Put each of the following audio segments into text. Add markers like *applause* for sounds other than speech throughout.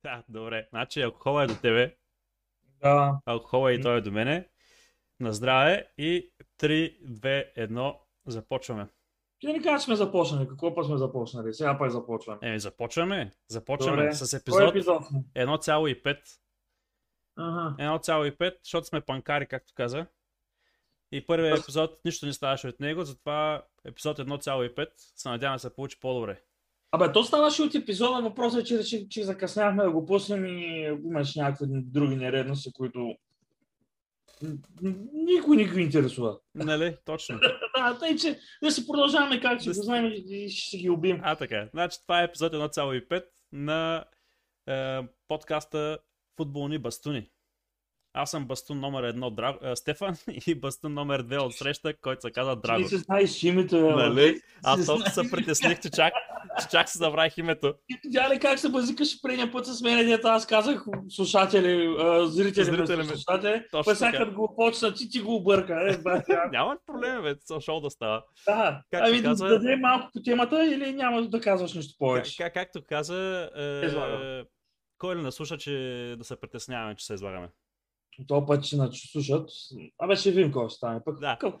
*laughs* Да, добре. Значи алкохол е до тебе, Да. алкохол е и той е до мене. На здраве и 3, 2, 1, започваме. Ти да ни кажа, че сме започнали. Какво път сме започнали? Сега пак започваме. Еми, започваме. Започваме Добре. с епизод епизод сме? 1,5. Ага. 1,5, защото сме панкари, както каза. И първият епизод нищо не ставаше от него, затова епизод 1,5 се надявам да се получи по-добре. Абе, то ставаше от епизода. Въпросът е, че, че, че закъсняхме да го пуснем и имаш някакви други нередности, които никой не ги интересува. Нали? Точно. *laughs* Да, тъй, че да си продължаваме както си Да го знаем и и ще си ги убием. А, така. Значи това е епизод 1,5 на е, подкаста Футболни бастуни. Аз съм бастун номер едно Дра... е, Стефан *laughs* и бастун номер две от среща, който се казва Ти Драго. се знаеш името. бе, Нали? Аз толкова се притесних, че чак, че чак се забравих името. Ти видя ли как се базикаш предния път с мен, дето аз казах слушатели, зрители, Зрители, слушатели, Точно па сега го почна, ти ти го обърка. Е. *laughs* Няма проблем, бе, то шоу да става. да, Както ами казва- да даде малко по темата или няма да казваш нищо Как, повече? как, както каза, е, кой ли наслуша, че да се притесняваме, че се излагаме? То път ще слушат. Абе ще видим какво ще стане. Пък, Да. къв...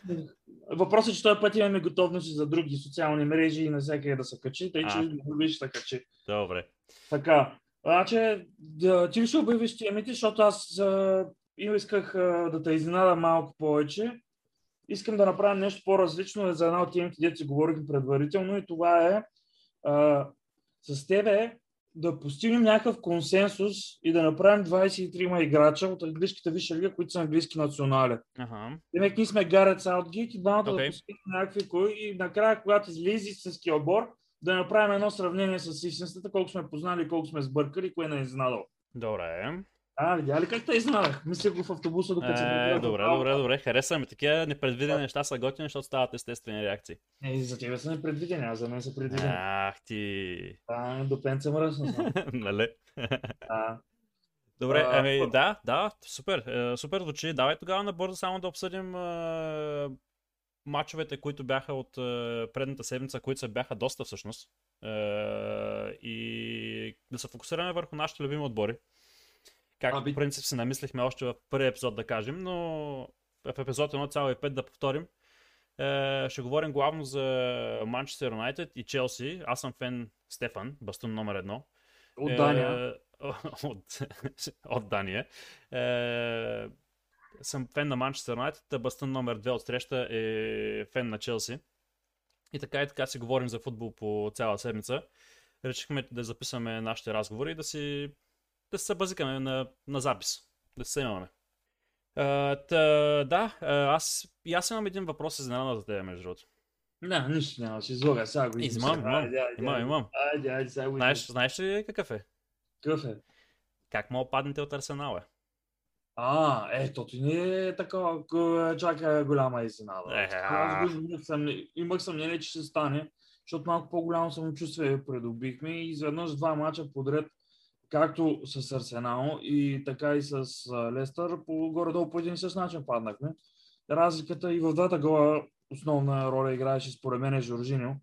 Въпросът е, че този път имаме готовност за други социални мрежи и на всякъде да се качи, тъй че други ще се качи. Добре. Така, значи, да, ти ли ще обявиш темите, защото аз а, и исках а, да те изненада малко повече. Искам да направим нещо по-различно за една от темите, дето си говорихме предварително и това е а, с тебе да постигнем някакъв консенсус и да направим 23 играча от английската висша лига, които са английски национали. Ага. Демек ние сме Гарет Саутгейт и двамата Окей. да постигнем някакви кои и накрая, когато излезе с отбор, да направим едно сравнение с истинствата, колко сме познали, колко сме сбъркали, кое не е изненадал. Добре. А, видя ли как те изненадах? Мислях го в автобуса, докато се Е, добре, добре, добре. Харесваме. Такива непредвидени неща са готини, защото стават естествени реакции. Е, за тебе са непредвидени, а за мен са предвидени. Ах ти. *laughs* А, до пенца съм. нали? А, Добре, ами да, да, супер. Е, супер звучи. Давай тогава набързо само да обсъдим е, матчовете, които бяха от е, предната седмица, които се бяха доста всъщност. И да се фокусираме върху нашите любими отбори. Както Аби- по принцип се намислихме още в първия епизод да кажем, но в епизод 1,5 да повторим. Е, ще говорим главно за Манчестър Юнайтед и Челси. Аз съм фен Стефан, бастун номер едно. от Дания. Е, *laughs* от, от Дания. Е, съм фен на Манчестър Юнайтед, Бастън номер 2 от среща е фен на Челси. И така и така си говорим за футбол по цяла седмица. Решихме да записваме нашите разговори и да си да се базикаме на, на запис. Да се снимаме. Uh, та, да, аз, и аз имам един въпрос изненада за теб, между другото. Не, нищо няма, ще излага, сега го Имам, имам, имам, айде. имам. Айде, айде, сега го Знаеш, знаеш ли какъв е? Какъв е? Как мога паднете от Арсенал, е? А, ето ти не е такова, чака голяма изненада. Е, Аз го имах съмнение, че ще стане, защото малко по-голямо самочувствие придобихме и изведнъж два мача подред, както с Арсенал и така и с Лестър, по горе-долу по един и същ начин паднахме. Разликата и в двата гола основна роля играеше според мен е Жоржиньо,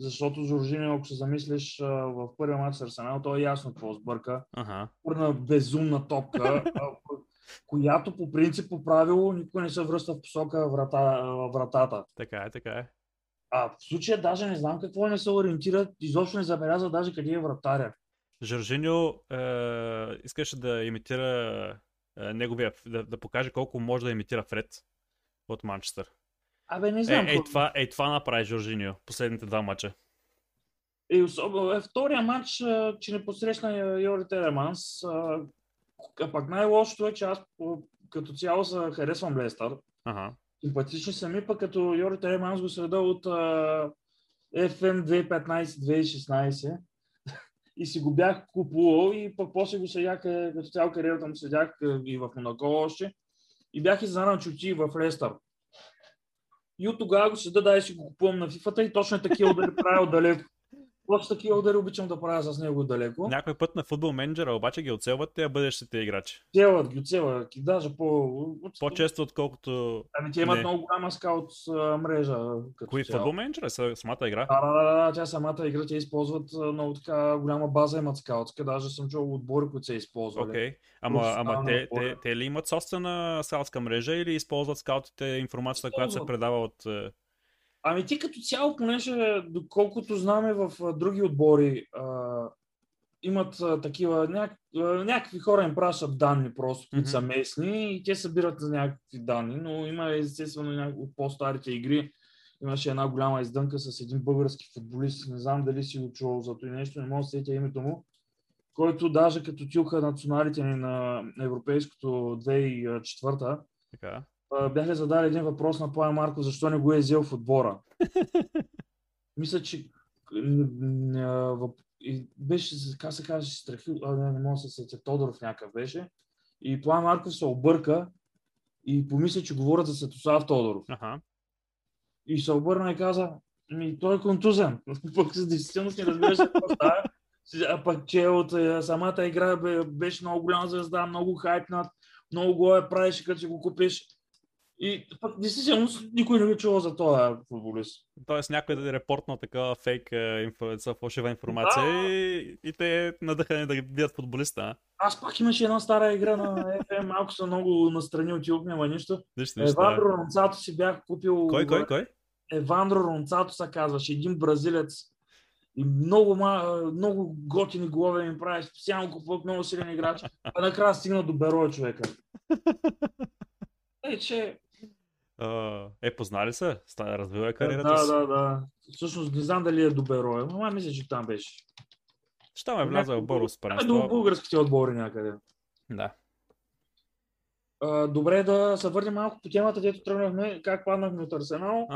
защото Жоржиньо, ако се замислиш в първия матч с Арсенал, то е ясно какво сбърка Ага. безумна топка, която по принцип по правило никой не се връща в посока врата, вратата. Така е, така е. А в случая даже не знам какво не се ориентира, изобщо не забеляза даже къде е вратаря. Жоржиньо е, искаше да имитира е, неговия, да, да покаже колко може да имитира Фред от Манчестър. Абе, не Е, знам. ей, какво- това, ей, това направи Жоржиньо последните два мача. Е, особено, е, втория матч, а, че не посрещна Йори Телеманс. А, пък най-лошото е, че аз като цяло се харесвам Лестър. Ага. Симпатични са ми, пък като Йори Телеманс го следа от а, FM 2015-2016 и си го бях купувал и пък после го седях, е, като цяло кариерата му седях е, и в Монако още и бях изненадан, че отиде в Лестър. И от тогава го седа, дай си го купувам на фифата и точно е такива удари правил далеко. Просто такива удари обичам да правя с него далеко. Някой път на футбол менеджера обаче ги оцелват те бъдещите играчи. Целват ги, оцелват ги, даже по... По-често, отколкото... Ами те имат Не. много голяма скаут мрежа. Като Кои цяло. футбол менеджера са самата игра? Да, да, да, да, тя самата игра, те използват много така голяма база имат скаутска, даже съм чувал отбори, които са използвали. Окей. Ама, ама Професионална те, отбора. те, те ли имат собствена скаутска мрежа или използват скаутите информацията, която се Използват. предава от... Ами ти като цяло, понеже доколкото знаме в други отбори, а, имат а, такива, няк, някакви хора им пращат данни просто, които са Мгм. местни и те събират някакви данни, но има естествено някои от по-старите игри. Имаше една голяма издънка с един български футболист, не знам дали си го чувал за това нещо, не мога да сетя името му, който даже като тюха националите ни на европейското 2004 Така. Бяха задали един въпрос на Пламен Марко, защо не го е взел в отбора. *laughs* Мисля, че беше, как се каже, Страхил, а, не, не мога да се сетя, Тодоров някакъв беше. И Пламен Марков се обърка и помисли, че говорят за Светослав Тодоров. Аха. И се обърна и каза, ми той е контузен. *laughs* Пък с действителност не разбираше какво става. А пък че от самата игра бе, беше много голяма звезда, много хайпнат, много го е правеше, като си го купиш. И пък действително никой не би чувал за този футболист. Тоест някой да е репортнал такава фейк е, инфо, за фалшива информация Да. и, и те надъхани да бият футболиста. а? Аз пак имаше една стара игра на FM, малко са много настрани от YouTube, няма нищо. Нищо, нищо. Евандро Ронцато си бях купил... Кой, кой, кой? Евандро Ронцато се казваше, един бразилец. И много, много готини голове ми прави, специално купувах много силен играч. А накрая стигна до Бероя човека. *laughs* Е, че... Е, познали се? Развива е Да, кариерата си. да, да. Всъщност не знам дали е до Бероя, но май мисля, че там беше. Щом е влязъл в Борус Е, до първенство. българските отбори някъде. Да. А, добре да се върнем малко по темата, дето тръгнахме, как паднахме от Арсенал.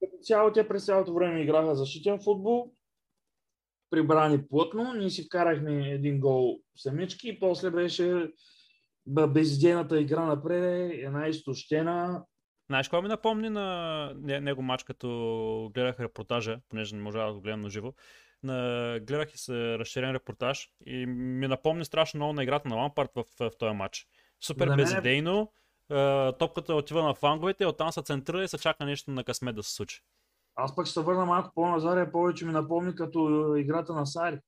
Като цяло те през цялото време играха защитен футбол, прибрани плътно, ние си вкарахме един гол самички и после беше б- безидейната игра напред, една изтощена. Знаеш, кой ми напомни на не- него матч, като гледах репортажа, понеже не можа да го гледам на живо. На... Гледах и се разширен репортаж и ми напомни страшно много на играта на Лампард в, в, този матч. Супер мен е- безидейно, е, топката отива на фланговете, оттам се центрира и се чака нещо на късмет да се случи. Аз пък ще се върна малко по-назад, повече ми напомни като играта на Сари.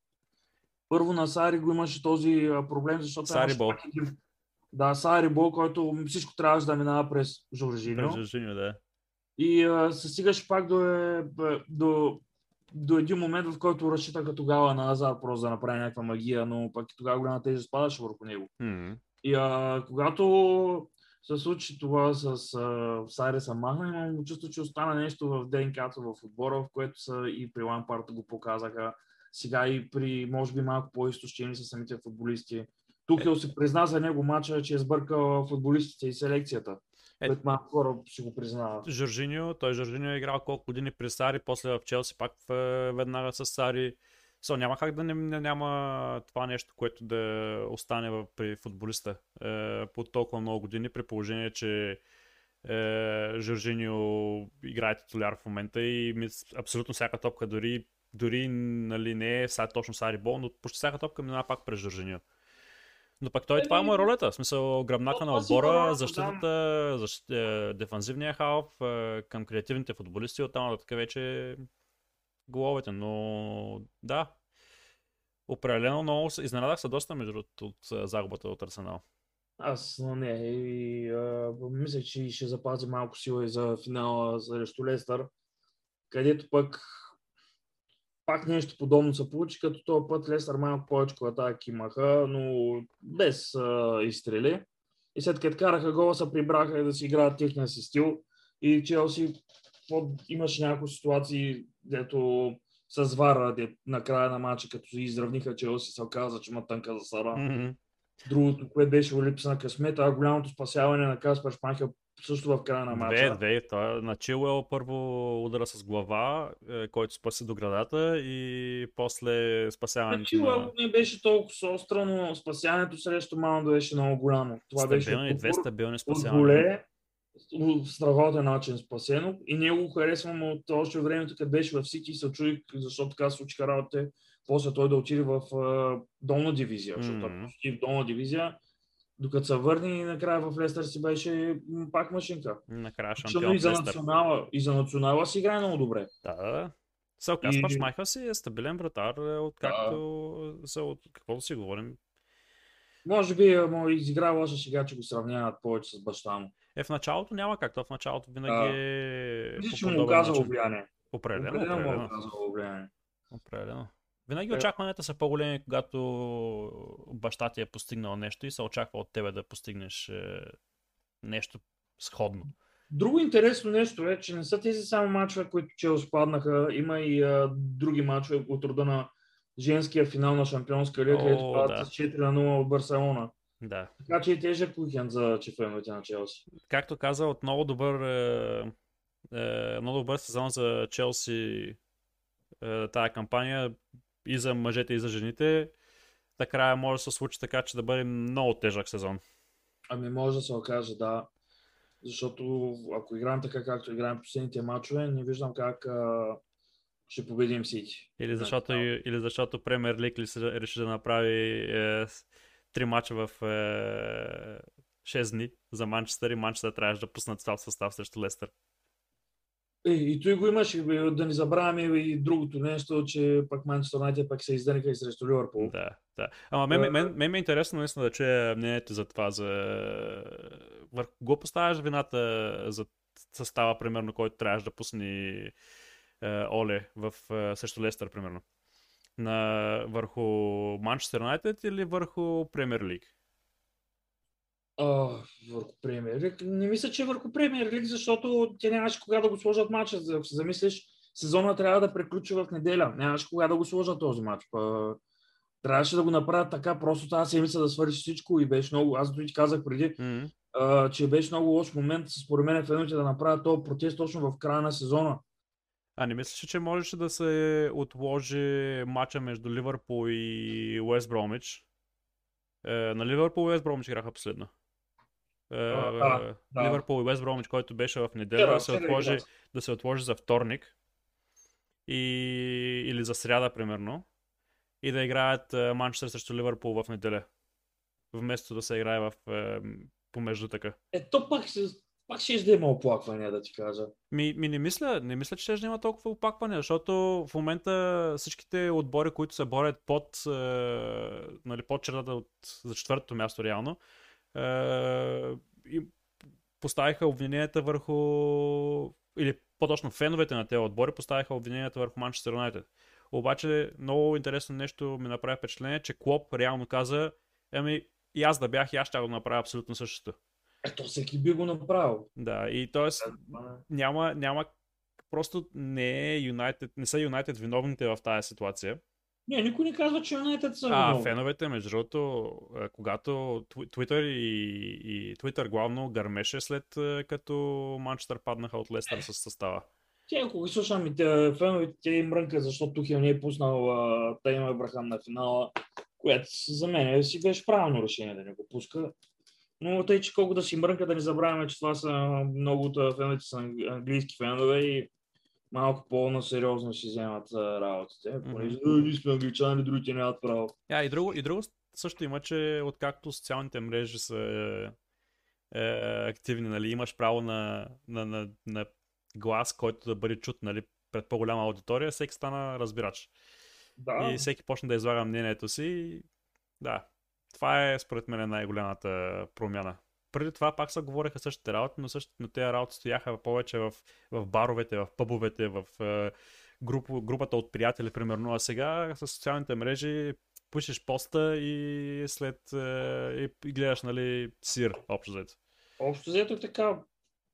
Първо на Сари го имаше този проблем, защото Сари имаше пак един- Да, Сари Бол, който всичко трябваше да минава през Жоржиньо. Прежужинio, да. И а, се стигаше пак до, е, до, до един момент, в който разчитаха тогава на Назар просто да направи някаква магия, но пък и тогава голяма тежест падаше върху него. М. И а, когато се случи това с а, Сайре са махна, имам чувство, че остана нещо в ДНК-то в отбора, в което са и при Лампарт го показаха. Сега и при, може би, малко по-изтощени са самите футболисти. Тухел се призна за него мача, че е сбъркал футболистите и селекцията. Е. Е... малко хора ще го признават. Жоржиньо, той Жоржиньо е играл колко години при Сари, после в Челси пак в, веднага с Сари. So, няма как да не, не, няма това нещо, което да остане в, при футболиста е, по толкова много години, при положение, че е, Жоржиньо играе титуляр в момента и ми, абсолютно всяка топка, дори, дори нали, не е сега точно Сари Бол, но почти всяка топка минава пак през Жоржиньо. Но пък той това е му е ролята, в смисъл гръбнака на отбора, защитата, защ... е, дефанзивния халф, е, към креативните футболисти, оттам нататък вече головете, но да. Определено много изненадах се доста между другото от е, загубата от Арсенал. Аз не. И, а, мисля, че ще запази малко сила и за финала срещу Лестър, където пък пак нещо подобно се получи, като този път Лестър малко повече атаки имаха, но без а, изстрели. И след като караха гола, се прибраха и да си играят техния си стил. И Челси под, имаше някои ситуации, дето с вара, де, на края на матча, като се изравниха Челси, се оказа, че има тънка за Сара. Мгм. Другото, което беше липса на късмет, а голямото спасяване на Каспар Шмахел също в края на Две, матча. две. Той е на Чилуел първо удара с глава, е, който спаси до градата и после спасяването на... не беше толкова остро, но спасяването срещу Маунда беше много голямо. Това беше Стабилни, от, две стабилни от спасявания. голе страхотен начин спасено и ние го харесвам от още времето, като беше в Сити и се чуих защо така случиха работите, после той да отиде в долна дивизия, защото mm-hmm. в долна дивизия, докато се върне и накрая в Лестър си беше пак машинка. Накрая шампион и за национала, и за национала си играе много добре. Да, да, да. Се оказва, И- Шмайхъл си е стабилен вратар, е, откакто са от какво да си говорим. Може би е, му изигра лоша сега, че го сравняват повече с баща му. Е, в началото няма как, то в началото винаги е Мисля, че му подобен оказало начин. влияние. Определено, Определено определено. Винаги Е. очакванията са по-големи, когато баща ти е постигнал нещо и се очаква от тебе да постигнеш е, нещо сходно. Друго интересно нещо е, че не са тези само мачове, които Челси паднаха. Има и а, други мачове от рода на женския финал на Шампионска лига, където падат да. с 4 на 0 от Барселона. Да. Така че и тежък уикенд за чефеновете на Челси. Както каза, от много добър, е, е, много добър сезон за Челси е, тая кампания и за мъжете и за жените. Накрая може да се случи така, че да бъде много тежък сезон. Ами може да се окаже, да. Защото ако играем така, както играем последните мачове, не виждам как а, ще победим Сити. Или защото, или защото Премьер Лиг реши да направи е, три мача в е, 6 дни за Манчестър и Манчестър трябваше да пуснат цял състав срещу Лестър. Е, и той го имаше, да не забравяме и другото нещо, че пак Манчестър Юнайтед пак се издърниха и срещу Ливърпул. Да, да. Ама мен, Е, мен, мен, ми е интересно наистина да чуя мнението за това. За... Върху го поставяш вината за състава, примерно, който трябваше да пусне е, Оле в, е, срещу Лестър, примерно. На, върху Манчестър Юнайтед или върху Премьер Лиг? А, върху Премьер Лиг. Не мисля, че е върху Премьер Лиг, защото те нямаше кога да го сложат матча. Ако се замислиш, сезона трябва да приключи в неделя. Нямаше кога да го сложат този матч. Па, трябваше да го направят така, просто тази седмица да свърши всичко и беше много. Аз дори ти казах преди, М, а, че беше много лош момент, според мен, феновете да направят този протест точно в края на сезона. А не мислиш, ли, че можеше да се отложи матча между Ливърпул и Уест Бромич? Е, на Ливърпул и Уест Бромич играха последно. Е, да. Ливърпул и Уест Бромич, който беше в неделя, да, се отложи, да се отложи за вторник и, или за сряда, примерно, и да играят е, Манчестър срещу Ливърпул в неделя. Вместо да се играе в, е, помежду така. Е, то пак, ще- пак ще да има оплаквания, да ти кажа. Ми, ми не мисля, не мисля, че ще има толкова опакване, защото в момента всичките отбори, които се борят под, е, нали, под чертата от, за четвъртото място реално, е, и поставиха обвиненията върху, или по-точно феновете на тези отбори поставиха обвиненията върху Манчестър Юнайтед. Обаче много интересно нещо ми направи впечатление, че Клоп реално каза, еми и аз да бях, и аз ще го направя абсолютно същото. Ето всеки би го направил. Да, и т.е. няма, няма просто не е Юнайтед, не са Юнайтед виновните в тази ситуация. Не, никой не казва, че Юнайтед са А, виновни. феновете, между другото, е, когато Twitter и, и Twitter главно гърмеше след е, като Манчестър паднаха от Лестър с състава. Те, ако ги слушам и те, феновете, те им мрънка, защото Тухел не е пуснал Тайм Абрахам на финала, което за мен си беше правилно решение да не го пуска. Но тъй, че колко да си мрънка, да не забравяме, че това са много от феновете са ан- английски фенове и малко по-насериозно си вземат а, работите. Понеже mm-hmm. ние сме англичани, другите нямат право. А, и друго, и друго също има, че откакто социалните мрежи са е, е, активни, нали, имаш право на, на, на, на глас, който да бъде чут нали, пред по-голяма аудитория, всеки стана разбирач. Да, и всеки почна да излага мнението си. Да, това е според мен най-голямата промяна. Преди това пак се говореха същите работи, но, същите, но тези работи стояха повече в, в баровете, в пъбовете, в е, груп, групата от приятели, примерно. А сега с социалните мрежи пушиш поста и след е, и, и гледаш, нали, сир, общо взето. Общо взето е така.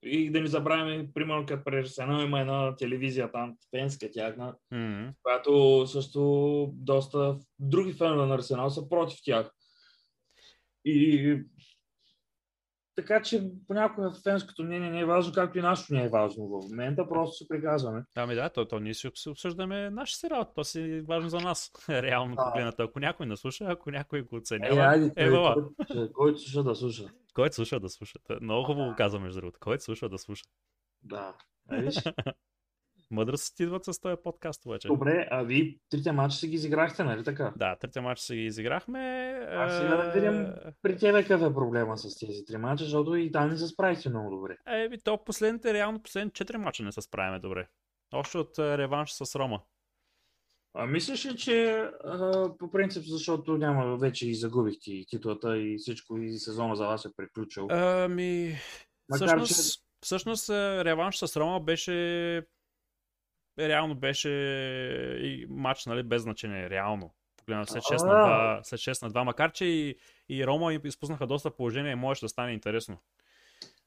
И да не забравяме, примерно, като при Арсенал има една телевизия там, фенска тяхна, Mm-hmm. която също доста други фенове на Арсенал са против тях. И така че понякога фенското мнение не е важно, както и нашето не е важно в момента, просто се приказваме. Ами да, то, то ние си обс- обсъждаме наши си работа, то си е важно за нас, *laughs* реално Да. погледнато. Ако някой не слуша, ако някой го Е, оценява, айде, е, вала. който, който слуша да слуша. Който слуша да слуша. Много хубаво казвам, между другото. Който слуша да слуша. Да. А, виж. *laughs* Мъдростите идват с този подкаст вече. Добре, а вие трите мача си ги изиграхте, нали така? Да, трите мача си ги изиграхме. А сега да видим при тебе какъв е проблема с тези три мача, защото и там не се справихте много добре. Еми, то последните, реално последните четири мача не се справяме добре. Още от реванш с Рома. А мислиш ли, че а, по принцип, защото няма вече и загубихте и титлата и всичко и сезона за вас е приключил? Ами, Макар, всъщност, че... всъщност реванш с Рома беше реално беше и матч, нали, без значение, реално. Погледна след 6 на 2, след 6 на 2 макар че и, и Рома изпуснаха доста положение и можеше да стане интересно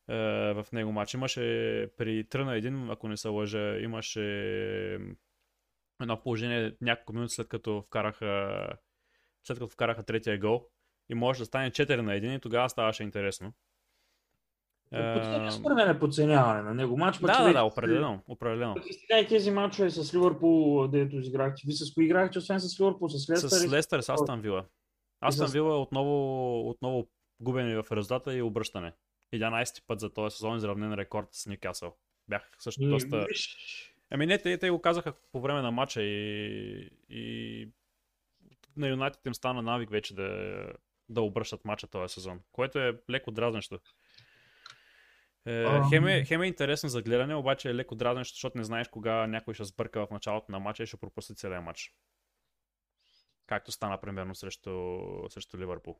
е, в него матч. Имаше при 3 на 1, ако не се лъжа, имаше едно положение няколко минути след като вкараха след като вкараха третия гол и може да стане 4 на 1 и тогава ставаше интересно. Подценя, според мен е подценяване на него матч. Да, да, да, определено. определено. И сега и тези матчове с Ливърпул, дето изиграхте. Ви с кои играхте, освен с Ливърпул, с Лестър? С Лестър, с Астан Вила. Астан. Вила отново, отново губени в резултата и обръщане. 11 път за този сезон изравнен рекорд с Ньюкасъл. Бях също доста... Ами не, те, те го казаха по време на матча и, и на Юнайтед им стана навик вече да, да обръщат матча този сезон, което е леко дразнещо. Е, хем, е, хем е интересно за гледане, обаче е леко дразнещо, защото не знаеш кога някой ще сбърка в началото на матча и ще пропусне целият матч. Както стана примерно срещу, срещу Ливърпул.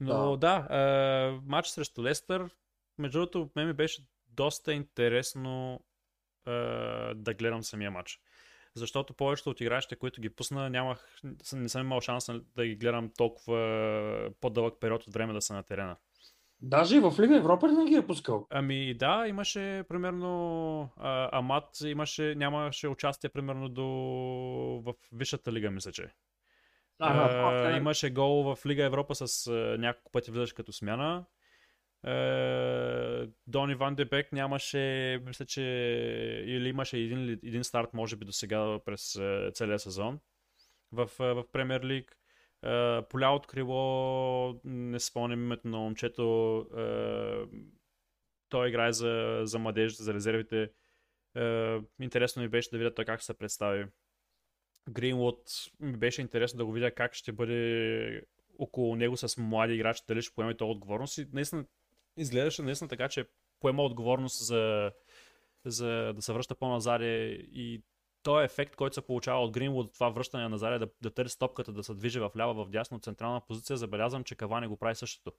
Но да, да е, матч срещу Лестър, между другото, мен ми беше доста интересно е, да гледам самия матч. Защото повечето от играчите, които ги пусна, нямах, не съм имал шанс да ги гледам толкова по-дълъг период от време да са на терена. Даже и в Лига Европа не ги е пускал. Ами да, имаше примерно а, Амат имаше, нямаше участие примерно до в Висшата лига, мисля, че. А, а, а, имаше гол в Лига Европа с а, няколко пъти влизаш като смяна. Е, Дони Ван Дебек нямаше, мисля, че или имаше един, един старт, може би до сега през целия сезон в, в Премьер Лиг. Поля от крило, не спомням името на момчето, той играе за, за младежите, за резервите. Интересно ми беше да видя той как се представи. Гринвуд ми беше интересно да го видя как ще бъде около него с млади играчи, дали ще поеме този отговорност. И наистина изглеждаше наистина така, че поема отговорност за, за да се връща по-назад и този ефект, който се получава от Гринвуд, това връщане на заря, да, да търси топката, да се движи в лява, в дясно, централна позиция, забелязвам, че Кавани го прави същото.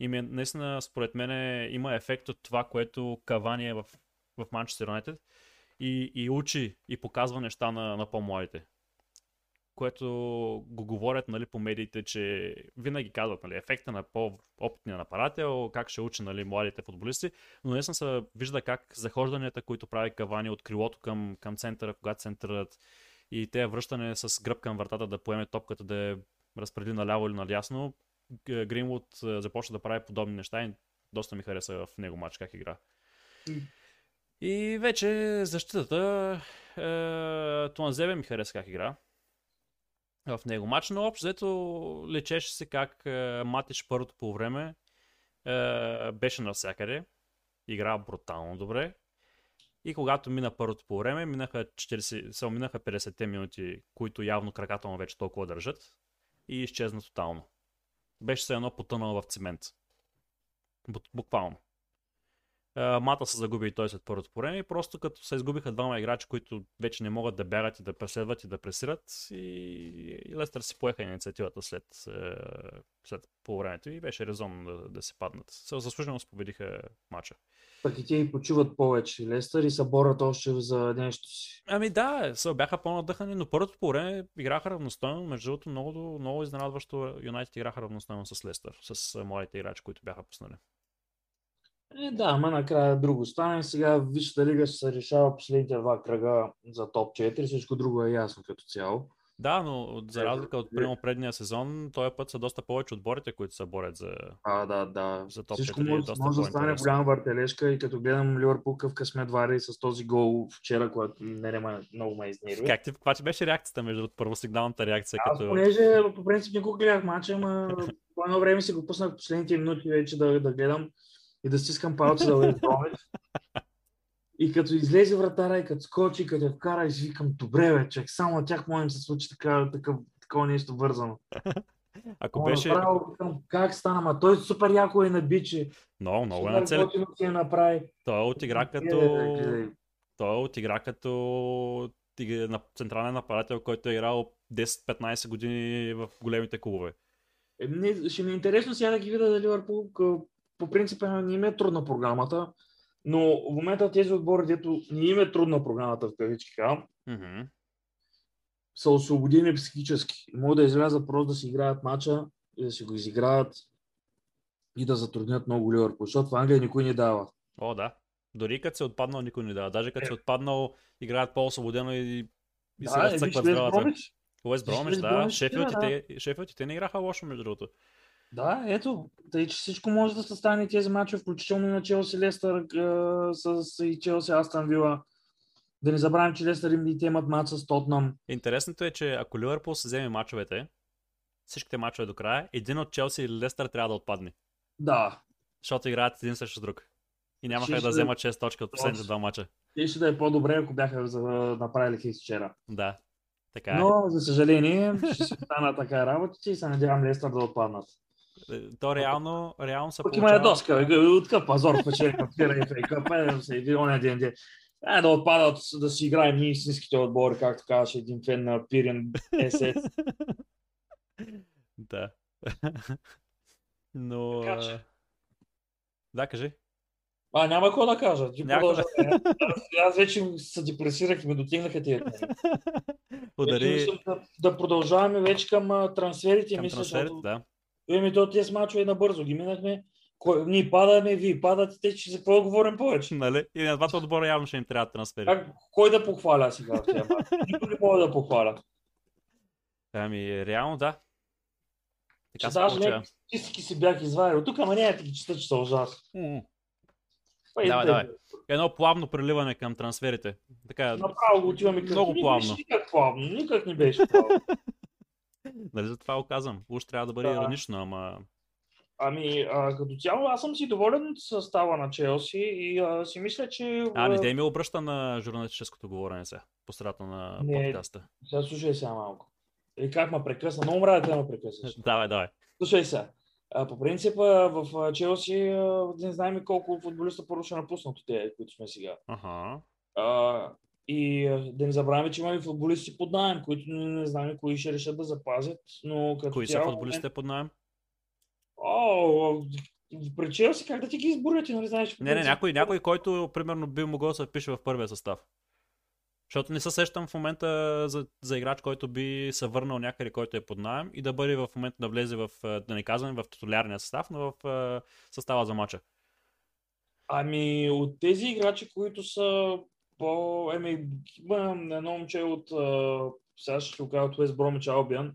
И ми, наистина, според мен, има ефект от това, което Кавани е в, в Манчестър Юнайтед и, и учи и показва неща на, на по-младите което го говорят нали, по медиите, че винаги казват нали, ефекта на по-опитния нападател, как ще учи нали, младите футболисти, но съм се вижда как захожданията, които прави Кавани от крилото към, към центъра, когато центърът и те връщане с гръб към вратата да поеме топката да я разпредели наляво или надясно, Гринвуд започва да прави подобни неща и доста ми хареса в него матч как игра. И вече защитата, е, Туанзебе ми хареса как игра в него матч, но общо взето лечеше се как е, Матич първото по време е, беше навсякъде, игра брутално добре. И когато мина първото по време, минаха 40, само минаха 50 минути, които явно краката му вече толкова държат и изчезна тотално. Беше се едно потънал в цимент. Буквално. Мата се загуби и той след първото време и просто като се изгубиха двама играчи, които вече не могат да бягат и да преследват и да пресират и, и Лестър си поеха инициативата след, след по времето и беше резонно да, да се паднат. Заслужено победиха матча. Пък и те и почиват повече. Лестър и са борят още за нещо си. Ами да, са, бяха по-надъхани, но първото по време играха равностойно. Между другото, много, много изненадващо Юнайтед играха равностойно с Лестър, с младите играчи, които бяха пуснали. Е, да, ама накрая друго стане. Сега Висшата лига ще се решава последните два кръга за топ 4. Всичко друго е ясно като цяло. Да, но за разлика от прямо предния сезон, този път са доста повече отборите, които се борят за, а, да, да. за топ Всичко може, може да стане голяма въртележка и като гледам Ливърпул къв късмет вари с този гол вчера, който не, не много ме изнерви. Как ти, каква ти беше реакцията между първосигналната реакция? Аз като... понеже по принцип никога гледах мача, ама по едно време си го пуснах последните минути вече да, да гледам и да стискам палци за Уест Бромвич. И като излезе вратара и като скочи, като я вкара, и си викам, добре, бе, човек, само на тях може да се случи така, такъв, такова нещо вързано. *laughs* Ако Ама беше... направо, как стана, ма той супер яко е бичи. Много, много е Супер на цели. готино си я направи. Той е отигра Гледай, като... гледай. Той е отигра като тиг- на- централен нападател, който е играл 10-15 години в големите клубове. Е, не, ще ми е интересно сега да ги видя за Ливърпул. По принцип е, не им е трудна програмата, но в момента тези отбори, дето не им е трудна програмата в кавички, Мгм. са освободени психически. Могат да излязат просто да си играят матча и да си го изиграят и да затруднят много Ливърпул, защото в Англия никой не дава. О, да. Дори като се отпаднал, никой не дава. Даже като Е. се отпаднал, играят по-освободено и, и се Да, е, виж, разцъкват Уест здравата. Уест Уест да. Шефилд и, да, те, Шефилд и те не играха лошо, между другото. Да, ето. Тъй, че всичко може да се стане тези мачове, включително и на Челси Лестър с и Челси Астан Вила. Да не забравим, че Лестър им и те имат матч с Тотнам. Интересното е, че ако Ливърпул се вземе мачовете, всичките мачове до края, един от Челси или Лестър трябва да отпадне. Да, Защото играят един срещу друг. И нямаха Ще да вземат 6 точки от последните два мача. и ще да е по-добре, ако бяха направили хейс вчера. Да. Така е. Но, за съжаление, ще се стана така работите и се надявам Лестър да отпаднат. Е, То реално, реално се Пък има я доска, от какъв пазор печели от Фира и се иди оня ден, ден. Е, да отпадат, да си играем ние истинските отбори, както казваше един фен на Пирен СС. *laughs* да. *laughs* Но... Така че. а, Да, кажи. А, няма какво да кажа. Ти продължавай. Аз, аз вече се депресирах и ме дотигнаха тия Удари *laughs* да, да продължаваме вече към а, трансферите. към мисля, трансферите, да. Еми, то тези мачове набързо ги минахме. Кой, ние падаме, вие падате, те, че за какво да говорим повече? Нали? И на двата отбора явно ще им трябва трансфери. Как, кой да похваля сега? *laughs* Никой не мога да похваля. Ами, реално да. Така Че даже статистики си бях извадил. Тук, ама не ги чета, че са. Па и Давай, да, давай. Едно плавно преливане към трансферите. Така, Направо го отиваме към... Много Не плавно. Никак плавно, никак не беше плавно. *laughs* *laughs* нали за това го казвам. Уж трябва да бъде Да. иронично, ама... Ами, а, като цяло аз съм си доволен от състава на Челси и а, си мисля, че... А, не дей ми обръща на журналистическото говорене сега. По средата на Не. подкаста. Сега слушай сега малко. И как ме прекъсна? Много мразя да ме прекъсваш. *laughs* Давай, давай. Слушай сега. А, по принцип в Челси не знаем колко футболиста първо ще напуснат от тези, които сме сега. Ага. А, и да не забравяме, че има и футболисти под найем, които не, не знаем кои ще решат да запазят, но като Кои са цяло... футболистите под найем? О, при Челси как да ти ги изборят, нали знаеш? Не, не, някой, някой, който примерно би могъл да се впише в първия състав. Защото не се сещам в момента за, за играч, който би се върнал някъде, който е под найем и да бъде в момента да влезе в, да не казвам в титулярния състав, но в състава за мача. Ами от тези играчи, които са по... Еми, има едно момче от... Сега ще го кажа от Албиан.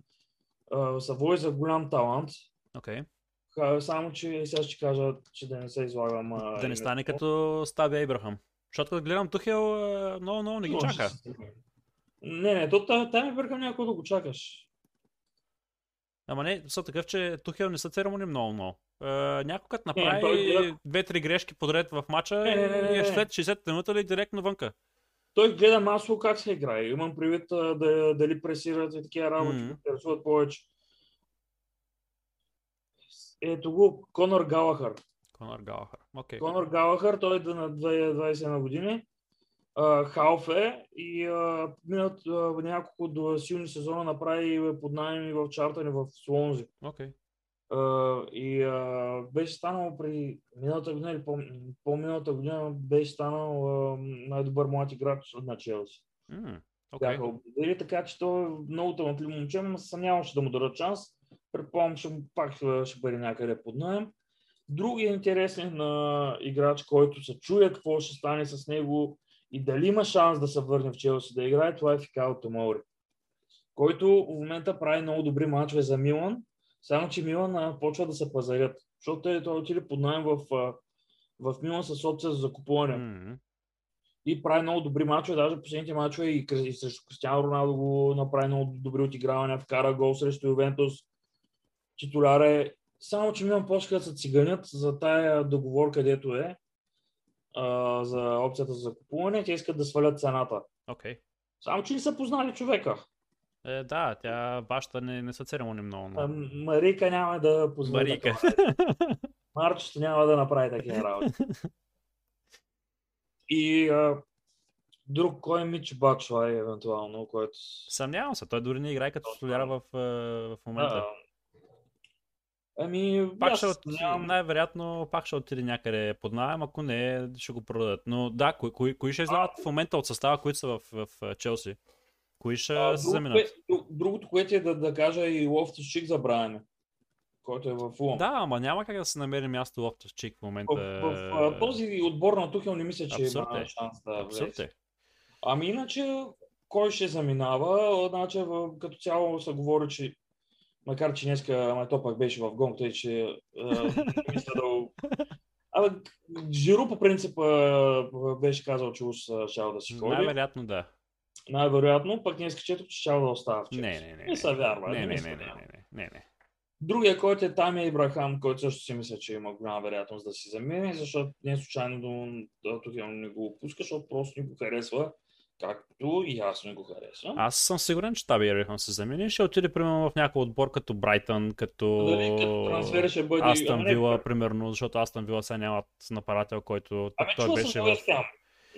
а, Се води за голям талант. Окей. Ха, Само, че сега ще кажа, че да не се излагам. Да не името. стане като Ставия Ибрахам. Защото като гледам Тухел, много, много не ги чака. се. Не, не, то та- там бъркам някой да го чакаш. Ама не, са такъв, че Тухел не са церемони много, много. Е, някой като направи две-три грешки подред в мача Не, не, не, не, и е след 60 минути ли директно вънка. Той гледа масово как се играе. Имам предвид а, да, дали пресират и такива работи, mm-hmm. интересуват повече. Ето го, Конор Галахър. Конор Галахър. Окей. Конор Галахър, той е на 21 години. Халф е и а, минат а, няколко до силни сезона направи под найем и в Чартън и в Слонзи. Окей. А, и а, беше станал при миналата година или по, по-миналата година беше станал а, най-добър млад играч на Челси. М, Окей. Бяха така че той е много талантливо момче, но се съмняваше да му дадат шанс. Предполагам, че пак ще, ще бъде някъде под найем. Другият интересен на играч, който се чуе какво ще стане с него и дали има шанс да се върне в Челси да играе, това е Фикао Томори, който в момента прави много добри мачове за Милан, само че Милан почва да се пазарят, защото той, той отиде под найем в, в Милан с опция за закупуване М, и прави много добри мачове, даже последните мачове и, и срещу Кристиано Роналдо го направи много добри отигравания, вкара гол срещу Ювентус. Титуляр е Само, че имам почка да се циганят за тая договор, където е, а, за опцията за закупуване, те искат да свалят цената. Окей. Само, че не са познали човека. Е, да, тя баща не, не са церемони много. А, Но... Марика няма да позволи. Марика. Марчето няма да направи такива работи. *laughs* И а, друг кой Мич Бачвай, евентуално, който... Съмнявам се, той дори не играе като столяра в, е, в момента. Ами, Пак ще от... нямам- най-вероятно пак ще отиде някъде под найем, ако не, ще го продадат. Но да, кои, кои, кои ще излязат в момента от състава, които са в, в, в Челси? Кои ще А, се заминат? кое- друг- другото, което е да, да кажа и Лофтус Чик забравяме, който е в Фулъм. Да, ама няма как да се намери място в Чик в момента. В, в, а, този отбор на Тухел не мисля, че Абсурд има е. шанс да Абсурд е. Ами иначе, кой ще заминава? Значи, в, като цяло се говори, че макар че днеска ама то пак беше в гонг, тъй че не мисля да... Абе, Жиро по принцип беше казал, че а, щял да си ходи. Най-вероятно да. Най-вероятно, пък днес четох, че щял да остава в Челси. Не, не, не. Не се вярва. Не, не, не, не, не, не, не. Другия, който е там е Ибрахам, който също си мисля, че има голяма вероятност да си замине, защото не случайно до, тук не го пуска, защото просто ни го харесва, както и аз не го харесвам. Аз съм сигурен, че Таби Ерихъм се замени. Ще отиде примерно в някой отбор като Брайтън, като Дали като трансфер ще бъде... Астън Вила, примерно, защото Астън Вила сега нямат нападател, който Ами той беше в... Вест Хем.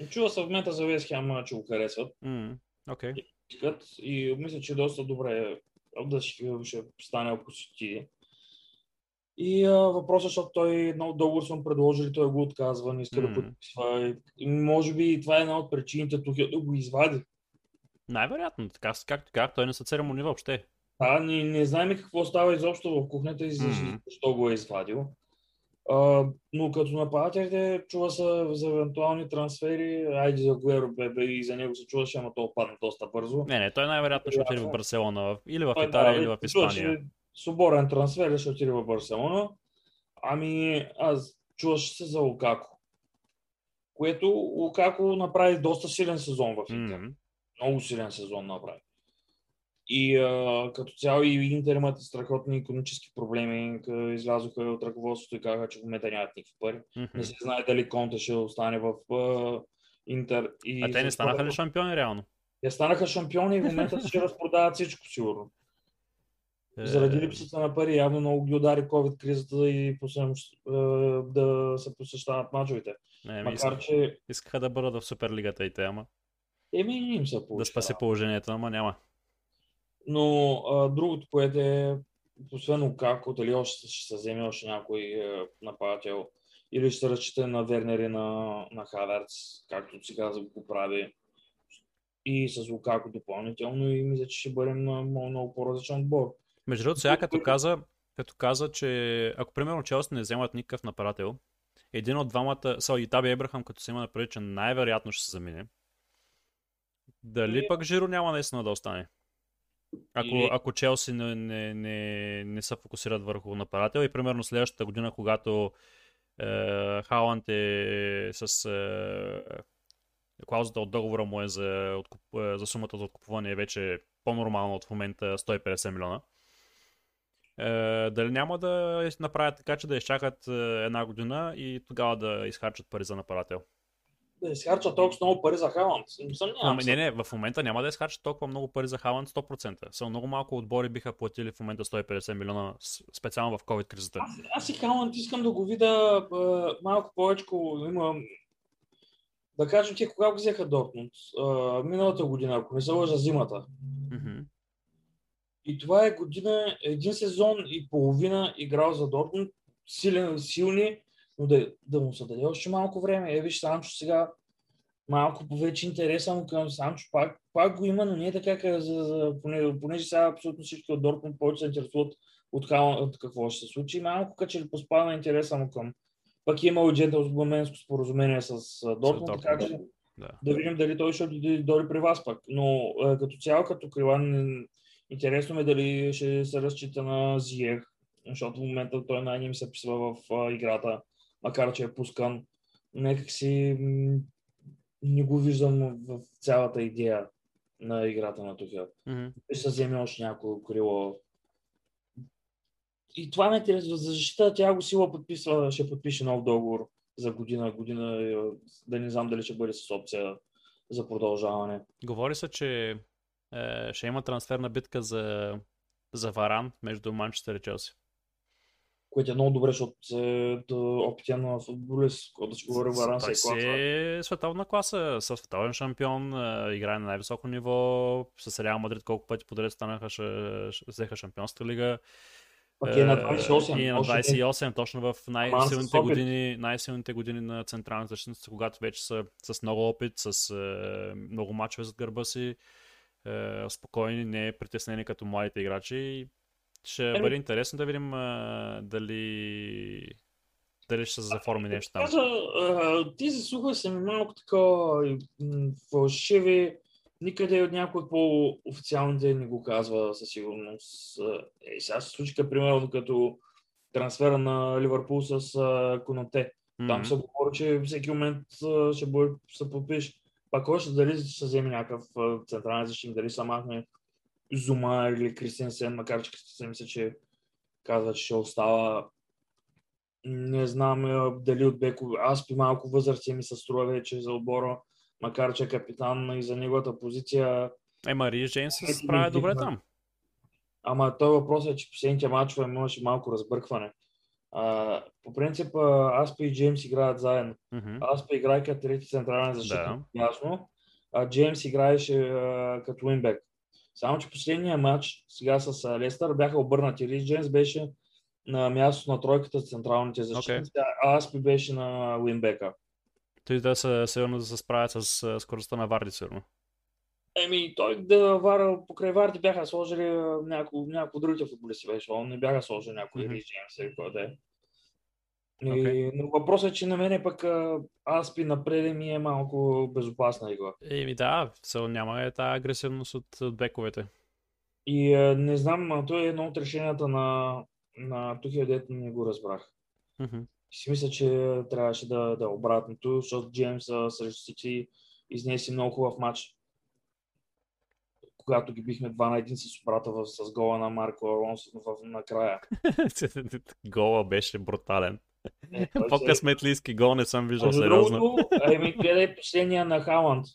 Чува се в момента за Вест Хем, че го харесват. М, Окей. искат и мисля, че доста добре да ще, стане ако си. И а, въпросът, е, защото той едно договор съм предложили, той го отказва, не иска М. да подписва. И, може би това е една от причините тук да го извади. Най-вероятно, така, както как, той не са церемони въобще. Да, не, не знаем какво става изобщо в кухнята и защо, защо го е извадил. А, но като нападателите чува се за евентуални трансфери, айде за Гуеро бебе и за него се чуваше, ама то падна доста бързо. Не, не, той най-вероятно ще отиде в. Барселона, или в Италия, да, или в чуваше Испания. Свободен трансфер ще отиде в Барселона. Ами аз чуваше се за Лукако. Което Лукако направи доста силен сезон в Интер. М, Много силен сезон направи. И а, като цяло и Интер имат страхотни економически проблеми. Излязоха от ръководството и казаха, че в момента нямат никакви пари. мгм. Не се знае дали Конте ще остане в а, Интер. И А те не станаха ли шампиони реално? Те станаха шампиони и в момента ще разпродават всичко, сигурно. Е, Заради липсата на пари, явно много ги удари COVID-кризата и посем, е, да се посещават мачовете. Не, Макар, исках, че искаха да бъдат в Суперлигата и те, ама еми им се да получава. спаси положението, ама няма. Но а, другото, което е, освен Лукако, дали още ще се вземе още някой е, нападател, или ще разчита на Вернер и на, на Хаверц, както сега го прави. И с Лукако допълнително и мисля, че ще бъдем на много, много по-различен отбор. Между другото, сега като каза, като каза, че ако примерно Челси не вземат никакъв нападател, един от двамата, са и Таби Ебрахам, като се има напред, че най-вероятно ще се замине. Дали И- пък Жиро няма наистина да остане? Ако, И- ако Челси не, не, не, не се фокусират върху нападател и примерно следващата година, когато е, Халанд е с е, клаузата от договора му е за, откуп, е, за сумата за откупуване е вече по-нормално от момента 150 милиона. Е, дали няма да направят така, че да изчакат е, една година и тогава да изхарчат пари за нападател? Да изхарчат толкова много пари за Халанд. Съмнявам се. не, не, в момента няма да изхарчат толкова много пари за Халанд 100%. Само много малко отбори биха платили в момента 150 милиона, специално в COVID-кризата. Аз, аз и Халанд искам да го видя а, малко повече. Има... Да кажем, те кога го взеха Дортмунд? А, миналата година, ако не се лъжа зимата. Мгм. И това е година, един сезон и половина играл за Дортмунд, силен, силни, но да, да му се даде още малко време. Е, виж, Санчо сега малко повече интереса му към Санчо, пак, пак го има, но не е така, как за, за, поне, понеже сега абсолютно всички от Дортмунд повече се интересуват от, от какво ще се случи. Малко като че ли поспадна интереса му към пък е имал и джентълменско споразумение с Дортмунд, така че. Да. да видим дали той ще дойде дори при вас пък. Но е, като цяло, като крилан, интересно ме дали ще се разчита на Зиех, защото в момента той най ми се писва в а, играта, макар че е пускан. Някак си м, не го виждам в цялата идея на играта на Тухел. Мгм. Ще се вземе още някой крило. и това ме интересува. За защита Тяго Сила подписва, ще подпише нов договор за година, година, да не знам дали ще бъде с опция за продължаване. Говори се, че е, ще има трансферна битка за, за Варан между Манчестър и Челси. Което е много добре, защото е опитен на футболист, който да си говори Варан е класа. е световна класа, световен шампион, е, играе на най-високо ниво, с Реал Мадрид колко пъти подред станаха, ще, ще взеха шампионска лига. Пак е на 28. И е на 28, точно в най-силните години, най-силните години на централната защитница, когато вече са с много опит, с е, много мачове зад гърба си, е, спокойни, не притеснени като младите играчи. Ще е, бъде интересно да видим е, дали дали ще се заформи нещо там. Кажа, ти за слуха са ми малко така фалшиви никъде от някой по-официалните не го казва със сигурност. Е, сега се случи, примерно, като трансфера на Ливърпул с Конате. Mm-hmm. Там се говори, че всеки момент ще бъде, се подпише. Пак още дали ще вземе някакъв централен защитник, дали са махне Зума или Кристиан Сен, макар че Кристиан мисля, че казва, че ще остава. Не знам дали от Беко. Аз при малко възраст ми се струва вече за отбора макар че е капитан и за неговата позиция. Е, Мари Джейнс се справя добре там. Ама той въпрос е, че последните мачове имаше малко разбъркване. А, по принцип, Аспи и Джеймс играят заедно. Mm-hmm. Аспи играе като трети централен защитник, да. ясно. А Джеймс играеше а, като уинбек. Само, че последния матч, сега с Лестър, бяха обърнати. Рис Джеймс беше на място на тройката с централните защитници, okay. а Аспи беше на уинбека. Той да се, сигурно да се справят с скоростта на Варди, сигурно. Еми, той да вара покрай Варди бяха сложили някои, някои другите футболисти беше. Он не бяха сложили някой mm-hmm. Рис Джеймс или кой да е. Okay. Но въпросът е, че на мен пък Аспи напред ми е малко безопасна игра. Еми да, все няма е тази агресивност от, бековете. И а, не знам, то е едно от решенията на, на Тухил, дето не го разбрах. Mm-hmm си мисля, че трябваше да, да е обратното, защото Джеймс срещу Сити изнеси много хубав матч. Когато ги бихме 2 на 1 с обрата в, с гола на Марко Алонсо в, накрая. *laughs* гола беше брутален. Е, По-късметлийски гол не съм виждал сериозно. Еми, гледай последния на Халанд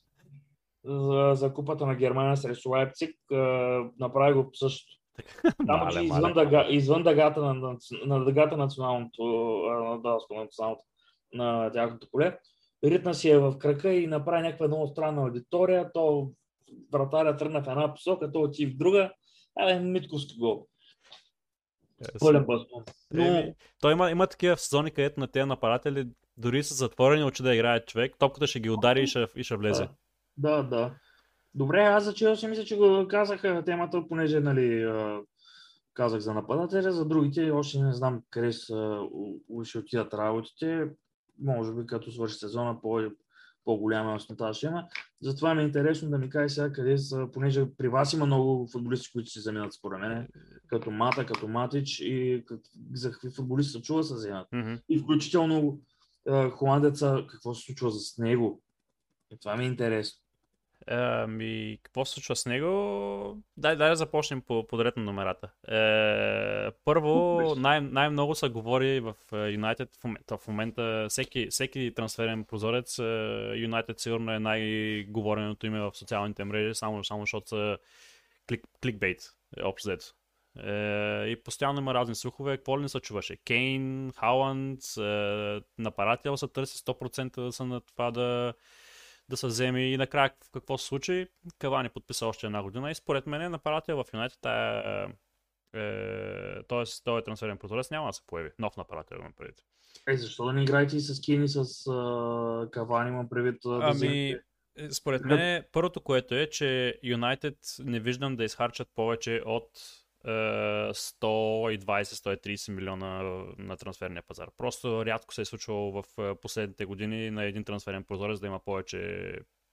за, за купата на Германия срещу Лайпциг. Направи го същото. *laughs* Там че извън, дъга, извън дъгата на, на, на дъгата националното, на, да, националното, на тяхното поле. Ритна си е в кръка и направи някаква много странна аудитория. То вратаря тръгна в една посока, то отиде в друга. Абе, митковски гол. Yes. Пълен Но... той има, има такива сезони, където на тези нападатели дори са затворени очи да играе човек, топката ще ги удари и ще, и ще влезе. Да, да. да. Добре, аз за Челси мисля, че го казах темата, понеже нали, казах за нападателя, за другите още не знам къде са, ще отидат работите. Може би като свърши сезона по, по-голяма яснота ще има. Затова ми е интересно да ми кажеш сега къде са, понеже при вас има много футболисти, които се заминат според мен, като Мата, като Матич и за какви футболисти се чува се вземат. Mm-hmm. И включително холандеца, какво се случва с него. И това ми е интересно. Ами, какво се случва с него? Дай, дай да започнем по подред на номерата. Е, първо, най- най-много се говори в Юнайтед в момента, в момента всеки, всеки трансферен прозорец, Юнайтед сигурно е най-говореното име в социалните мрежи, само, само защото са клик, кликбейт, общо взето. Е, и постоянно има разни слухове. Какво ли не се чуваше? Кейн, Халанд, е, напарател се търси 100% да са на това да да се вземе и накрая в какво се случи. Кавани подписа още една година и според мен нападател в Юнайтед тая е, т.е. този е трансферен прозорец няма да се появи. Нов нападател имам предвид. Е, защо да не играете и с Кини, с uh, Кавани, имам предвид да ами, вземете? Според мен, първото, което е, че Юнайтед не виждам да изхарчат повече от 120-130 милиона на трансферния пазар. Просто рядко се е случвало в последните години на един трансферен прозорец да има повече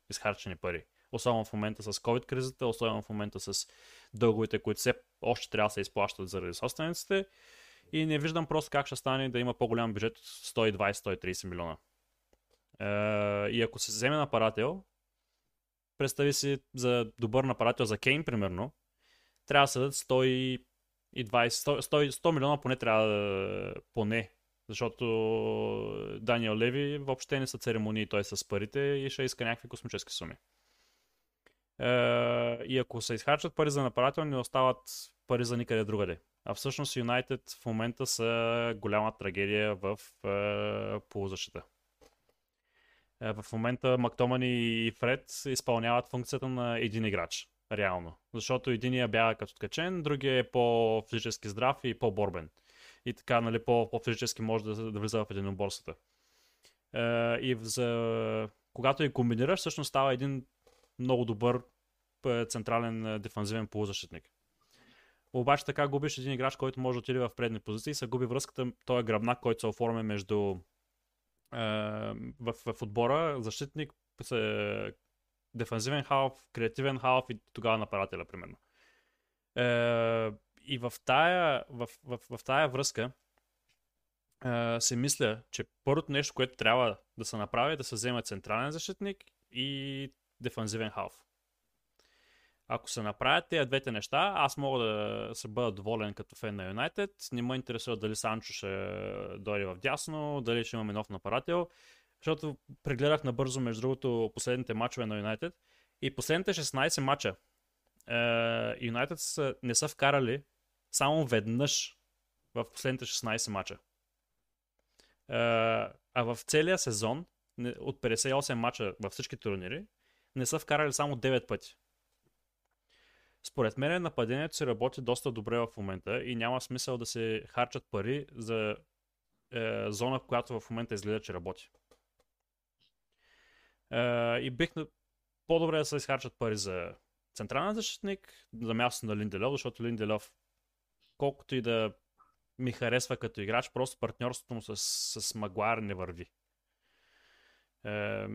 изхарчени пари. Особено в момента с COVID-кризата, особено в момента с дълговете, които все още трябва да се изплащат заради собствениците. И не виждам просто как ще стане да има по-голям бюджет от 120-130 милиона. И ако се вземе напарател, представи си за добър напарател за Кейн, примерно, трябва да се дадат 100 И 20, 100, 100 милиона поне трябва да... Поне. Защото Даниел Леви въобще не са церемонии той с парите и ще иска някакви космически суми. Е, и ако се изхарчат пари за нападател, не остават пари за никъде другаде. А всъщност Юнайтед в момента са голяма трагедия в е, полузащита. Е, в момента Мактомани и Фред изпълняват функцията на един играч. Реално. Защото единия бяга като ткачен, другия е по-физически здрав и по-борбен. И така, нали, по-физически може да, да влиза в единоборствата. Е, и за... когато и комбинираш, всъщност става един много добър е, централен е, дефанзивен полузащитник. Обаче така губиш един играч, който може да отиде в предни позиции и се губи връзката, той е гръбнак, който се оформя между е, в, в отбора, защитник, дефанзивен халф, креативен халф и тогава нападателя, примерно. Е, и в тая, в, в, в, тая връзка е, се мисля, че първото нещо, което трябва да се направи е да се вземе централен защитник и дефанзивен халф. Ако се направят тези двете неща, аз мога да се бъда доволен като фен на Юнайтед. Не ме интересува дали Санчо ще дойде в дясно, дали ще имаме нов напарател, защото прегледах набързо, между другото, последните мачове на Юнайтед и последните 16 мача Юнайтед не са вкарали само веднъж в последните 16 мача. А в целия сезон, от 58 мача във всички турнири, не са вкарали само 9 пъти. Според мен нападението се работи доста добре в момента и няма смисъл да се харчат пари за е, зона, която в момента изгледа, че работи. И бих по-добре да се изхарчат пари за централен защитник, за място на Линделев, защото Линделев, колкото и да ми харесва като играч, просто партньорството му с, с Магуар не върви. Е,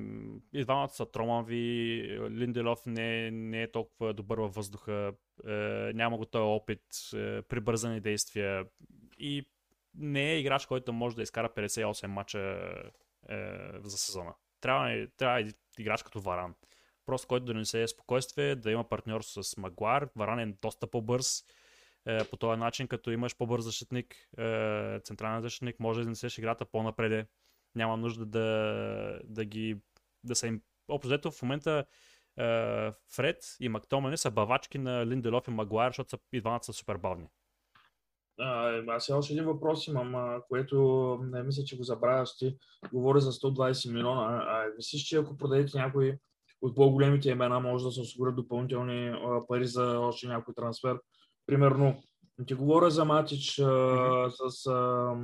и двамата са тромави, Линделов не, не е толкова добър във въздуха, е, няма го този опит, е, прибързани действия и не е играч, който може да изкара 58 мача е, за сезона. Трябва, трябва играч като Варан. Просто който да не се е спокойствие, да има партньорство с Магуар. Варан е доста по-бърз. Е, по този начин, като имаш по-бърз защитник, е, централен защитник, може да несеш играта по-напреде няма нужда да, да ги да са им... Общо в момента е, Фред и Мактомани са бавачки на Линделов и Магуайр, защото са, и двамата са супер бавни. А, аз още един въпрос имам, а, което не мисля, че го забравяш ти. Говоря за 120 милиона. А, мислиш, че ако продадете някой от по-големите имена, може да се осигурят допълнителни а, пари за още някой трансфер? Примерно, ти говоря за Матич а, mm-hmm. с а,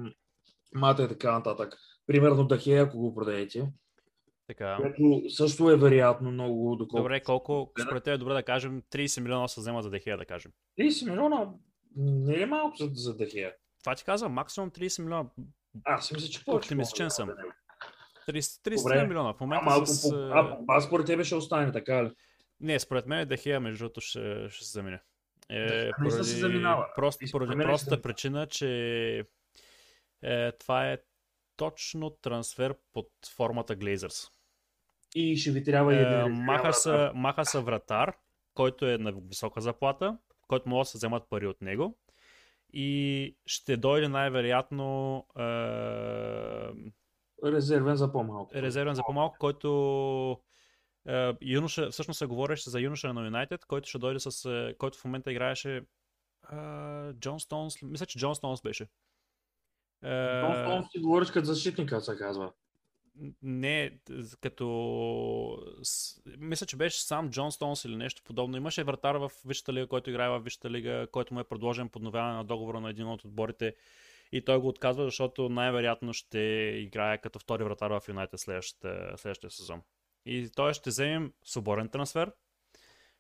Мата и така нататък примерно Дахе, ако го продадете. Така. Което също е вероятно много доколко. Добре, колко според теб е добре да кажем 30 милиона се взема за Дехея, да кажем. 30 милиона не е малко за, за Дехея. Това ти казвам, максимум 30 милиона. Аз мисля, че повече. Оптимистичен съм. 30, 30 милиона. В момента а, с... По... А, а според тебе ще остане, така ли? Не, според мен Дехея, между другото, ще, ще се замине. Е, не поради, се заминава. Просто, поради простата причина, че е, това е точно трансфер под формата Glazers. И ще ви трябва и един. Маха са, маха са вратар, който е на висока заплата, който може да се вземат пари от него. И ще дойде най-вероятно е... резервен за по-малко. Резервен за по-малко, който е, юноша, всъщност се говореше за юноша на Юнайтед, който ще дойде с, е, който в момента играеше е, Джон Стоунс, мисля, че Джон Стоунс беше. Том си говориш като защитника, се казва. Не, като... Мисля, че беше сам Джон Стоунс или нещо подобно. Имаше вратар в Висшата лига, който играе в Висшата лига, който му е предложен подновяване на договора на един от отборите. И той го отказва, защото най-вероятно ще играе като втори вратар в Юнайтед следващия, следващия сезон. И той ще вземем свободен трансфер,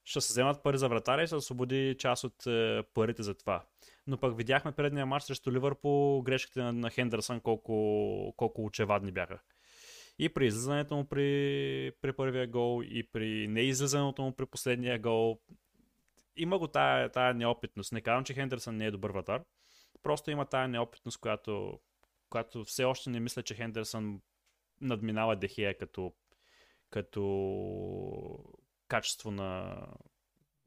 ще се вземат пари за вратаря и се освободи част от е, парите за това. Но пък видяхме предния матч срещу Ливърпул грешките на, на Хендерсън колко, колко очевадни бяха. И при излизането му при, при първия гол, и при неизлизането му при последния гол. Има го тая, тая неопитност. Не казвам, че Хендерсън не е добър вратар. Просто има тая неопитност, която, която все още не мисля, че Хендерсън надминава Дехия като, като качество на,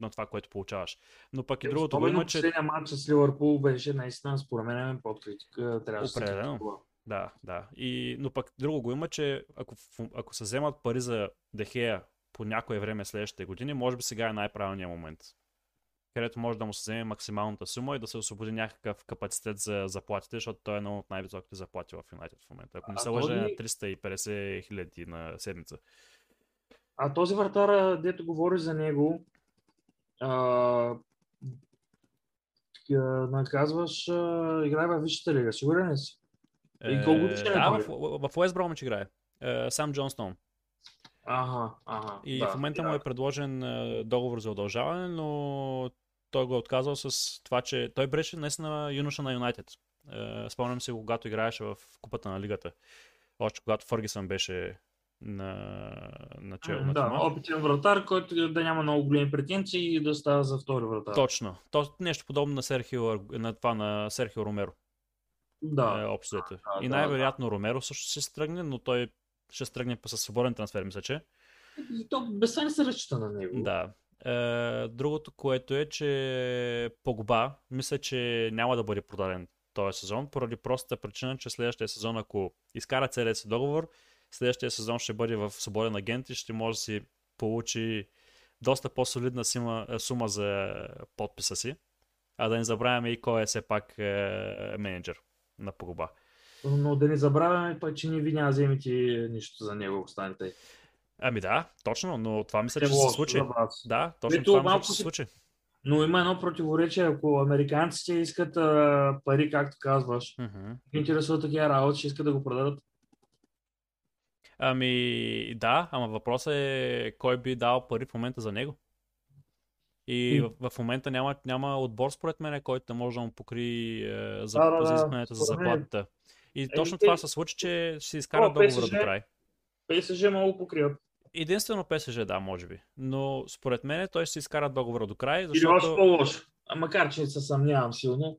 на това, което получаваш. Но пък и Е, другото го има, че... Последния матч с Ливърпул беше наистина, според мен, под критика. Трябва да се Определено. Да, да. И, но пък друго го има, че ако, ако се вземат пари за Дехея по някое време следващите години, може би сега е най-правилният момент. Където може да му се вземе максималната сума и да се освободи някакъв капацитет за заплатите, защото той е едно от най-високите заплати в Юнайтед в момента. Ако не се лъжа, е на този- 350 хиляди на седмица. А този вратар, дето говори за него, а, наказваш, играе във Висшата лига. Сигурен ли си? И колко годишен е да, в, в Уест Бромич играе. Е, Сам Джонстон. Ага, ага. И да, в момента да. му е предложен е, договор за удължаване, но той го е отказал с това, че той беше наистина юноша на Юнайтед. Е, Спомням се, когато играеше в Купата на Лигата. Още когато Фъргисън беше на, на чел на да, опитен вратар, който да няма много големи претенции и да става за втори вратар. Точно. То, нещо подобно на Серхио, на това на Серхио Ромеро. Е, Да. общо взето. да, И да, най-вероятно Ромеро също ще се тръгне, но той ще се тръгне със свободен трансфер, мисля, че. И то без това не се разчита на него. Да. Е, другото, което е, че Погба, мисля, че няма да бъде продаден този сезон, поради простата причина, че следващия сезон, ако изкара целият си договор, следващия сезон ще бъде в свободен агент и ще може да си получи доста по-солидна сума, сума за подписа си. А да не забравяме и кой е все пак е, менеджер на Погба. Но да не забравяме пък, че ние ви няма вземете нищо за него, ако стане тъй. Ами да, точно, но това мисля, че се случи. да, точно Ето, това мисля, че се случи. Но има едно противоречие, ако американците искат а, пари, както казваш, ги интересуват такива работи, ще искат да го продадат. Ами да, ама въпросът е кой би дал пари в момента за него. И в, в момента няма, няма отбор, според мен, който да може да му покри е, за, Да, да, за заплатата. И точно те- това се случи, че ще си изкарат договора до край. ПСЖ много покриват. Единствено ПСЖ, да, може би. Но според мен той ще си изкара договора до край, Или още защото... по-лошо. А макар, че се съмнявам силно.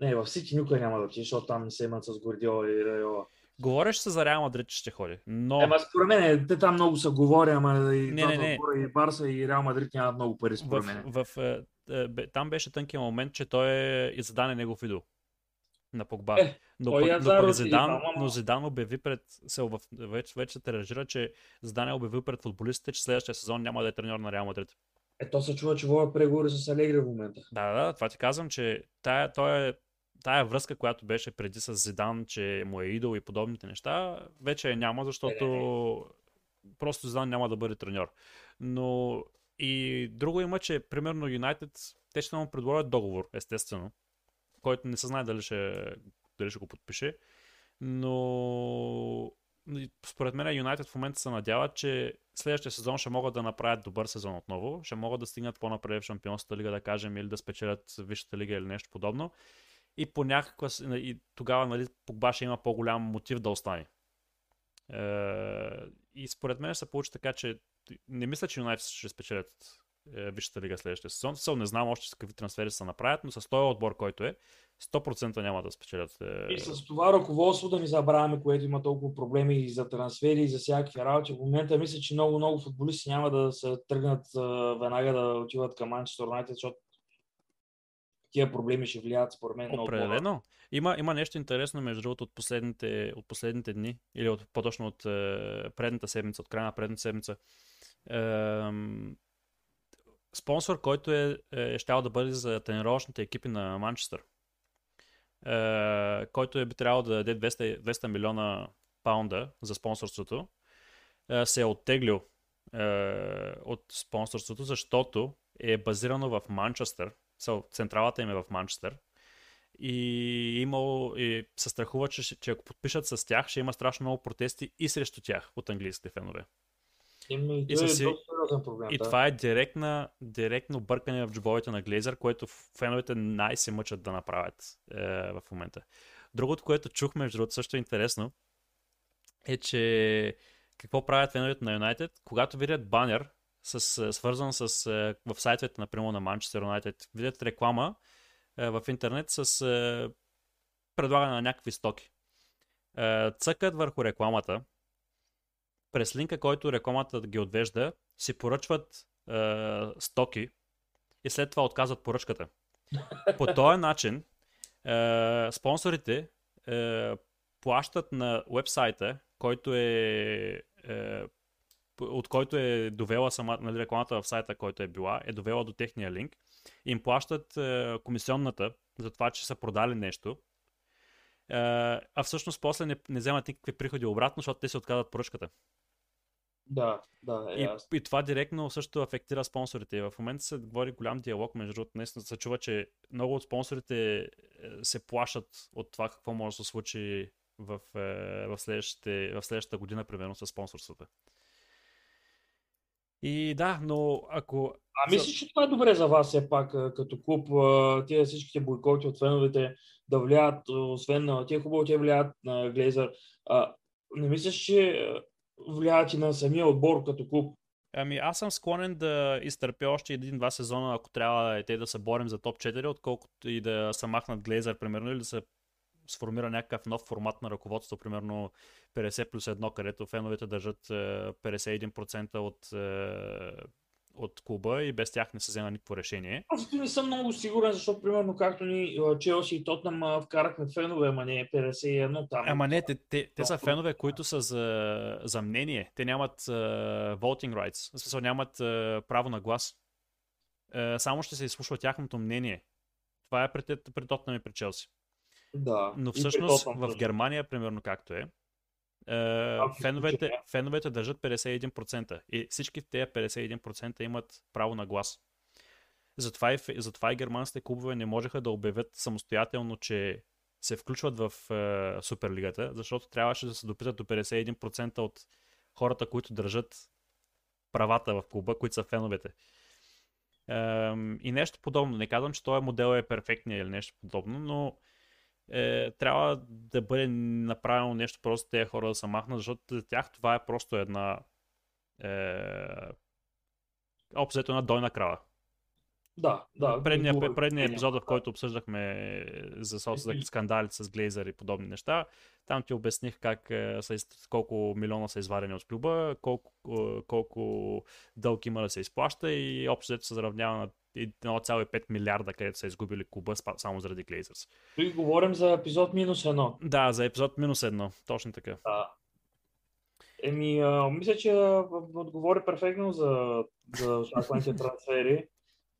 Не, в Сити никой няма да отиде, защото там не се имат с Гордиола и Райола. Говореше се за Реал Мадрид, че ще ходи. Но... Ема според мен, те там много са говори, ама и, Не, не, не. и Барса и Реал Мадрид нямат много пари, според в, мен. в, е, е, бе- там беше тънкият момент, че той е и задан е негов идол на Погба. Е, но, пък, е но пък Зидан, там, но Зидан обяви пред, се, в, вече, вече се тиражира, че Зидан е обявил пред футболистите, че следващия сезон няма да е треньор на Реал Мадрид. Е, то се чува, че водят преговори с Алегри в момента. Да, да, това ти казвам, че тая, той е, тая връзка, която беше преди с Зидан, че му е идол и подобните неща, вече я няма, защото Не, просто Зидан няма да бъде треньор. Но и друго има, че примерно Юнайтед, те ще му предложат договор, естествено, който не се знае дали ще, дали ще го подпише, но според мен Юнайтед в момента се надяват, че следващия сезон ще могат да направят добър сезон отново, ще могат да стигнат по-напред в Шампионската лига, да кажем, или да спечелят Висшата лига или нещо подобно. И по някаква... И тогава, нали, Погба ще има по-голям мотив да остане. Е, и според мен ще се получи така, че не мисля, че Юнайтед ще спечелят е, Висшата лига следващия сезон. Съл не знам още с какви трансфери се направят, но с този отбор, който е, 100% няма да спечелят. Е, И с това ръководство да не забравяме, което има толкова проблеми и за трансфери, и за всякакви работи. В момента мисля, че много-много футболисти няма да се тръгнат а, веднага да отиват към Манчестър Юнайтед, защото тия проблеми ще влияят според мен много. Определено. Има, има нещо интересно, между другото, от последните, от последните дни, или от, по-точно от е, предната седмица, от края на предната седмица. Ем, спонсор, който е, е щял да бъде за тренировъчните екипи на Манчестър, е, който е би трябвало да даде 200, 200 милиона паунда за спонсорството, е, се е оттеглил е, от спонсорството, защото е базирано в Манчестър. So, централата им е в Манчестър. И имало, и се страхува, че, че ако подпишат с тях, ще има страшно много протести и срещу тях от английските фенове. Еми, И е си- сериозен проблем. И да. това е директна, директно бъркане в джобовете на Глейзър, което феновете най-се мъчат да направят е, в момента. Другото, което чух, между другото, също е интересно, е, че какво правят феновете на Юнайтед, когато видят банер, с, е, свързан с, е, в сайтовете, например, на Манчестър Юнайтед, видят реклама е, в интернет с предлагане на някакви стоки. Цъкат върху рекламата, през линка, който рекламата ги отвежда, си поръчват стоки и след това отказват поръчката. По този начин спонсорите плащат на вебсайта, който е, е от който е довела сама, нали, рекламата в сайта, който е била, е довела до техния линк. Им плащат е, комисионната за това, че са продали нещо. Е, а всъщност после не, не вземат никакви приходи обратно, защото те се отказват поръчката. Да, да, е и, и това директно също афектира спонсорите. В момента се говори голям диалог, между другото, наистина се чува, че много от спонсорите е, се плашат от това какво може да се случи в, е, в, следващите, в следващата година, примерно, с спонсорствата. И да, но ако... А мислиш, че това е добре за вас все пак като клуб, тия всичките бойкоти от феновете да влияят, освен на тия хубаво, те влияят на Глейзър. Не мислиш, че влияят и на самия отбор като клуб? Ами аз съм склонен да изтърпя още един-два сезона, ако трябва те да се борим за топ 4, отколкото и да се махнат Глейзър, примерно, или да се сформира някакъв нов формат на ръководство, примерно 50 плюс 1, където феновете държат 51% е, от, е, от клуба и без тях не се взема никакво решение. Аз не съм много сигурен, защото примерно както ни Челси и Тотнам вкарахме фенове, ама не 51 там. Ама не, те, те, те са фенове, които са за, за мнение. Те нямат uh, voting rights, в смисъл нямат uh, право на глас. Uh, само ще се изслушва тяхното мнение. Това е пред, пред Тотнам и пред Челси. Да. Но всъщност в Германия, примерно както е, е феновете, феновете държат 51%. И всички тези 51% имат право на глас. Затова и, затова и германските клубове не можеха да обявят самостоятелно, че се включват в е, Суперлигата, защото трябваше да се допитат до 51% от хората, които държат правата в клуба, които са феновете. Е, и нещо подобно. Не казвам, че този модел е перфектният или нещо подобно, но е, трябва да бъде направено нещо просто тези хора да се махнат, защото за тях това е просто една е, общо една дойна крава. Да, да. Предния, предния епизод, в който обсъждахме за скандалите с Глейзър и подобни неща, там ти обясних как е, са, колко милиона са извадени от клуба, колко, е, колко дълг има да се изплаща и общо се заравнява на 1,5 милиарда, където са изгубили клуба само заради Глейзърс. Тук говорим за епизод минус едно. Да, за епизод минус едно, точно така. Да. Еми, а, мисля, че отговори перфектно за, за очакваните трансфери.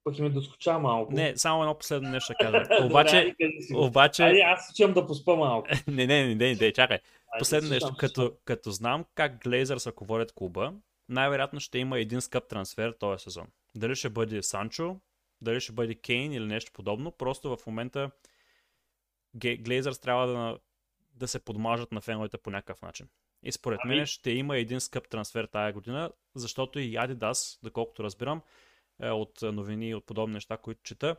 Пък и ми доскоча малко. Не, само едно последно нещо ще *laughs* кажа. обаче, обаче... Аз чем да поспа малко. *laughs* не, не, не, не, не, чакай. Последно нещо. Като, като знам как Глейзърс ръководят клуба, най-вероятно ще има един скъп трансфер този сезон. Дали ще бъде Санчо, дали ще бъде Кейн или нещо подобно. Просто в момента Глейзърс трябва да, да се подмажат на феновете по някакъв начин. И според ами... мен ще има един скъп трансфер тая година, защото и Adidas, доколкото разбирам, е, от новини и от подобни неща, които чета,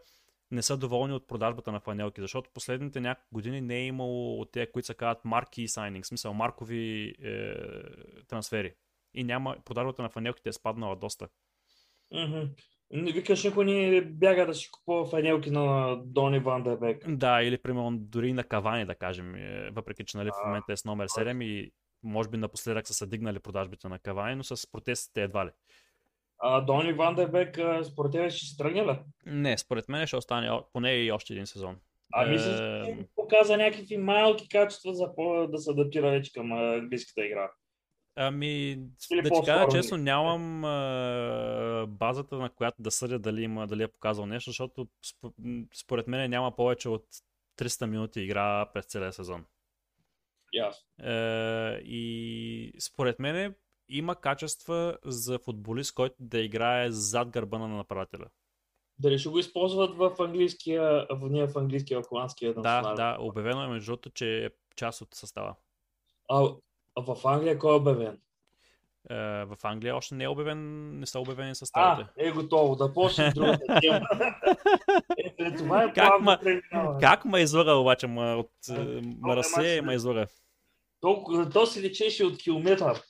не са доволни от продажбата на фанелки, защото последните няколко години не е имало от тези, които се казват марки сайнинг, в смисъл маркови е, трансфери. И няма, продажбата на фанелките е спаднала доста. Mm-hmm. Викаш, никой не бяга да си купува фанелки на Дони Ван Дебек. Да, или примерно дори на Кавани, да кажем, е, въпреки че нали, в момента е с номер 7 и може би напоследък са дигнали продажбите на Кавани, но с протестите едва ли. А Дони Ван Дебек, според тебе ще се тръгне ли? Не, според мен ще остане поне и още един сезон. А мисля, че показа някакви малки качества за да се адаптира вече към английската игра. Ами, Или да ти кажа честно, нямам а, базата, на която да съдя дали, има, дали е показал нещо, защото според мен няма повече от 300 минути игра през целия сезон. Yes. Е, и според мен има качества за футболист, който да играе зад гърба на нападателя. Дали ще го използват в английския, в, в английския, в холандския Да, да, обявено е между другото, че е част от състава. А, а в Англия кой е обявен? Е, в Англия още не е обявен, не са обявени съставите. А, е готово, да почнем другата тема. *laughs* е, това е как, ма, как ме излага обаче, ма, от Марасе ме излага? То, то си лечеше от километър.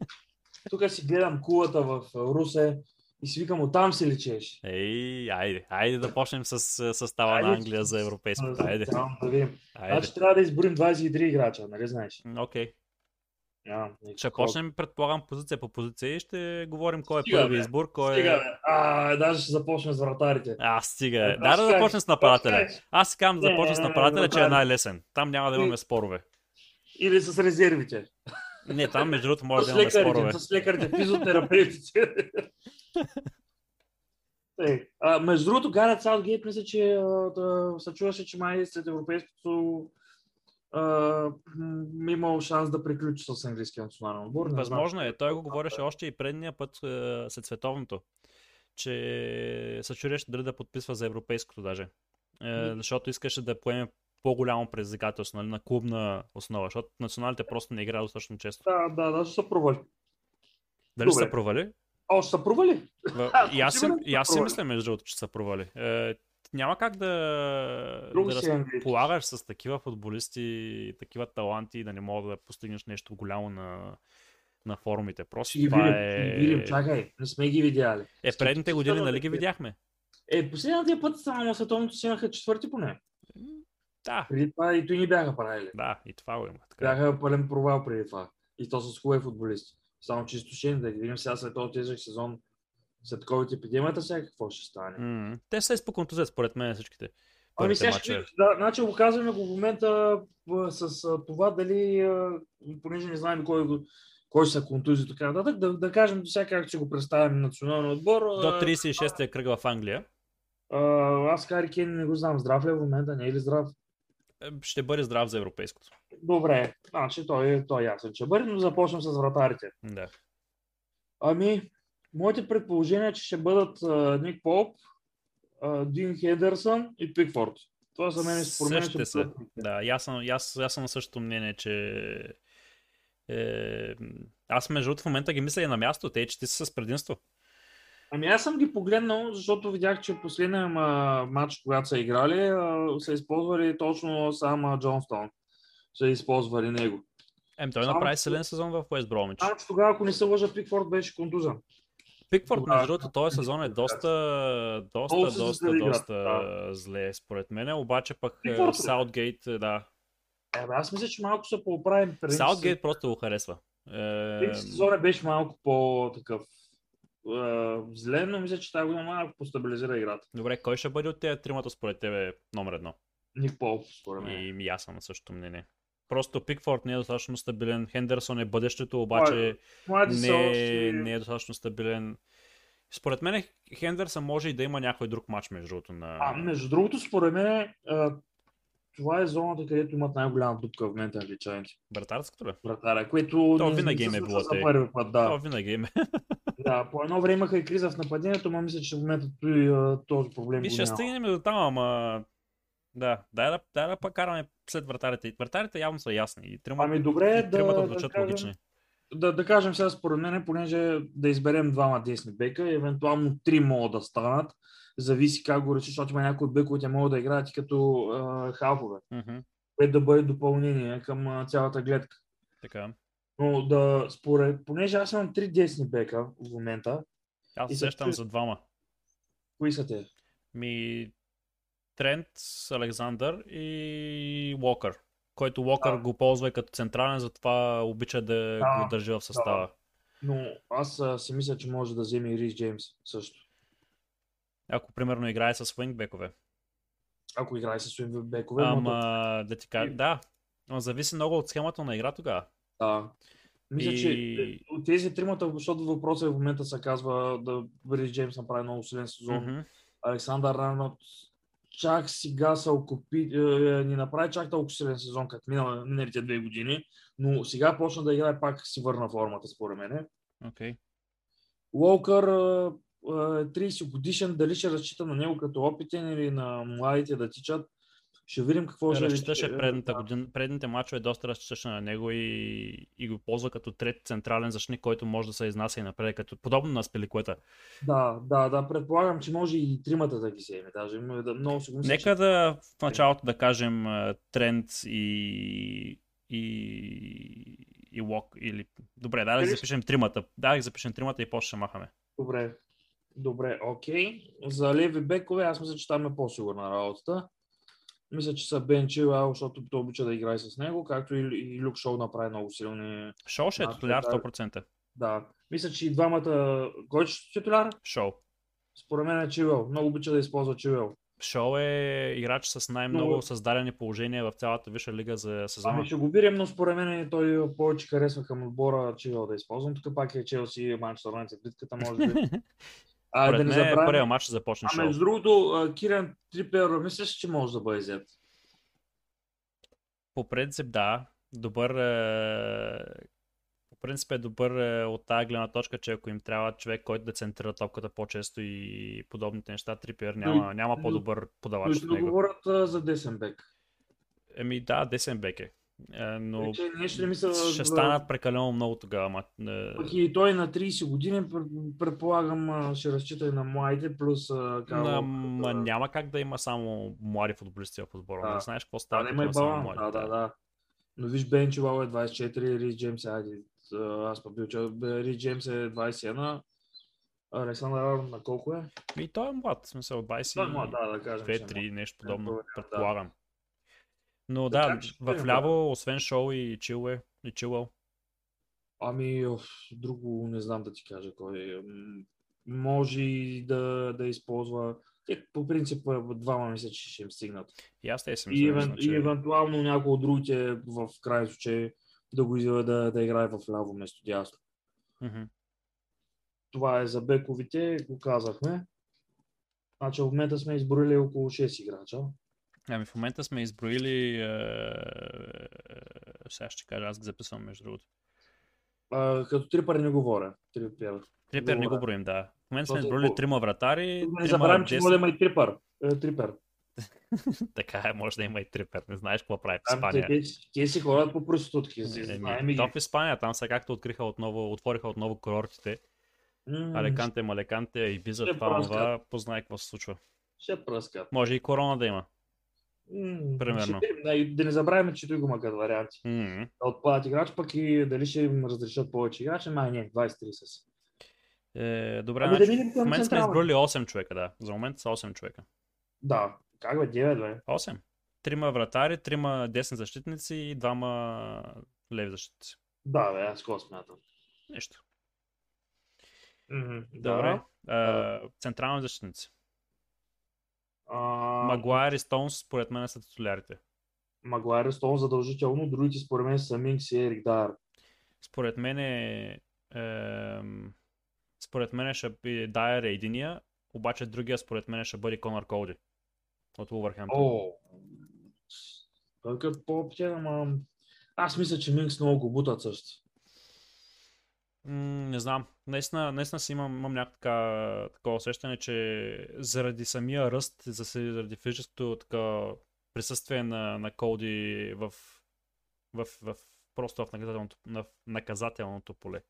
*laughs* Тук си гледам кулата в Русе и си викам, оттам си лечеш. Ей, айде, айде да почнем с състава на Англия за европейското. Айде. Да видим. Айде. Значи трябва да изборим 23 играча, нали знаеш? Окей. Okay. Ще почнем, предполагам, позиция по позиция и ще говорим кой е Стига, първи бе. избор, кой Стига, е... бе. А, даже ще започнем с вратарите. А, стига. е. Да, да аз започнем с нападателя. Аз си казвам да Не, започнем с нападателя, че е най-лесен. Там няма да имаме спорове. Или с резервите. Не, там между другото може да имаме спорове. лекарите, с лекарите, физиотерапевтите. Тъй. А, между другото, Гарет Саутгейт мисля, че да, се чуваше, че май след европейското а, имал шанс да приключи с английския национален отбор. Знам. Възможно е. Той го говореше още и предния път е, след световното, че се чудеше дали да подписва за европейското даже. Е, защото искаше да поеме по-голямо предизвикателство нали, на клубна основа, защото националите просто не играят достатъчно често. Да, да, да, ще се провали. Дали Добре. са провали? О, ще се провали. В... А, *laughs* И аз, си, и аз си мисля, между другото, че са провали. Е, няма как да, Друго да си е разполагаш с такива футболисти, такива таланти и да не мога да постигнеш нещо голямо на, на форумите. Просто ги това видим, е... видим, чакай, не сме ги видяли. Е, предните години, нали ги видяхме? Е, последния път само на световното си имаха четвърти поне. Да, Преди това и той ни бяха правили. да, и това го има. Така. е. Бяха пълен провал преди това. И то с хубави футболисти. Само че изтощени, да ги видим сега след този тежък сезон, след COVID епидемията, сега какво ще стане. М, Те са изпоконтузят, според мен, всичките. Ами сега ще, да, значи го казваме го в момента с а, това дали, а, понеже не знаем кой, го- кой са контузи и така нататък, да, да кажем до сега как ще го представим националния отбор. До а, 36-я кръг в Англия а, аз Хари Кейн не го знам, здрав ли е в момента, не е ли здрав? Е, ще бъде здрав за европейското. Добре, значи той, е- той е ясен, че бъде, но започвам с вратарите. Да. Ами, моите предположения, че ще бъдат а, Ник Поп, Дин Хедерсън и Пикфорд. Това за мен според мен ще. Да, аз съм, аз, аз съм на същото мнение, че е, аз между в момента ги мисля и на място, те че ти са с предимство. Ами аз съм ги погледнал, защото видях, че последния ма- матч, когато са играли, са използвали точно само Джонстон. Са използвали него. Ем, той Само, направи силен сезон в Уест Бромич. Само, че тогава, ако не се лъжа, Пикфорд беше контузен. Пикфорд, тогава- между другото, този сезон е доста, доста, доста, заигра, доста да. зле, според мен. Обаче пък е, Пикфорд? Саутгейт, е, да. Е, бе, аз мисля, че малко се поправим. Саутгейт просто го харесва. Е, сезона беше малко по-такъв е, зле, но мисля, че тази година малко постабилизира играта. добре, кой ще бъде от тези тримата според тебе номер едно? Ник Поп, според мен. И, и аз съм на същото мнение. Просто Пикфорд не е достатъчно стабилен, Хендерсон е бъдещето, обаче Млади не, още... не е достатъчно стабилен. Според мен Хендерсон може и да има някой друг матч между другото на... А, между другото, според мен, това е зоната, където имат най-голяма дупка в момента англичаните. Вратарското ли? Вратаря, което То не- винаги им е било за тъй. първи път, да. То винаги има. *laughs* да. По едно време имаха и криза в нападението, но мисля, че в момента този проблем И ще стигнем до там, ама... Да, дай да, дай да пък караме след вратарите. Вратарите явно са ясни. И тримата, Ами добре, и тримата да, да, кажем, логични. да, да кажем сега според мен, понеже да изберем двама десни бека, и евентуално три могат да станат. Зависи как го решиш, защото има някои от бековете могат да играят и като а, халфове, Мгм, което да бъде допълнение към а, цялата гледка. Така. Но да, според, понеже аз имам три десни бека в момента, Аз сещам за двама. кои са те? Ми Трент, Александър и Уокър. Който Уокър Да. го ползва и като централен, затова обича да, Да, го държи в състава. Но аз а, си мисля, че може да вземе и Рис Джеймс също. Ако примерно играе с уингбекове. Ако играе с Уинве бекове, но Ама да ти кажа, да. Но зависи много от схемата на игра тогава. Да. Мисля, И- че е, от тези тримата, защото въпросът в момента се казва да Рис Джеймс направи много силен сезон. Мгм. Александър Арнолд чак сега се окупи, е, е, ни направи чак толкова силен сезон, как минал, миналите две години, но сега почна да играе пак си върна формата, според мен. Уолкър е, е 30 годишен, дали ще разчита на него като опитен или на младите да тичат. Ще видим какво ще Разчиташе е, предната да. година, предните мачове доста разчиташе на него и, и го ползва като трет централен защитник, който може да се изнася и напред, като подобно на Спеликуета. Да, да, да, предполагам, че може и тримата да ги вземе. Даже да, много си го мисля, Нека че- да в началото да кажем а, Трент и, и, и Лок или... Добре, да Дали- запишем тримата. Да, ги запишем тримата и после ще махаме. Добре. Добре, окей. За леви бекове, аз мисля, че там е по-сигурна работата. Мисля, че са Бен Чилуел, защото той обича да играе с него, както и, и Люк Шоу направи много силни. Шоу ще е титуляр да. 100%. Да. Мисля, че и двамата... Кой ще титуляр? Шоу. Според мен е Чилуел. Много обича да използва Чилуел. Шоу е играч с най-много Но- създадени положения в цялата Висша лига за сезона. Ами ще го видим, но според мен той повече харесва към отбора Чилуел да използвам. Тук пак е Челси и Манчестър Юнайтед битката, може би. *laughs* А, Според да не мен забравяме. първият матч ще започне А шоу. между другото, а, Киран Трипер, мислиш, че може да бъде взет? По принцип, да. Добър. Е... По принцип е добър е, от тази гледна точка, че ако им трябва човек, който да центрира топката по-често и подобните неща, Трипиер няма, няма но- по-добър Но подавач ще от него. говорят за десен бек. Еми да, десен бек е. Е, Но Вече нещо не мисля... ще станат прекалено много тогава. е, Пък и той на 30 години, пр- предполагам, ще разчита и на младите, плюс Карл На, няма как да има само млади футболисти в отбора. Да. Не знаеш какво Да, става. да има и млади, Да, да, да. Но виж, Бен Чилуел е 24, Рис Джеймс е, аз пък бил, че Рис Джеймс е 21, Александър Арон на колко е? И той е млад, в смисъл 20. Той е млад, да, да кажем. е. 2-3, нещо подобно, Да. Но да, ще в ляво, освен Шоу и Чилуе, и Чилуел, Ами, оф, друго не знам да ти кажа кой. е. Може и да, да използва. Те, по принцип, а, двама мисля, че ще им стигнат. и аз те си И, евен, че... и евентуално някой от другите в крайен случай да го изведе да, да играе в ляво вместо дясно. Това е за бековите, го казахме. Значи в момента сме изброили около 6 играча. Ами в момента сме изброили... Е... Сега ще кажа, аз ги записвам между другото. А, като трипър не говоря. Трипър. Трипер не го броим, да. В момента сме изброили трима вратари, Не забравям, че може да има и трипър. Е, трипър. Така е, може да има и трипер. Не знаеш какво прави в Ами, Испания. те, си ходят по знаем ги. то в Испания, там сега както откриха отново, отвориха отново курортите. М, Алеканте, Малеканте, Ибиза, това, това, познай какво се случва. Ще пръскат. Може и корона да има. Примерно. ще. Да, да не забравяме, че той го има като варианти. М. Да отпадат играч, пък и дали ще им разрешат повече играчи, май не, 23 са. Е, добре, Ами да значи, видим в момента сме изброили 8 човека, да. За момента са 8 човека. Да, как бе, 9 бе. 8. Трима вратари, трима десни защитници и двама леви защитници. Да, бе, аз какво смятам. Нещо. Мгм, Добре. Да. Е, централни защитници. А, Магуайр и Стоунс, според мен са титулярите. Магуайр е Стоун задължително, другите според мен са Минкс и Ерик Дайер. Според мен е... Ем, според мен ще бъде Дайер е единия, обаче другия според мен ще бъде Конър Колди. От Уверхемптън. О, той като по-птен, ама... Аз мисля, че Минкс много го бутат също. М, не знам. Наистина, наистина си имам, имам някакво така, такова усещане, че заради самия ръст, за- заради физическото така, присъствие на, на Колди в, в, в, просто в наказателното, в наказателното поле.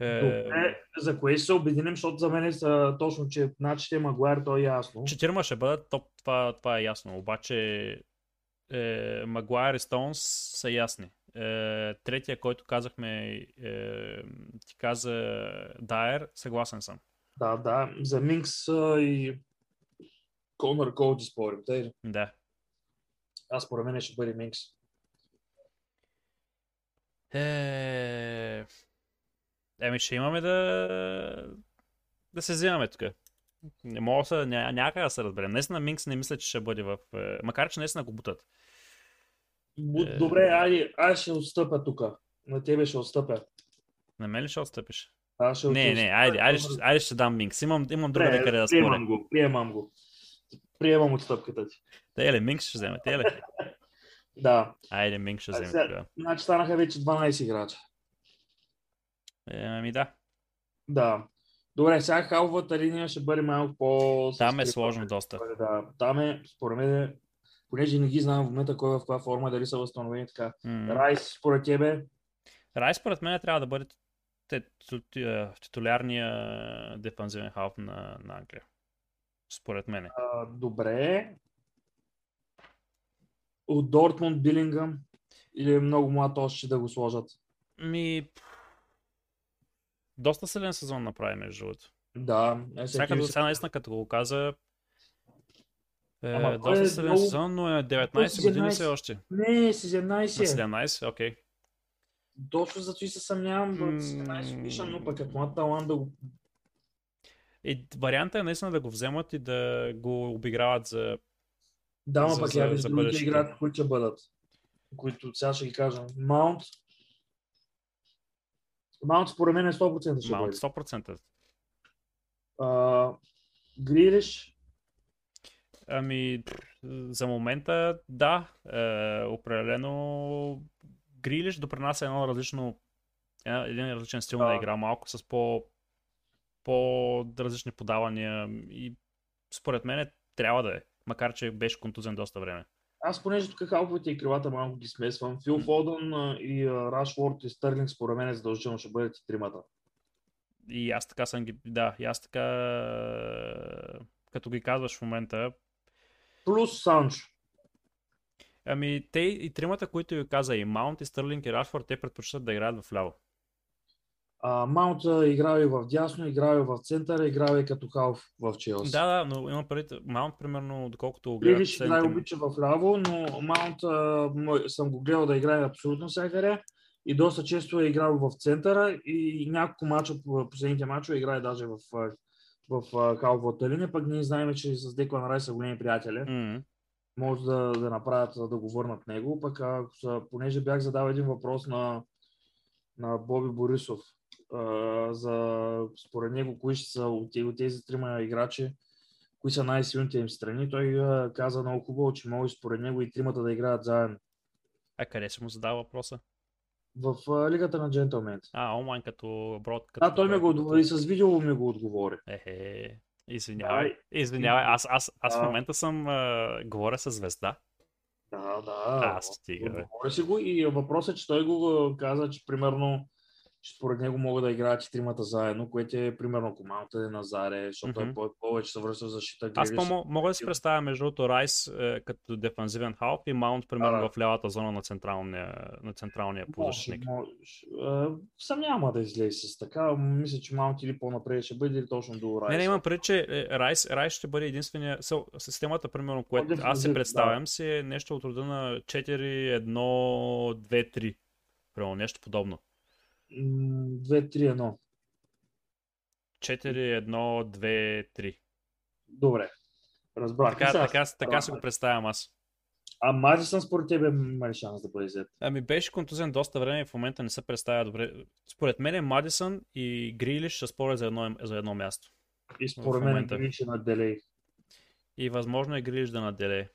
Е, Добре, за кое ще се обединим, защото за мен са точно, че начите Магуайр, то е ясно. Четирима ще бъдат топ, това, това е ясно. Обаче е, Магуайр и Стоунс са ясни. Е, третия, който казахме, е, ти каза Дайер, съгласен съм. Да, да, за Минкс и Конър Колди спорим. Тъй, Да. аз според мен ще бъде Минкс. Е... Еми, ще имаме да... да се взимаме тук. Не мога да ня, някак да се разберем. Наистина Минкс не мисля, че ще бъде в... е, Макар, че наистина го бутат. Е. Добре, айде, аз ще отстъпя тук. На тебе ще отстъпя. На мен ли ще отстъпиш? Аз ще Не, не, айде, айде, ще, айде ще дам Минкс. Имам, имам друга къде да споря. приемам го, приемам го. Приемам отстъпката ти. Те ли, Минкс ще вземе, те ли? *laughs* Да. Айде, Минкс ще вземе сега-. Значи станаха вече 12 играча. Е, Ами да, Да. Добре, сега халвата линия ще бъде малко по... там е сложно доста. Да, там е, според мен, понеже не ги знам в момента кой е в каква форма, дали са възстановени така. М. Райс, според тебе, Рай според мен трябва да бъде титулярния дефанзивен халф на, на Англия. Според мен. а, добре. От Дортмунд, Билингъм или е много млад още да го сложат? Ми... Доста силен сезон направи, между другото. Да. Е, Сега, като, сега наистина, като го каза, Ама той доста е силен много- сезон, но е Той 19 години 17. все още. Не, 17 На е. 17, окей. Точно зато и се съмнявам М. 17 годишен, но пък е млад талант да го... И варианта е наистина да го вземат и да го обиграват за... Да, За- пък я виж другите играчи, които ще бъдат. Които сега ще ги кажа. Маунт. Маунт според мен е 100% ще Маунт бъде. 100%. А, Грилиш. Ами, за момента, да. Е, определено Грилиш допринася едно различно, една- един различен стил Да. на игра, малко с по, по-различни подавания и според мен трябва да е, макар че беше контузен доста време. Аз понеже тук халфовете и крилата малко ги смесвам. Фил Фодън а, и а, Рашфорд и Стърлинг според мен задължително ще бъдат и тримата. И аз така съм ги, да, и аз така, като ги казваш в момента, Плюс Санчо. ами те и тримата, които ви каза, и Маунт, и Стърлинг, и Рашфорд, те предпочитат да играят в ляво. А, Маунт а, играл и в дясно, играл и в центъра, играл и като халф в Челси. Да, да, но имам предвид, Маунт, примерно, доколкото го гледах Грилиш играе последните- обича в ляво, но Маунт а, съм го гледал да играе абсолютно всякъде и доста често е играл в центъра и няколко мача, по последните мачове играе даже в, в, халфовата линия, пък ние знаем, че с Деклан Рай са големи приятели. М, може да, да направят, да го върнат него. Пък ако са, понеже бях задал един въпрос на, на Боби Борисов а, за според него кои ще са от, от тези трима играчи, кои са най-силните им страни, той а, каза много хубаво, че може според него и тримата да играят заедно. А къде си му задава въпроса? В а, лигата на джентълмените. А, онлайн като брод. Като, Да, той ми го отговори, и с видео ми го отговори. Ехе, извинявай. Извинявай, аз, аз, аз в момента съм, а, говоря с звезда. Да, да. А, стига, бе. Отговори си го и въпросът е, че той го а, каза, че примерно според него могат да играят и тримата заедно, което е примерно командата е Назаре, защото Мгм. е по- повече се връща в защита. Аз по- мога да си представя между другото Райс е, като дефанзивен халф и Маунт, примерно Да, да. в лявата зона на централния, на централния полузащитник. А, Сам няма да излезе с така. Мисля, че малко или по-напред ще бъде или точно до Райс. Не, не, имам преди, че е, Райс, Райс ще бъде единствения. Системата, примерно, което аз си да. представям, си е нещо от рода на 4, 1, 2, 3. Примерно, нещо подобно. М, 2-3-1. 4, 1, 2, 3. Добре. Разбрах. Така, сега- така, така си го представям аз. А Мадисън според тебе има ли шанс да бъде взет? Ами беше контузен доста време и в момента не се представя добре. Според мен е Мадисън и Грилиш ще спорят за едно, за едно място. И според мен. Грилиш е на Делей. И възможно е Грилиш да наделе.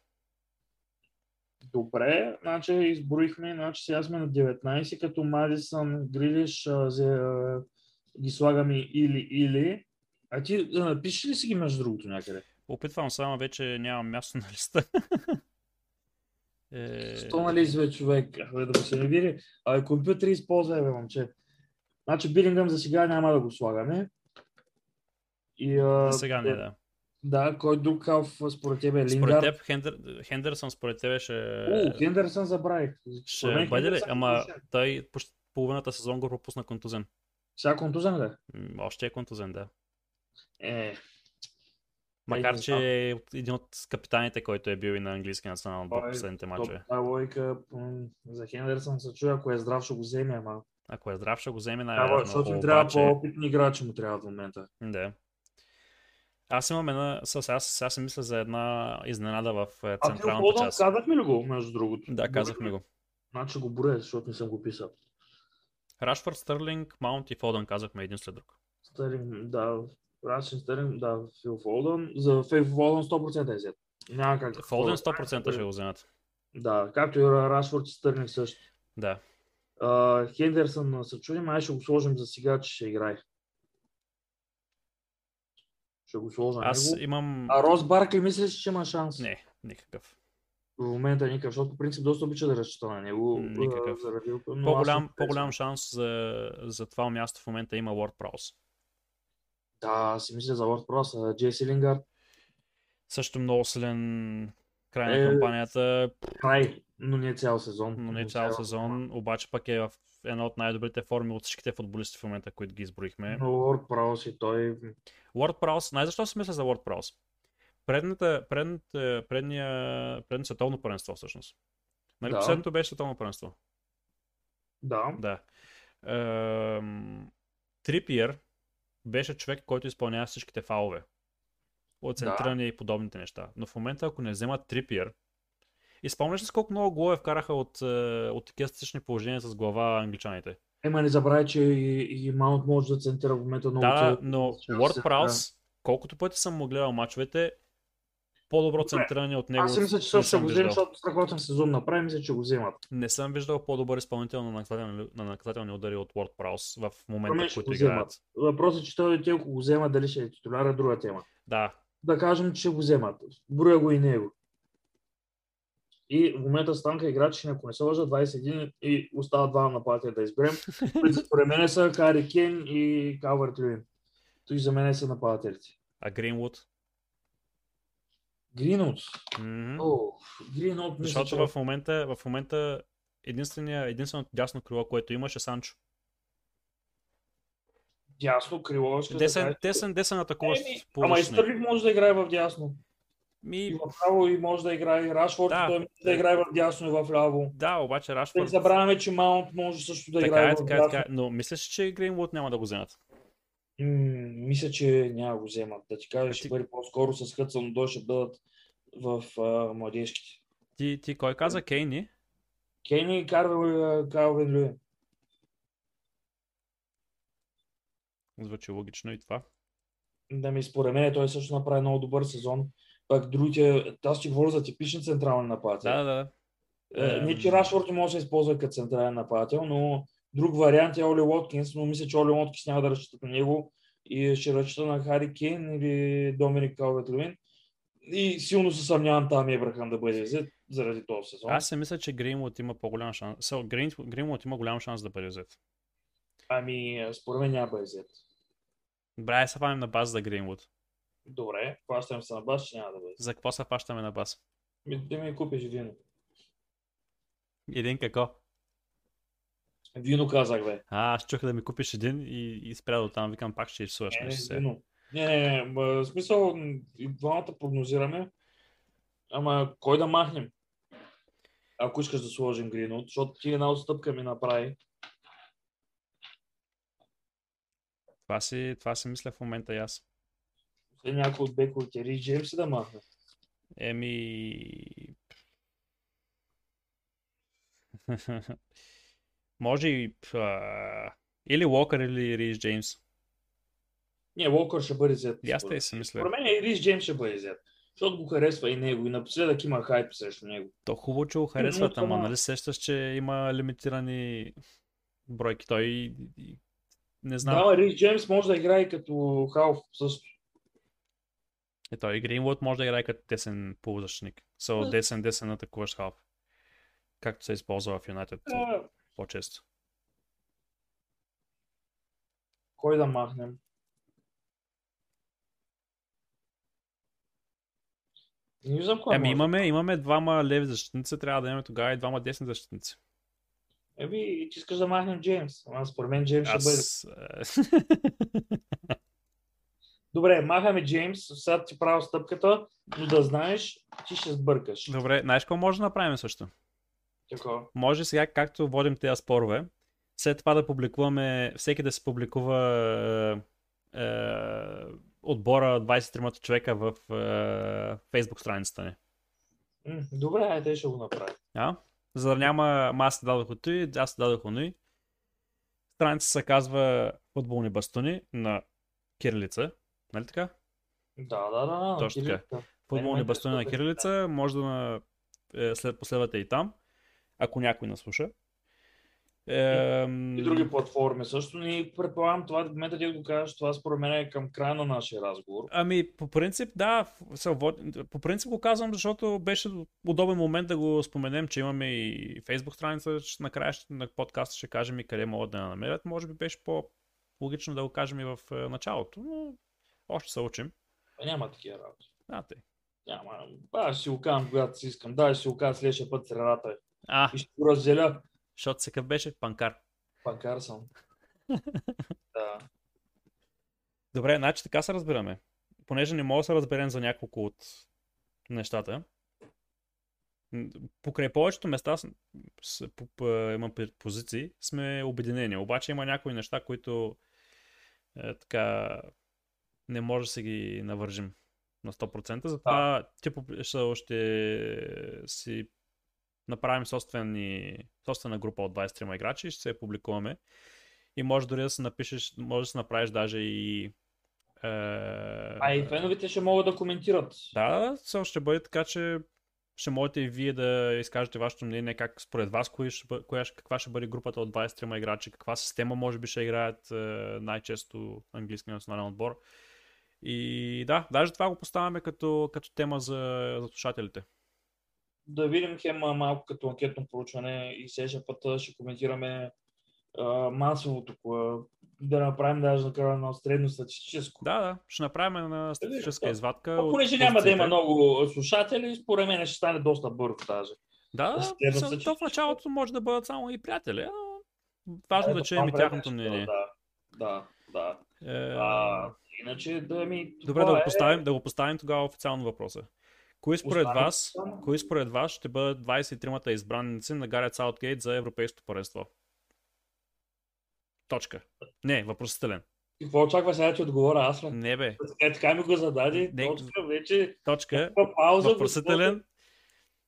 Добре, значи изброихме, значи сега сме на 19, като Мадисън, Грилиш, ги слагаме или или. А ти а, пишеш ли си ги между другото някъде? Опитвам само вече нямам място на листа. *laughs* Е, Що нали изве човек, Абе, да се не види. А, компютър използвай, бе, момче. Значи Билингъм за сега няма да го слагаме. И, а, За сега не, да. Да, кой друг халф според тебе е Според Лингард? теб Хендер, Хендерсон според тебе ще, О, Хендерсън забравих. ще Според мен бъде ли? Хендерсън е Ама той почти половината сезон го пропусна контузен. Сега контузен ли? Още е контузен, да. Е, Макар, че е един от капитаните, който е бил и на английския национален отбор в Той- последните мачове. тази логика м, за Хендерсън се чуя, ако е здрав ще го вземе, ама. Ако е здрав, ще го вземе най-вероятно. защото им трябва по-опитни играчи му трябва в момента. Да. Аз имам една, аз, сега си мисля за една изненада в е, А централната Фодън, част. казахме ли го, между другото? Да, казахме го. Значи го броя, защото не съм го писал. Рашфорд, Стърлинг, Маунт и Фодън казахме един след друг. Стъринг, да, Рашен Стъринг, да, Фил Фолдън. За Фил Фолдън 100% е взет. Няма как. Фолден 100% ще го вземат. Да, както и Рашфорд и Стърнинг също. Да. А, Хендерсън се чудим, ай ще го сложим за сега, че ще играе. Ще го сложа Аз него. имам... А Рос Баркли мислиш, че има шанс? Не, никакъв. В момента никакъв, защото по принцип доста обича да разчита на него. Никакъв. Заради... По-голям, по-голям шанс за, за това място в момента има Prowse. Да, си мисля за World Pro, Джейси Лингард. Също много силен край на Е, кампанията, Край, но не цял сезон. но не цял сезон, обаче пък е в една от най-добрите форми от всичките футболисти в момента, които ги изброихме. Но World Pro си той... Ward Prowse, най защо си мисля за Ward Prowse? предната, предната, предния, предното световно първенство всъщност. Нали, Да. последното беше световно първенство. Да. Да. Ем, Трипиер беше човек, който изпълнява всичките фалове. От Да. и подобните неща. Но в момента, ако не вземат Трипиер, и спомняш ли колко много голове вкараха от, е, от такива статични положения с глава англичаните? Ема не забравяй, че и, и Маунт може да центира в момента много Да, но се- Праус, колкото пъти съм му гледал мачовете, по-добро центриране от него Аз мисля, че също ще го вземем, защото страхотен сезон направи, мисля, че го вземат. Не съм виждал по-добър изпълнител на наказателни, на наказателни удари от Уорд Праус в момента, в ще който играят. вземат. Въпросът е, че той те, ако го взема, дали ще е титуляр, е друга тема. Да, Да кажем, че го вземат. Броя го и него. И в момента станка играчи, ако не се лъжа, 21 и остават два нападатели да изберем. *laughs* Според мен са Хари Кен и Калварт Люин. Той за мен са нападателите. а Гринвуд? О, Гринот мисля, Защото че... в момента, в момента единственото дясно крило, което имаше Санчо. Дясно крило. ще да са, те са атакуващ Еми, Ама и. Стърлинг може да играе в дясно. И Ми, в право и може да играе. И Рашфорд Да. той може да играе в дясно и в ляво. да, обаче Да не Рашфорд... забравяме, че Маунт може също да Така играе е, в така е, дясно. така е. Но мислиш, че Гринвуд няма да го вземат. М, мисля, че няма го вземат. Да ти кажа, А ще ти- бъде по-скоро с Хътсън Дой ще бъдат в а, младежките. Ти, ти кой каза Кейни? Кейни и Карвел Калвин Люин. Звучи логично и това. Да ми според мен той също направи много добър сезон. Пак другите, аз ще говоря за типични централни нападатели. Да, да, да. Е, Не, че. Рашфорд може да се използва като централен нападател, но друг вариант е Оли Уоткинс, но мисля, че Оли Уоткинс няма да разчитат на него и ще разчита на Хари Кейн или Доминик Калвет Левин. И силно се съмнявам там Ебрахам да бъде взет заради този сезон. Аз си мисля, че Гринвуд има по-голям шанс. Гринвуд има голям шанс да бъде взет. Ами, според мен няма бъде взет. Бре, се фанем на база за Гринвуд. Добре, плащам се на бас, че няма да бъде. За какво се фащаме на база? Ми, да ми купиш вино. Един какво? Вино казах, бе. А, аз чух да ми купиш един и, и спря до там. Викам, пак ще изсуваш Не, се. вино. Не, не, не, в смисъл, и двамата прогнозираме, ама кой да махнем? Ако искаш да сложим Гринот, защото ти една отстъпка ми направи. Това си, това си мисля в момента и аз. След някой от бековите Рич Джеймс да махне. Еми... Може и... Или Уокър, или Рис Джеймс. Не, Уокър ще бъде взет. И аз те си мисля. Според мен и Рич Джеймс ще бъде взет. Защото го харесва и него. И напоследък има хайп срещу него. То хубаво, че го харесват, ама нали сещаш, че има лимитирани бройки. Той не знам. Да, Рич Джеймс може да играе като халф също. Е, той и Гринвуд може да играе като десен полузащитник. So, Да. десен, десен атакуващ халф. Както се използва в Юнайтед А, по-често. кой да махнем? Не виждам кой Ами имаме, имаме двама леви защитници, трябва да имаме тогава и двама десни защитници. Еми, ти искаш да махнем Джеймс. Ама според мен Джеймс ще бъде. *laughs* Добре, махаме Джеймс, сега ти правя стъпката, но да знаеш, ти ще сбъркаш. Добре, знаеш какво може да направим също? Така. Може сега, както водим тези спорове, след това да публикуваме, всеки да се публикува е, е, отбора 23 човека в е, Facebook страницата ни. Добре, айде ще го направим. А? За да няма аз те дадох от той, аз те дадох от. Страница се казва Футболни бастуни на кирилица. Нали така? Да, да, да. Точно така. Кирилка. Футболни ме бастуни на кирилица. Може да на, е, след последвате и там, ако някой наслуша. Ем, И други платформи също. И предполагам, това, в момента ти го кажеш, това според мен е към края на нашия разговор. Ами, по принцип, да, по принцип го казвам, защото беше удобен момент да го споменем, че имаме и Facebook страница, че накрая на подкаста ще кажем и къде могат да я намерят. Може би беше по-логично да го кажем и в е, началото, но още се учим. А, няма такива работи. А, тъй. Няма. Ба, ще си го казвам, когато си искам. Да, ще си го казвам следващия път средата. А, И ще го разделя. защото се къв беше панкар. Панкар съм. *laughs* да. Добре, значи така се разбираме. понеже не мога да се разберем за няколко от нещата, покрай повечето места с, по, по, има позиции, сме обединени. Обаче има някои неща, които е, така не може да се ги навържим на 100%. Затова да. типо ще, си направим собствени, собствена група от 23 играчи и ще се я публикуваме. И може дори да се напишеш, може да се направиш даже и е... А и феновете ще могат да коментират. Да, все ще бъде така, че ще можете и вие да изкажете вашето мнение как според вас коя ще, коя, каква ще бъде групата от 23 играчи, каква система може би ще играят е, най-често английски национален отбор. И да, даже това го поставяме като, като тема за, за слушателите. Да видим хема малко като анкетно проучване и следващия път ще коментираме а, масово тук. Да направим даже накрая на средно статистическо. Да, да, ще направим на статистическа извадка. А, понеже няма да има много слушатели, според мен ще стане доста бързо даже. Да, да то в началото може да бъдат само и приятели, а важно да, да чуем и тяхното мнение. Да, да, да. Е... А, иначе да ми... Добре, да го, е... поставим, да го поставим тогава официално въпроса. Кои според вас, кои според вас ще бъдат 23-мата избранници на Гарет Саутгейт за Европейското паренство? Точка. Не, въпросителен. Какво очаква сега, че отговоря аз? Не бе. Е, така ми го зададе. Не, точка, вече. Точка. Пауза, въпросителен.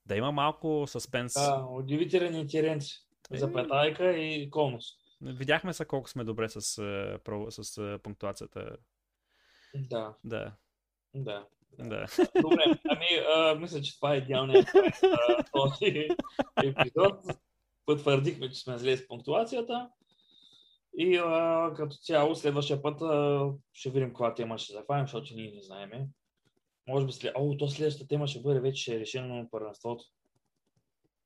Да има малко съспенс. Да, удивителен интерес. Е... Запетайка и конус. Видяхме се колко сме добре с, с, с пунктуацията. Да. Да. Да. Да. Добре, ами а, мисля, че това е идеалният този епизод. Потвърдихме, че сме зле с пунктуацията. И а, като цяло, следващия път а, ще видим каква тема ще зафаем, защото ние не знаеме. Може би след... О, то следващата тема ще бъде вече решено на първенството.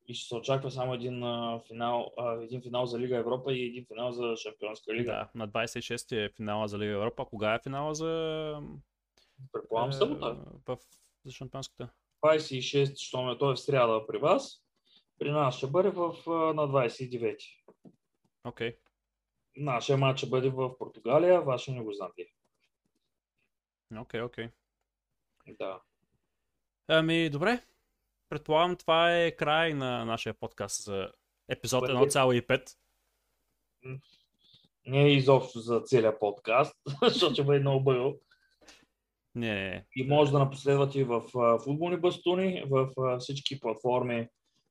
И ще се очаква само един, а, финал, а, един финал за Лига Европа и един финал за Шампионска лига. Да, на 26 е финала за Лига Европа. Кога е финала за... Предполагам е, събота. В... За Шампионската. 26, що той е в сряда при вас. При нас ще бъде в, на 29. Окей. Okay. Нашия матч ще бъде в Португалия, вашия не го. Окей, okay, окей. Okay. Да. Ами, добре. Предполагам, това е край на нашия подкаст за епизод 1,5. Не е изобщо за целият подкаст, *laughs* защото ще бъде много бъл. Не. И може да напоследвате и в футболни бастуни, в всички платформи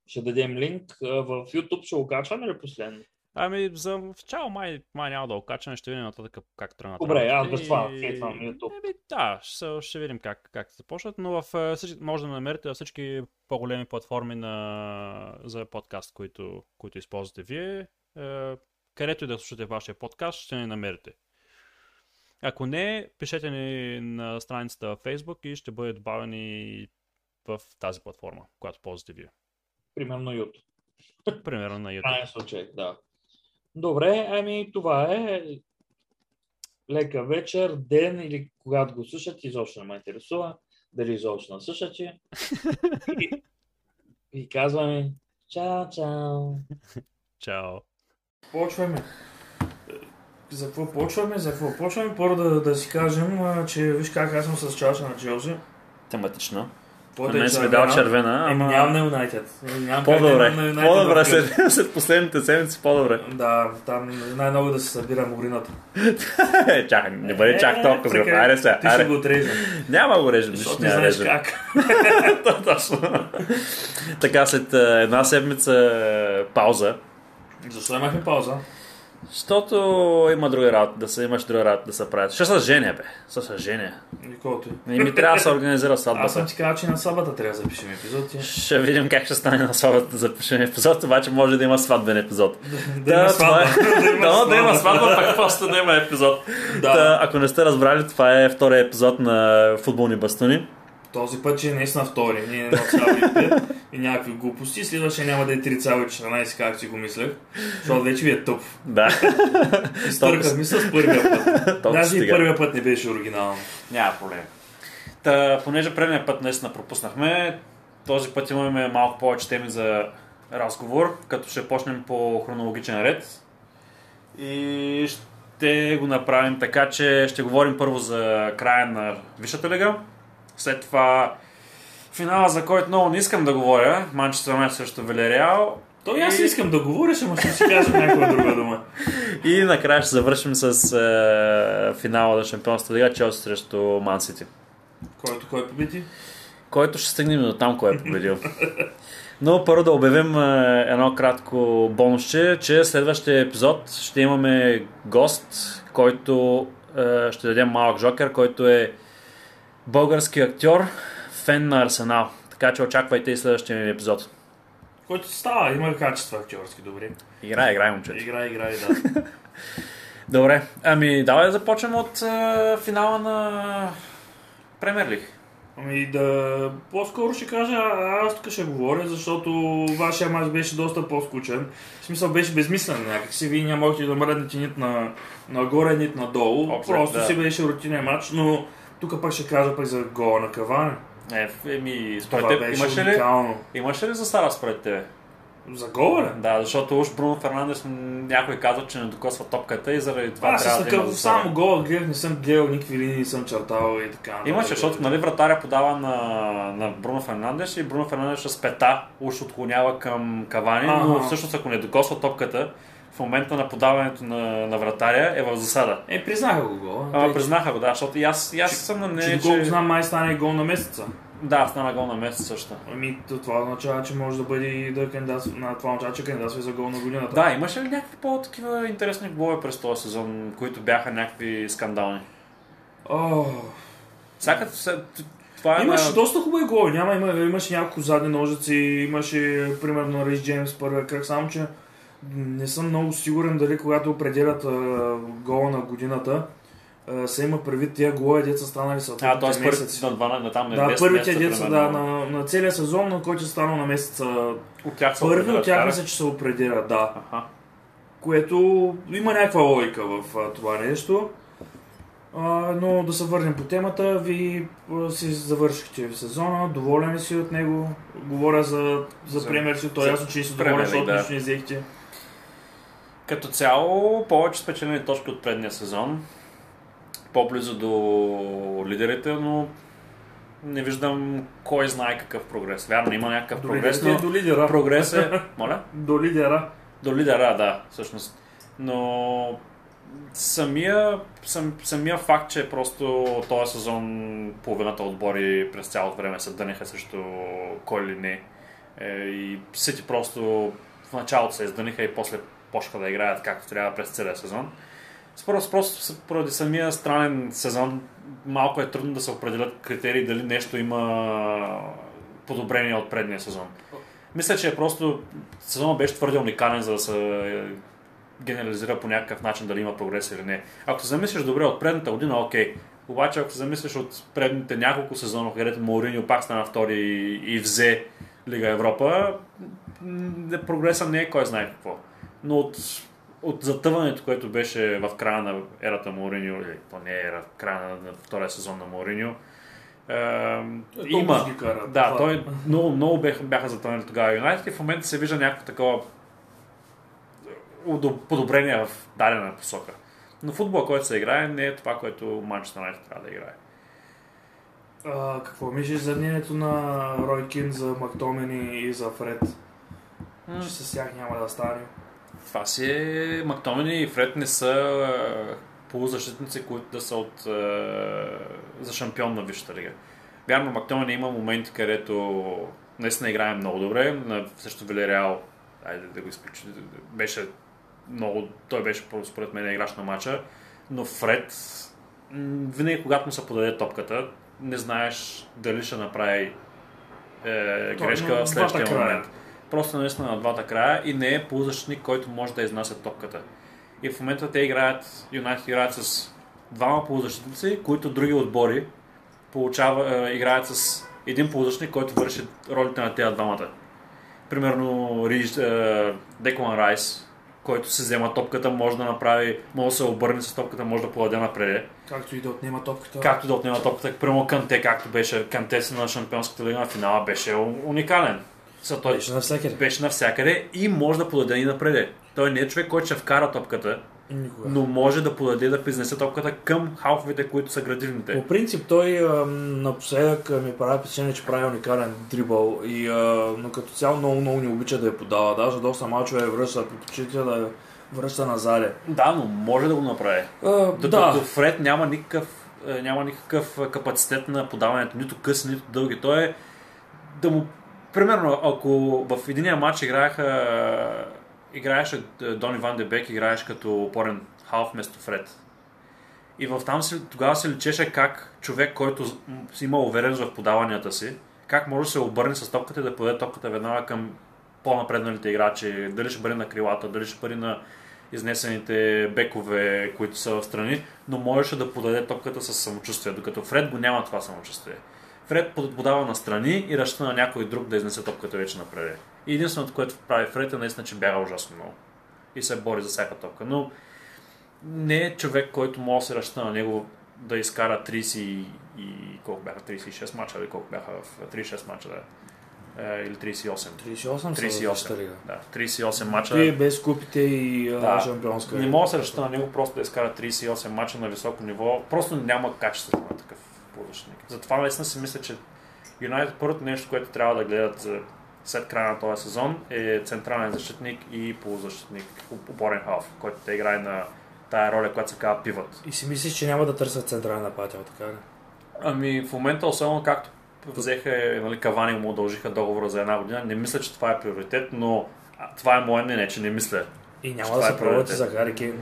ще дадем линк. В YouTube ще го качваме ли последно? Ами, за в чао май, май няма да окачаме, ще видим нататък как тръгнат. Добре, аз без това хейтвам YouTube. Еми, да, ще, ще видим как, как се започнат, но в, всички, може да намерите във всички по-големи платформи на, за подкаст, които, които използвате вие. Е, където и да слушате вашия подкаст, ще ни намерите. Ако не, пишете ни на страницата в Facebook и ще бъде добавени в тази платформа, която ползвате вие. Примерно YouTube. Примерно на *laughs* YouTube. Крайен случай, да. Добре, ами това е лека вечер, ден или когато го слушате, изобщо не ме интересува дали изобщо не слушате. И, и казваме чао, чао. Чао. Почваме. За какво почваме? За какво почваме? Първо да, да си кажем, че виж как аз съм с чаша на Челси. Тематично. На мен сме дал червена, ама... нямам на Юнайтед. По-добре. По-добре след, след последните седмици, по-добре. Да, там най-много да се събира мурината. *laughs* чак, не бъде чак толкова добре. Айде сега. Ти ще го отрежем. Няма го режем. Защото не знаеш как. *laughs* Точно. така, след една седмица пауза. Защо имахме пауза? Защото има друга работа, да се имаш друга работа да се правят. Ще с женя, бе. Ще с женя. Николко. И ми трябва да се организира сватбата. Аз съм ти казал, че на сватбата трябва да запишем епизод. Ще видим как ще стане на сватбата да запишем епизод, обаче може да има сватбен епизод. да, има сватба. *laughs* Да, да има сватба, пак просто да има епизод. Да. ако не сте разбрали, това е втория епизод на футболни бастуни. Този път, че е наистина втори, не е 1,5 и някакви глупости. Следваше няма да е 3,14, както си го мислех, защото вече ви е тъп. Да. Изтърках мисля с първия път. Даже и първия път не беше оригинално. Няма проблем. Та, понеже предния път наистина пропуснахме, този път имаме малко повече теми за разговор, като ще почнем по хронологичен ред. И ще го направим така, че ще говорим първо за края на Висшата лига. След това финала, за който много не искам да говоря, Манчестър Юнайтед срещу Велереал. То и аз и... искам да говориш, ама ще си кажа някаква друга дума. *laughs* И накрая ще завършим с е, финала на Шампионската лига, Челси срещу Ман Сити. Който кой победи? Който ще стигнем до там, кой е победил. Но първо да обявим е, едно кратко бонусче, че следващия епизод ще имаме гост, който е, ще дадем малък жокер, който е български актьор, фен на Арсенал. Така че очаквайте и следващия епизод. Който става, има качества актьорски, добре. Играй, играй, момче. Играй, играй, да. *laughs* Добре, ами давай да започнем от е, финала на Премьер Лиг. Ами да, по-скоро ще кажа, аз тук ще говоря, защото вашия мач беше доста по-скучен. В смисъл беше безмислен някакси, вие нямахте да мръднете нито на, нагоре, нито надолу. Обзет, Просто да. си беше рутинен матч, но тук пак ще кажа пък за гола на Каване. Е, еми, според теб, имаше ли, имаше ли Сара според тебе? За гола ли? Да, защото уж Бруно Фернандес някой казва, че не докосва топката и заради това Аз трябва да има само гола гледах, не съм гледал никакви линии, не съм чертал и така. Имаше, защото нали, вратаря подава на, на Бруно Фернандес и Бруно Фернандес с пета уж отклонява към Кавани, ага. но всъщност ако не докосва топката, в момента на подаването на, на вратаря е в засада. Е, признаха го гола. А, признаха го, да, защото и аз, и аз съм на не, че... Гол, знам, май стане гол на месеца. Да, стана гол на месец също. Ами, това означава, че може да бъде и да кандидат, на това означава, че кандидатства за гол на годината. Да, имаше ли някакви по-такива интересни голове през този сезон, които бяха някакви скандални? Oh. Сега се, това е имаше на... доста хубави голове. Няма, има, имаше няколко задни ножици, имаше примерно Рейс Джеймс първия кръг, само че не съм много сигурен дали когато определят а, гола на годината, се има предвид тия голове, деца станали са А, т.е. първите на, два, на там на Да, първите деца, да, на, на целия сезон, на който е станал на месеца. От тях са Първи от тях мисля, че се определя, да. Аха. Което има някаква логика в а, това нещо. А, но да се върнем по темата, ви а, си завършихте в сезона, доволен ли си от него? Говоря за, за, за премер си, то е ясно, че си доволен, защото да. нищо не взехте. Като цяло, повече спечелени точки от предния сезон по-близо до лидерите, но не виждам кой знае какъв прогрес. Вярно, има някакъв до прогрес, но до лидера. прогрес е... *laughs* Моля? До лидера. До лидера, да, всъщност. Но самия, сам, самия факт, че просто този сезон половината отбори през цялото време се дъниха срещу кой ли не. Е, и Сити просто в началото се издъниха и после почнаха да играят както трябва през целия сезон. Просто, просто поради самия странен сезон малко е трудно да се определят критерии дали нещо има подобрение от предния сезон. Мисля, че просто сезонът беше твърде уникален, за да се генерализира по някакъв начин дали има прогрес или не. Ако се замислиш добре от предната година, окей. Обаче ако се замислиш от предните няколко сезона, където Мауриньо пак стана втори и, взе Лига Европа, прогреса не е кой знае какво. Но от от затъването, което беше в края на ерата Мориньо, или то не е ера, в края на, на втория сезон на Мориньо, е, има. Кара, да, това. той много, много бяха, бяха затънали тогава Юнайтед и в момента се вижда някакво такова подобрение в дадена посока. Но футбол, който се играе, не е това, което Манчестър Юнайтед трябва да играе. А, какво мислиш за мнението на Рой Кин за Мактомени и за Фред? Mm. Че с тях няма да стане това си е... Мактомини и Фред не са полузащитници, които да са от, за шампион на Висшата лига. Вярно, Мактомини има моменти, където наистина играе много добре. На също Велереал, айде да го изключи, беше много, той беше според мен играч на матча, но Фред винаги когато му се подаде топката, не знаеш дали ще направи е, грешка в следващия момент просто наистина на двата края и не е полузащитник, който може да изнася топката. И в момента те играят, Юнайтед играят с двама полузащитници, които други отбори получава, е, играят с един полузащитник, който върши ролите на тези двамата. Примерно Риж, е, Деклан Райс, който се взема топката, може да направи, може да се обърне с топката, може да подаде напред. Както и да отнема топката. Както да отнема топката. Прямо Канте, както беше Канте на Шампионската лига на финала, беше уникален. За той беше навсякъде. Беше навсякъде и може да подаде и напред. Той не е човек, който ще вкара топката. Никога. но може да подаде да изнесе топката към халфовете, които са градивните. По принцип той а, напоследък ми прави впечатление, че прави уникален дрибъл, и, а, но като цяло много, много не обича да я подава. Даже доста мачове връща, предпочита да връща назаде. Да, но може да го направи. А, Докато да, Фред няма никакъв, няма никакъв капацитет на подаването, нито къси, нито дълги. Той е да му... Примерно, ако в единия матч играеха играеше е, Дони Ван Дебек, играеш като опорен халф вместо Фред. И в там си, тогава се личеше как човек, който си има увереност в подаванията си, как може да се обърне с топката и да подаде топката веднага към по-напредналите играчи, дали ще бъде на крилата, дали ще бъде на изнесените бекове, които са в страни, но можеше да подаде топката с самочувствие, докато Фред го няма това самочувствие. Фред подава на страни и разчита на някой друг да изнесе топката вече напред. И единственото, което прави Фред е наистина, че бяга ужасно много. И се бори за всяка топка. Но не е човек, който може да се разчита на него да изкара 30 и, и колко бяха 36 мача или колко бяха в 36 мача да е, или 38. 38 са 38. лига. Да, 38 мача. И без купите и Да. шампионска. Не мога да се на него просто да изкара 38 мача на високо ниво. Просто няма качество на такъв полузащитник. Затова наистина си мисля, че Юнайтед първото нещо, което трябва да гледат след края на този сезон е централен защитник и полузащитник, опорен халф, който те играе на тая роля, която се казва пивът. И си мислиш, че няма да търсят централен нападател, така ли? Ами в момента, особено както взеха, нали, Кавани му удължиха договора за една година, не мисля, че това е приоритет, но а, това е мое мнение, че не мисля. И няма да е се приоритет. за Хари Кейн.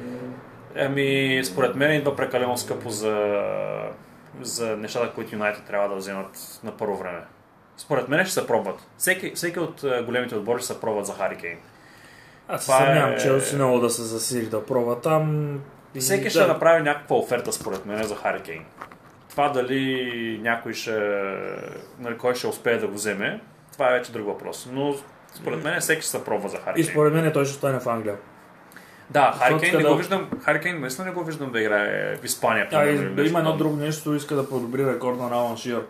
Ами, според мен идва прекалено скъпо за, за нещата, които Юнайтед трябва да вземат на първо време. Според мен ще се пробват. Всеки, всеки от е, големите отбори ще се пробват за Хари Кейн. Аз се съмнявам, е- че Челси много да се засили да пробва там. И Всеки да. ще направи някаква оферта, според мен, за Хари Кейн. Това дали някой ще... Нали, кой ще успее да го вземе, това е вече друг въпрос. Но според мен всеки ще се пробва за Хари И според мен той ще остане в Англия. Да, Хари Защото Кейн не го виждам. Хари Кейн наистина не го виждам да играе в Испания. А, примерно, и, или нещо има едно друго нещо, иска да подобри рекорда на Алан Шир.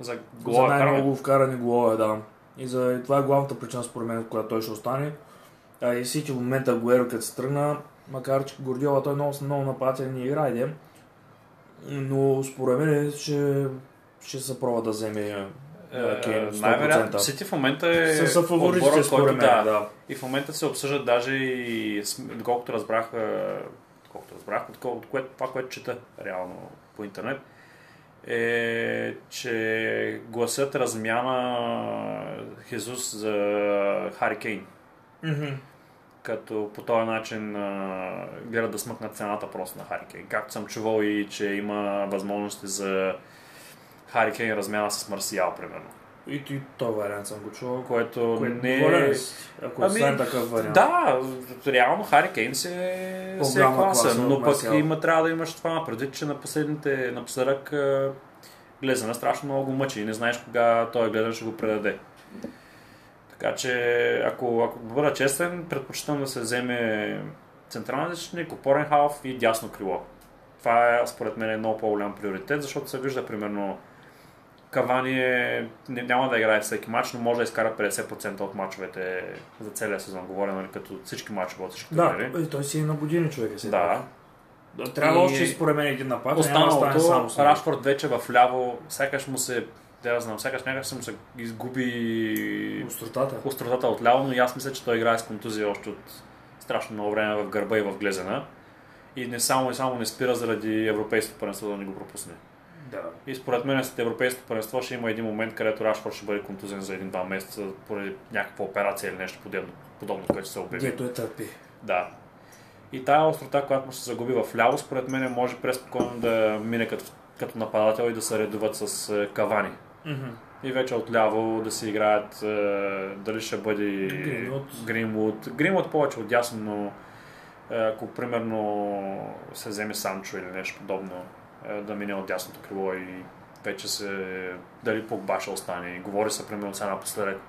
За За гола най-много вкарани голове, да. И за и това е главната причина, според мен, която той ще остане. А и Сити в момента Гуеро, като се тръгна, макар че Гордиола той много, много нападателен не играе, но според мен ще, ще се пробва да вземе е, Кейн най-вероятно 100%. Сити в момента е Са, са отбора, който мен, да, да. И в момента се обсъждат даже и, доколкото разбрах, а, доколкото разбрах, от, от което, това, което чета реално по интернет, е, че гласът размяна Хезус за Хари Кейн. Мгм. Като по този начин а, гледат да смъкнат цената просто на Хари Кейн. Както съм чувал и, че има възможности за Хари Кейн размяна с Марсиал, примерно. И, и този вариант съм го чувал. Което Което не е... Ако Ами, остане такъв вариант. Да, реално Хари Кейн се, се е класа, но пък има, трябва да имаш това предвид, че на последните, напоследък Глезена страшно много го мъчи и не знаеш кога той гледан ще го предаде. Така че, ако, ако бъда честен, предпочитам да се вземе централен защитник, опорен халф и дясно крило. Това е, според мен, е много по-голям приоритет, защото се вижда, примерно, Кавани е, не, няма да играе всеки матч, но може да изкара 50% от мачовете за целия сезон. Говоря, нали, като всички мачове от всички Да, турнири. той си е на години човек. Е. Да. Трябва И още според мен един напад, само Останалото, с него. Рашфорд вече в ляво, сякаш му се, да знам, сякаш някак му се изгуби Остротата. остротата от ляво, но и аз мисля, че той играе с контузия още от страшно много време в гърба и в глезена. И не само и само не спира заради европейското първенство да не го пропусне. Да. И според мен след европейското първенство ще има един момент, където Рашфорд ще бъде контузен за един-два месеца поради някаква операция или нещо подобно, подобно което се обяви. Дето е търпи. Да. И тая острота, която му се загуби в ляво, според мен може преспокойно да мине като, като нападател и да се редуват с е, кавани. И вече отляво да си играят е, дали ще бъде Гринвуд. Гринвуд. Гринвуд повече от дясно, но е, ако примерно се вземе Санчо или нещо подобно, е, да мине от дясното крило и вече се дали Погба ще остане. Говори се примерно сега напоследък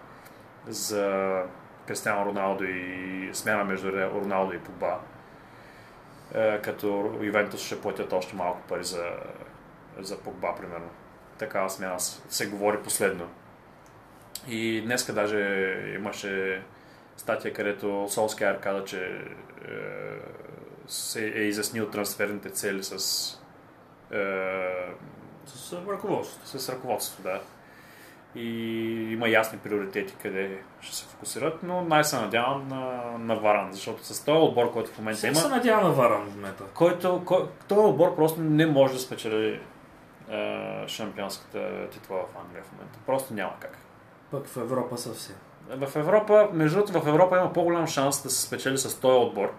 за Кристиано Роналдо и смяна между Роналдо и Погба. Е, като Ювентус ще платят още малко пари за, за Погба, примерно. Такава смяна се говори последно. И днеска даже имаше статия, където Солскияр каза, че е, се е изяснил трансферните цели с е, С ръководството. с ръководството, да. И има ясни приоритети къде ще се фокусират, но най се надявам на, на Варан, защото с този отбор, който в момента Сега има, се надява на Варан в момента. който, кой, този отбор просто не може да спечели е, шампионската титла в Англия в момента. Просто няма как. Пък в Европа съвсем. В Европа, между другото, в Европа има по-голям шанс да се спечели с този отбор,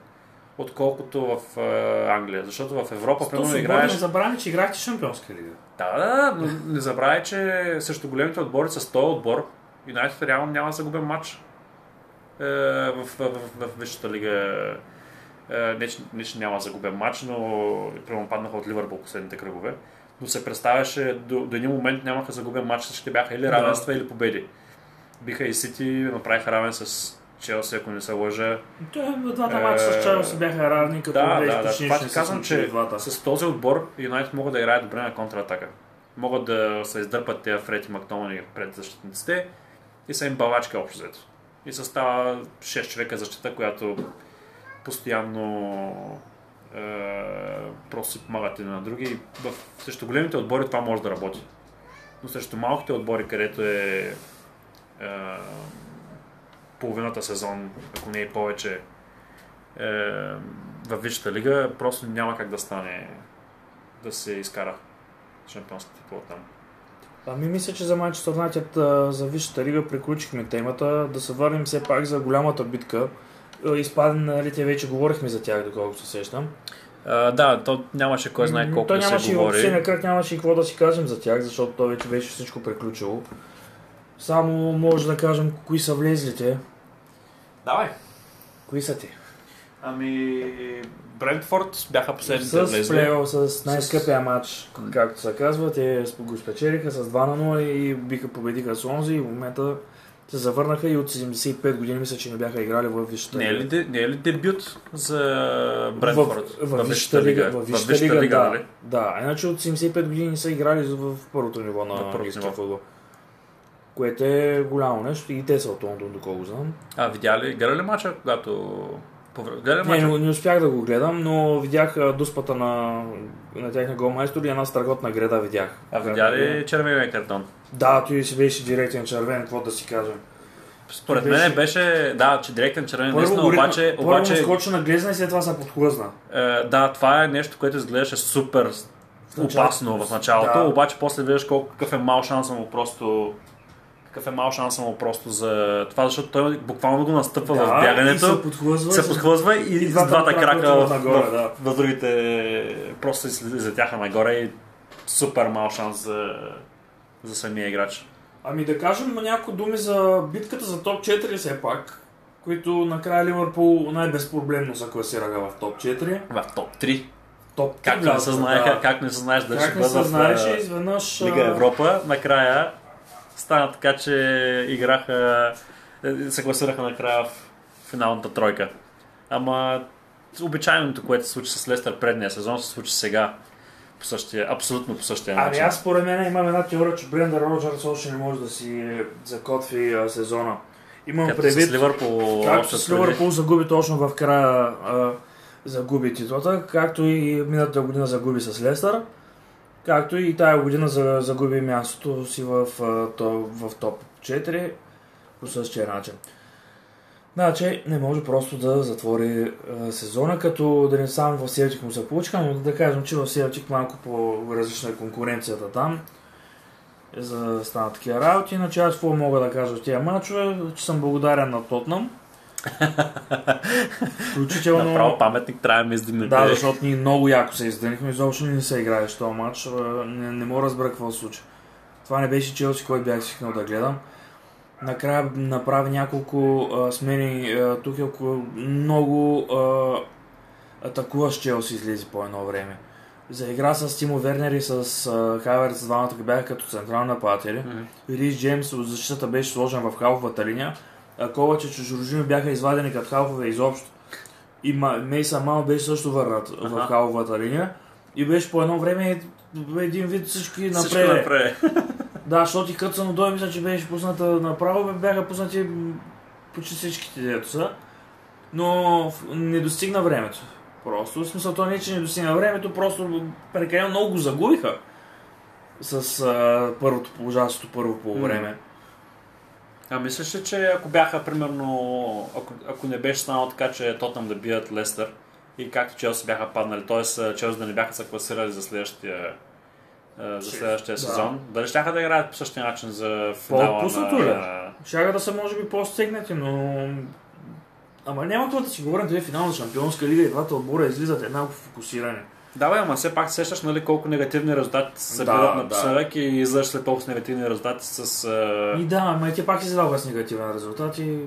отколкото в е, Англия. Защото в Европа, примерно, не играеш... забравяме, че играхте Шампионска лига. Да, да, да, но не забравяй, че срещу големите отбори с този отбор, Юнайтед реално няма да загубен матч е, в, в, в, в, Висшата лига. Е, не, че, не, че няма да загубен матч, но примерно паднаха от Ливърпул последните кръгове. Но се представяше, до, до един момент нямаха да загубен матч, ще бяха или равенства, или победи. Биха и Сити, направиха равен с Челси, ако не се лъжа. Той, двата Е, мача с Челси бяха равни, като Да, да, да. Това ще ти казвам, че двата. с този отбор Юнайтед могат да играят добре на контратака. Могат да се издърпат тези Фред и Мактомани пред защитниците и са им балачка общо взето. И се става 6 човека защита, която постоянно е, просто си помагат един на други. В, срещу големите отбори това може да работи. Но срещу малките отбори, където е, е половината сезон, ако не и повече, е, в Висшата лига, просто няма как да стане да се изкара шампионската титла там. Ами мисля, че за Манчестър Юнайтед а, за Висшата лига приключихме темата. Да се върнем все пак за голямата битка. Е, Изпаден, нали, те вече говорихме за тях, доколкото се сещам. А, да, то нямаше кой знае колко То да нямаше се и говори. въобще на кръг нямаше и какво да си кажем за тях, защото то вече беше всичко приключило. Само може да кажем кои са влезлите. Давай. Кои са ти? Ами, Брентфорд бяха последните С влезли. плейоф, с най-скъпия матч, както се казва, те го спечелиха с 2 на 0 и биха победиха Сонзи и в момента се завърнаха и от 75 години мисля, че не бяха играли в Висшата Не е, ли, де- не е ли дебют за Брентфорд? В, в, Висшата лига, в Висшата лига, лига, да. нали? Да, иначе от 75 години не са играли в първото ниво на На английския футбол. Което е голямо нещо и те са от Лондон, доколко знам. А, видя ли, гледа ли мача, когато... Гледа Не, не, не успях да го гледам, но видях дуспата на, на техния голмайстор и една страхотна греда видях. А видя ли червения картон? Да, той си беше директен червен, какво да си кажем. Според Беше- мен беше, да, че директен червен, Първо, гори- обаче, първо обаче скочи на глезна и след това се подхлъзна. е, да, това е нещо, което изглеждаше супер началото. опасно в началото, Да. обаче после виждаш колко какъв е мал шанса му просто какъв е мал шанса му просто за това, защото той буквално го настъпва в и се бягането, подхлъзва. се подхлъзва и, и двата двата крака в, нагоре, в, да. в другите просто се излетяха нагоре и супер мал шанс за, за самия играч. Ами да кажем някои думи за битката за топ 4 все пак, които накрая Ливърпул най-безпроблемно се класираха в топ 4. В топ 3. Топ 3 Как не се знаеха, да. как не се знаеш дали Как ще бъдат в. Лига Европа, накрая стана така, че играха, се класираха накрая в финалната тройка. Ама обичайното, което се случи с Лестър предния сезон, се случи сега. По същия, абсолютно по същия Ами начин. аз според мен имам една теория, че Бренда Роджерс още не може да си е, закотви а, сезона. Имам Като предвид, с Ливърпул, както с. Ливърпул загуби точно в края а, загуби титлата, както и миналата година загуби с Лестър, както и тая година за- загуби мястото си в, в топ 4 по същия начин. Значи не може просто да затвори сезона, като да не само в Селтик му се получиха, но да кажем, че в Селтик малко по-различна е конкуренцията там за да станат такива работи. Иначе аз какво мога да кажа от тези мачове, че съм благодарен на Тотнам. Включително... Направо паметник трябва да ми издигнете. Да, защото ние много яко се издънихме, изобщо не се играеш този матч. Не, не мога да разбера какво се случи. Това не беше Челси, който бях свикнал да гледам. Накрая направи няколко а, смени. А, тук е около много а, атакуващ Челси излезе по едно време. Заигра с Тимо Вернер и с а, Хайверс, двамата бяха като централни нападатели. Мгм. Рис Джеймс от защитата беше сложен в халфовата линия, Ковачич и Жоржини бяха извадени като халфове изобщо. И Мейса Мал беше също върнат в Аха. халфовата линия. И беше по едно време един вид всички напред. *laughs* Да, защото и Кътсано дой мисля, че беше пусната направо, бяха пуснати почти всичките дето са, но не достигна времето. Просто, в смисъл, то не е, че не достигна времето, просто прекалено много го загубиха с а, първото, ужасното първо по време. А мислиш ли, че ако бяха, примерно, ако, ако не беше станало така, че Тотнам да бият Лестър и както Челси бяха паднали, т.е. Челси да не бяха се класирали за следващия, за следващия Да. сезон, дали ще да играят по същия начин за финала По-отпуснато на... ли? Щяха да са, може би, по-стегнати, но... Ама няма какво да си говорим, две финална шампионска лига и двата отбора излизат еднакво фокусирани. Да, бе, ама все пак сещаш нали, колко негативни резултати се Да, събират да. напоследък и излъж след толкова негативни резултати с... И А... да, ама и те пак си задаваха с негативен резултат и...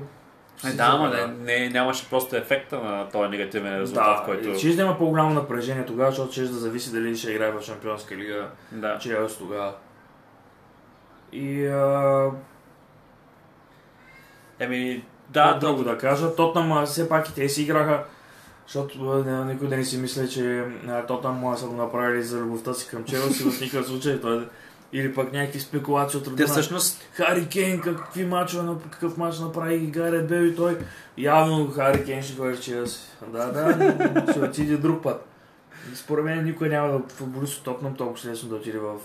Е, да, ама не, не, нямаше просто ефекта на този негативен резултат, Да, който... ще да има по-голямо напрежение тогава, защото ще да зависи дали ще играе в шампионска лига Да. Челси тогава. И а, Еми, да, да, друго да кажа, Тотнам все пак и те си играха, защото никой да не си мисли, че а, Тотнам а, са го направили за любовта си към Челси в никакъв случай. Той, или пък някакви спекулации от рода те всъщност Хари Кейн, какви мачове, какъв мач направи и Гарет Бел и той. Явно Хари Кейн ще ходи в Челси. Да, да, но ще отиде друг път. Според мен никой няма да футболист от Тотнам толкова лесно да отиде в...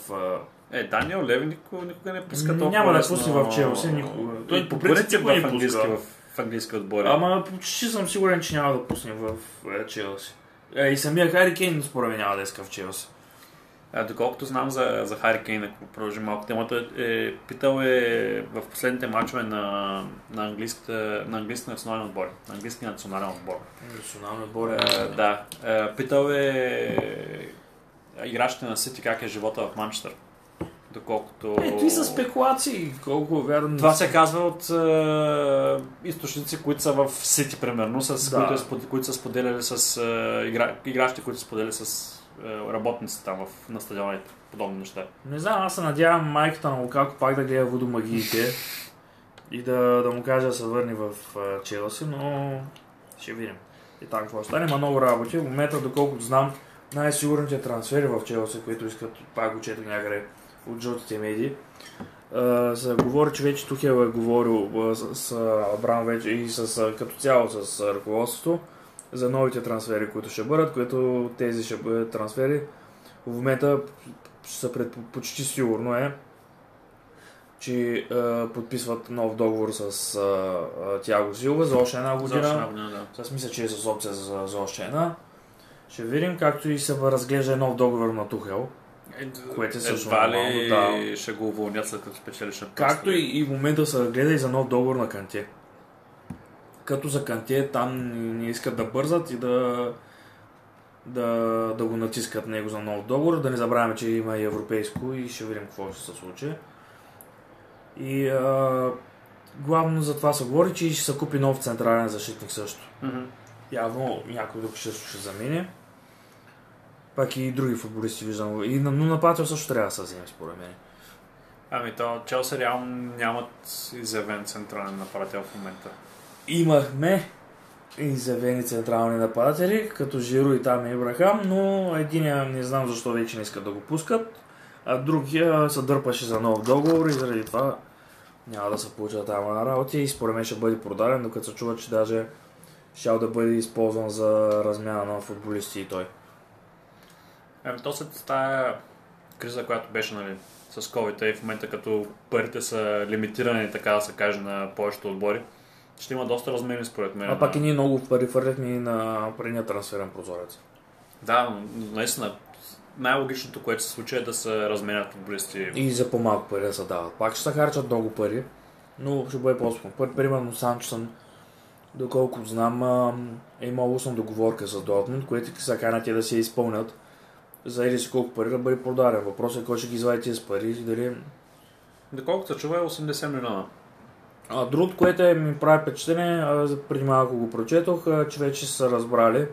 Е, Даниел Леви никога, никога не пуска толкова Няма да пусне в Челси никога. Той по принцип не в английски, пуска. В английски отбори. Ама почти съм сигурен, че няма да пусне в е, Челси. Е, и самия Хари Кейн според мен няма да иска в Челси. А, доколкото знам за, за Хари Кейн, ако продължим малко темата, е, питал е в последните матчове на, на, английската, на английски национален отбор. На английски национален отбор. Национален отбор Е, да. Е, питал е играчите на Сити как е живота в Манчестър. Доколкото... Ето и са спекулации, колко е вярно. Това се казва от е, източници, които са в Сити, примерно, с, Да. които, е спод- които са споделяли с е, игра, играчите, които са споделяли с е, работници там в, на стадионите. Подобни неща. Не знам, аз се надявам майката на Лукако пак да гледа водомагиите и да, да му каже да се върне в а, Челси, но ще видим. И така какво стане. Има много работи. В момента, доколкото знам, най-сигурните трансфери в Челси, които искат, пак го четох някъде от жълтите медии, се говори, че вече Тухел е говорил с, с Абрам вече и с, като цяло с ръководството за новите трансфери, които ще бъдат, които тези ще бъдат трансфери. В момента са пред, почти сигурно е, че а, подписват нов договор с а, Тяго Силва за още една година. За година, да. Аз мисля, че е с опция за, за още една. Ще видим, както и се разглежда нов договор на Тухел. Което е също Едва ли нормално, да. ще го уволнят след като спечели шампионство. Както и, и в момента се гледа и за нов договор на Канте. Като за Канте там не искат да бързат и да, да, да го натискат него за нов договор. Да не забравяме, че има и европейско и ще видим какво ще се случи. И а, главно за това се говори, че ще се купи нов централен защитник също. Мгм. Явно някой друг ще, ще замине. Пак и други футболисти виждам. И, на- но нападател също трябва да се вземе, според мен. Ами то Челси реално нямат изявен централен нападател в момента. Имахме изявени централни нападатели, като Жиро и там Ибрахам, но единия не знам защо вече не искат да го пускат, а другия се дърпаше за нов договор и заради това няма да се получат там на работи и според мен ще бъде продаден, докато се чува, че даже щял да бъде използван за размяна на футболисти и той. Ами то след тази криза, която беше нали, с COVID и в момента като парите са лимитирани, така да се каже, на повечето отбори, ще има доста размери според мен. А пак и ние много пари фърляхме и на предния трансферен прозорец. Да, наистина най-логичното, което се случи е да се разменят футболисти. И за по-малко пари да се дават. Пак ще се харчат много пари, но ще бъде по-спокойно. Примерно Санчосън, доколко знам, е имал устна договорка с Дортмунд, което са канат те да се изпълнят за еди си колко пари да бъде продаден. Въпросът е кой ще ги извади тези пари и дали... Доколкото се чува е 80 милиона. А другото, което е, ми прави впечатление, преди малко го прочетох, а, че вече са разбрали,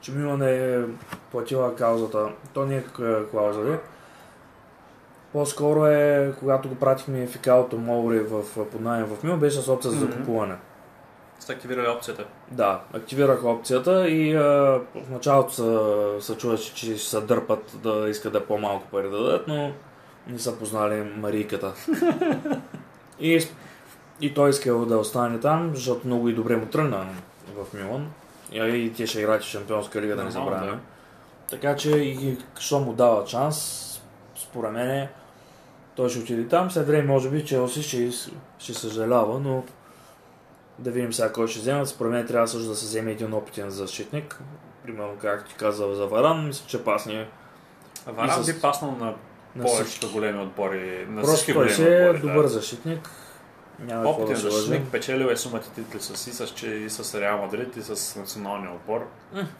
че Милан е платила каузата. То не е клауза, де. По-скоро е, когато го пратихме Фикалото Моури в под найем в Мил, беше с опция за закупуване. Сте активирали опцията. Да, активирах опцията и а, в началото се, се чуваше, че ще се дърпат да искат да по-малко пари да дадат, но не са познали Марийката. *laughs* и И той искал да остане там, защото много и добре му тръгна в Милан. И, и те ще играят в Шампионска лига, да не забравяме. Така че, и, що му дава шанс, според мен, той ще отиде там. След време, може би, Челси ще, ще съжалява, но да видим сега кой ще вземат. Според мен трябва също да се вземе един опитен защитник. Примерно, както ти каза за Варан, мисля, че пасни Варан с- би паснал на на повечето големи отбори. На Просто всички той големи си е добър да. защитник. Няма Опитен да защитник, печелил е сумата титли с, и, с, че- и с Реал Мадрид, и с националния отбор.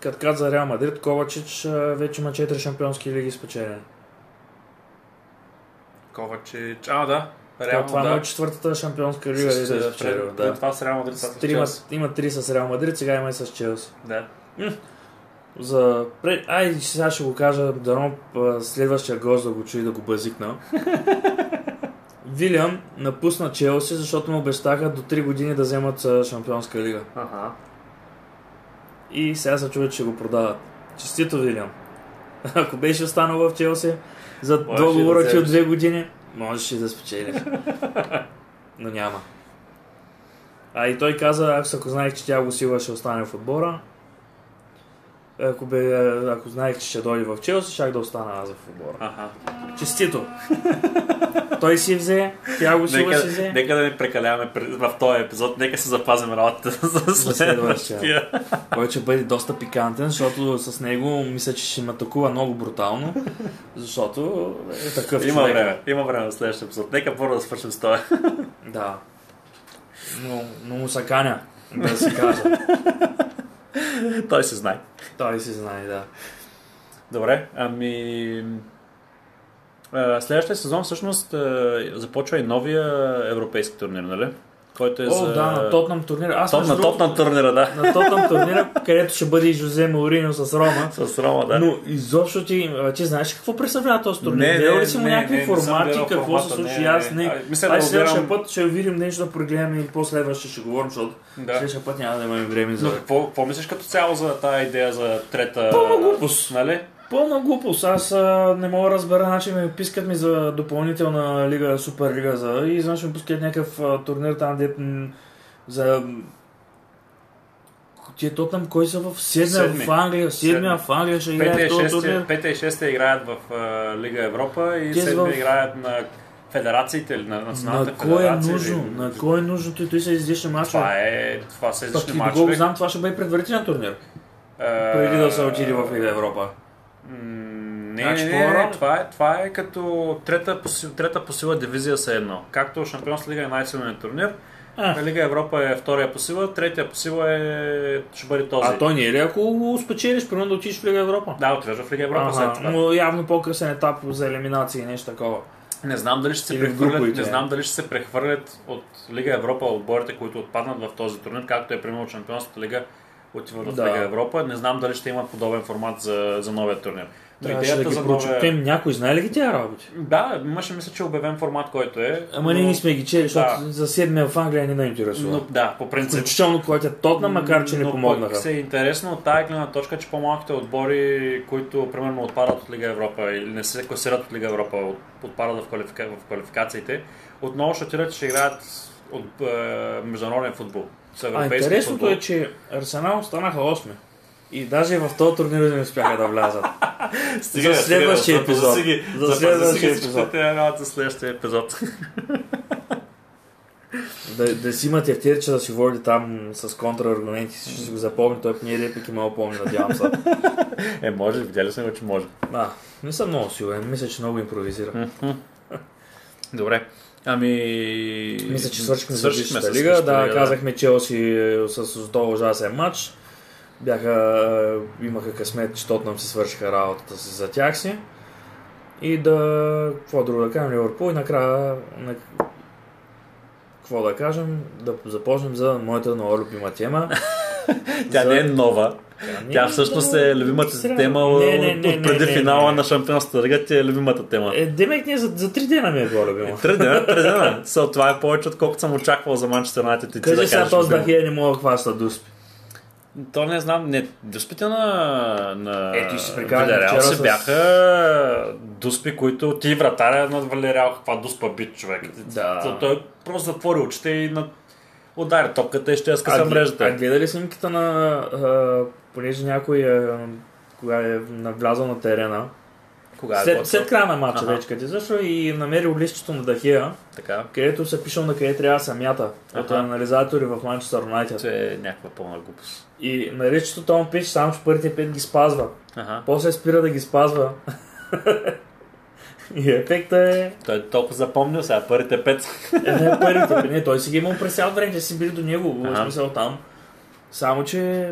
Като каза за Реал Мадрид, Ковачич вече има 4 шампионски лиги спечелени. Ковачич, а да, Реално това да. е четвъртата шампионска лига, С- да е пред- Да. това с Реал Мадрид, с Три, има, три с Реал Мадрид, сега има и с Челси. Да. За... Ай, сега ще го кажа, дано следващия гост да го чуи да го бъзикна. *laughs* Вилиан напусна Челси, защото му обещаха до 3 години да вземат шампионска лига. Ага. И сега се чува, че го продават. Честито, Вилиан. *laughs* Ако беше останал в Челси за договора да ти от вземеш. две години, можеше да спечелиш. Но няма. А и той каза, ако знаех, че тя го сила ще остане в отбора, ако, бе, ако знаех, че ще дойде в Челси, щях да остана аз в отбора. Аха. Честито! той си взе, тя го сила Нека, си взе. нека да не прекаляваме в този епизод, нека се запазим работата *laughs* за следващия. Който ще бъде доста пикантен, защото с него мисля, че ще ме атакува много брутално, защото е такъв Има човек. време, има време за следващия епизод. Нека първо да свършим с това. Да. Но, но му се каня, да се каже. Той се знае. Той си знае, да. Добре, ами... Следващия сезон всъщност започва и новия европейски турнир, нали? Който е О, за... да, на Тотнам турнира. Аз Топ, на на другото, турнира, да. на Тотнам турнира, *laughs* където ще бъде и Жозе Мауриньо с Рома. С Рома, да. Но изобщо ти, ти знаеш какво представлява този турнир? Не, не, ли си му не, някакви не, не формати, гледал какво формата, се случи? не, Аз не. не. А, мисля да Ай, следващия път ще видим нещо да прегледаме и по-следващия ще говорим, защото да. следващия път няма да имаме време за... Но какво, какво мислиш като цяло за тази идея за трета... Пълна глупост. Нали? Пълна глупост. Аз а, не мога да разбера, значи ме пискат ми за допълнителна лига, суперлига за... и изведнъж ми пускат някакъв а, турнир там, дет м, за... Тия Тотнам, кой са в седмия Седми. в Англия, седмия Седми. в Англия ще играе и в този турнир. петия и шестия играят в а, Лига Европа и Те седмия в- играят на федерациите или на националните На кой е нужно? или- На кой е нужно? Той, той са излишни мачове. Това е... Това са Пък излишни и доколко мачове. знам, това ще бъде предварителен турнир. Преди да се отиде в Лига Европа. Не, Значи, не, не, е? не, това е, това е като трета трета по сила дивизия са едно. Както Шампионска лига е най-силният турнир, А. Лига Европа е втория по сила, третия по сила е... ще бъде този. А той не е ли ако го спечелиш, примерно да отидеш в Лига Европа? Да, отиваш в Лига Европа след това. но явно по-късен етап за елиминации и нещо такова. Не знам дали ще се Или прехвърлят, не знам дали ще се прехвърлят от Лига Европа отборите, които отпаднат в този турнир, както е примерно Шампионската лига отиват в Да. Лига Европа. Не знам дали ще има подобен формат за, за новия турнир. Да идеята ги за прочетем. новия... Някой знае ли ги тия работи? Да, имаше мисля, че е обявен формат, който е. Ама но- ние не сме ги чели, защото Да. за седмия в Англия не ме интересува. Но, да, по принцип. Включително който е Тотна, макар че не Но помогнаха. пък се е интересно от тази гледна точка, че по-малките отбори, които примерно отпадат от Лига Европа или не се класират от Лига Европа, от- отпадат в, квалифика... в квалификациите, отново ще отидат, ще играят от е, международен футбол. А интересното футбол. е, че Арсенал станаха 8. И даже в този турнир не успяха да влязат. *laughs* Стига, за стига, следващия запази епизод. си ги- За следващия ги епизод. за следващия епизод. *laughs* да, да си има тефтерче да си води там с контраргументи, ще си го запомни, той ние реплики много помни, надявам се. *laughs* Е, може, видяли сме го, че може. Да, не съм много сигурен, мисля, че много импровизира. Добре. Ами... Мисля, че свършихме Свършихме с лига. Да, казахме Челси е, с, този ужасен матч. Бяха, е, имаха късмет, че Тотнам си свършиха работата си за тях си. И да, какво друго да кажем, Ливърпул и накрая, на, какво да кажем, да започнем за моята много любима тема. *laughs* Тя За- не е нова. не Тя всъщност е любимата Сега- тема Не, не, не, от преди не, не, финала не. на Шампионската лига. Ти е любимата тема. Е, Демек не, за, за три дена ми е било любима. Три дена, три дена. So, това е повече, отколкото съм очаквал за Манчестър Юнайтед и Кажи да сега този любимо. Дахия не мога да хваща дуспи. То не знам, не, дуспите на, на Е, ти си вчера си с- бяха дуспи, които ти вратаря на Валереал, каква дуспа бит човек. Да. То, той просто затвори очите и на... удари топката и ще я скъса мрежата. а гледа снимката на... А, понеже някой е, кога е навлязал на терена, Кога е след, готов? след края на матча Аха. вече, като излъчва и намерил листчето на Дахия, Така. където се пишал на къде трябва да се мята от Аха. анализатори в Манчестър Юнайтед. Това е някаква пълна глупост. И на листчето той му пише само, че първите пет ги спазва. Ага. После спира да ги спазва. *laughs* и ефекта е... Той е толкова запомнил сега първите пет. е не първите пет. Не, той си ги имал през цялото време, че си били до него. В смисъл там. Само, че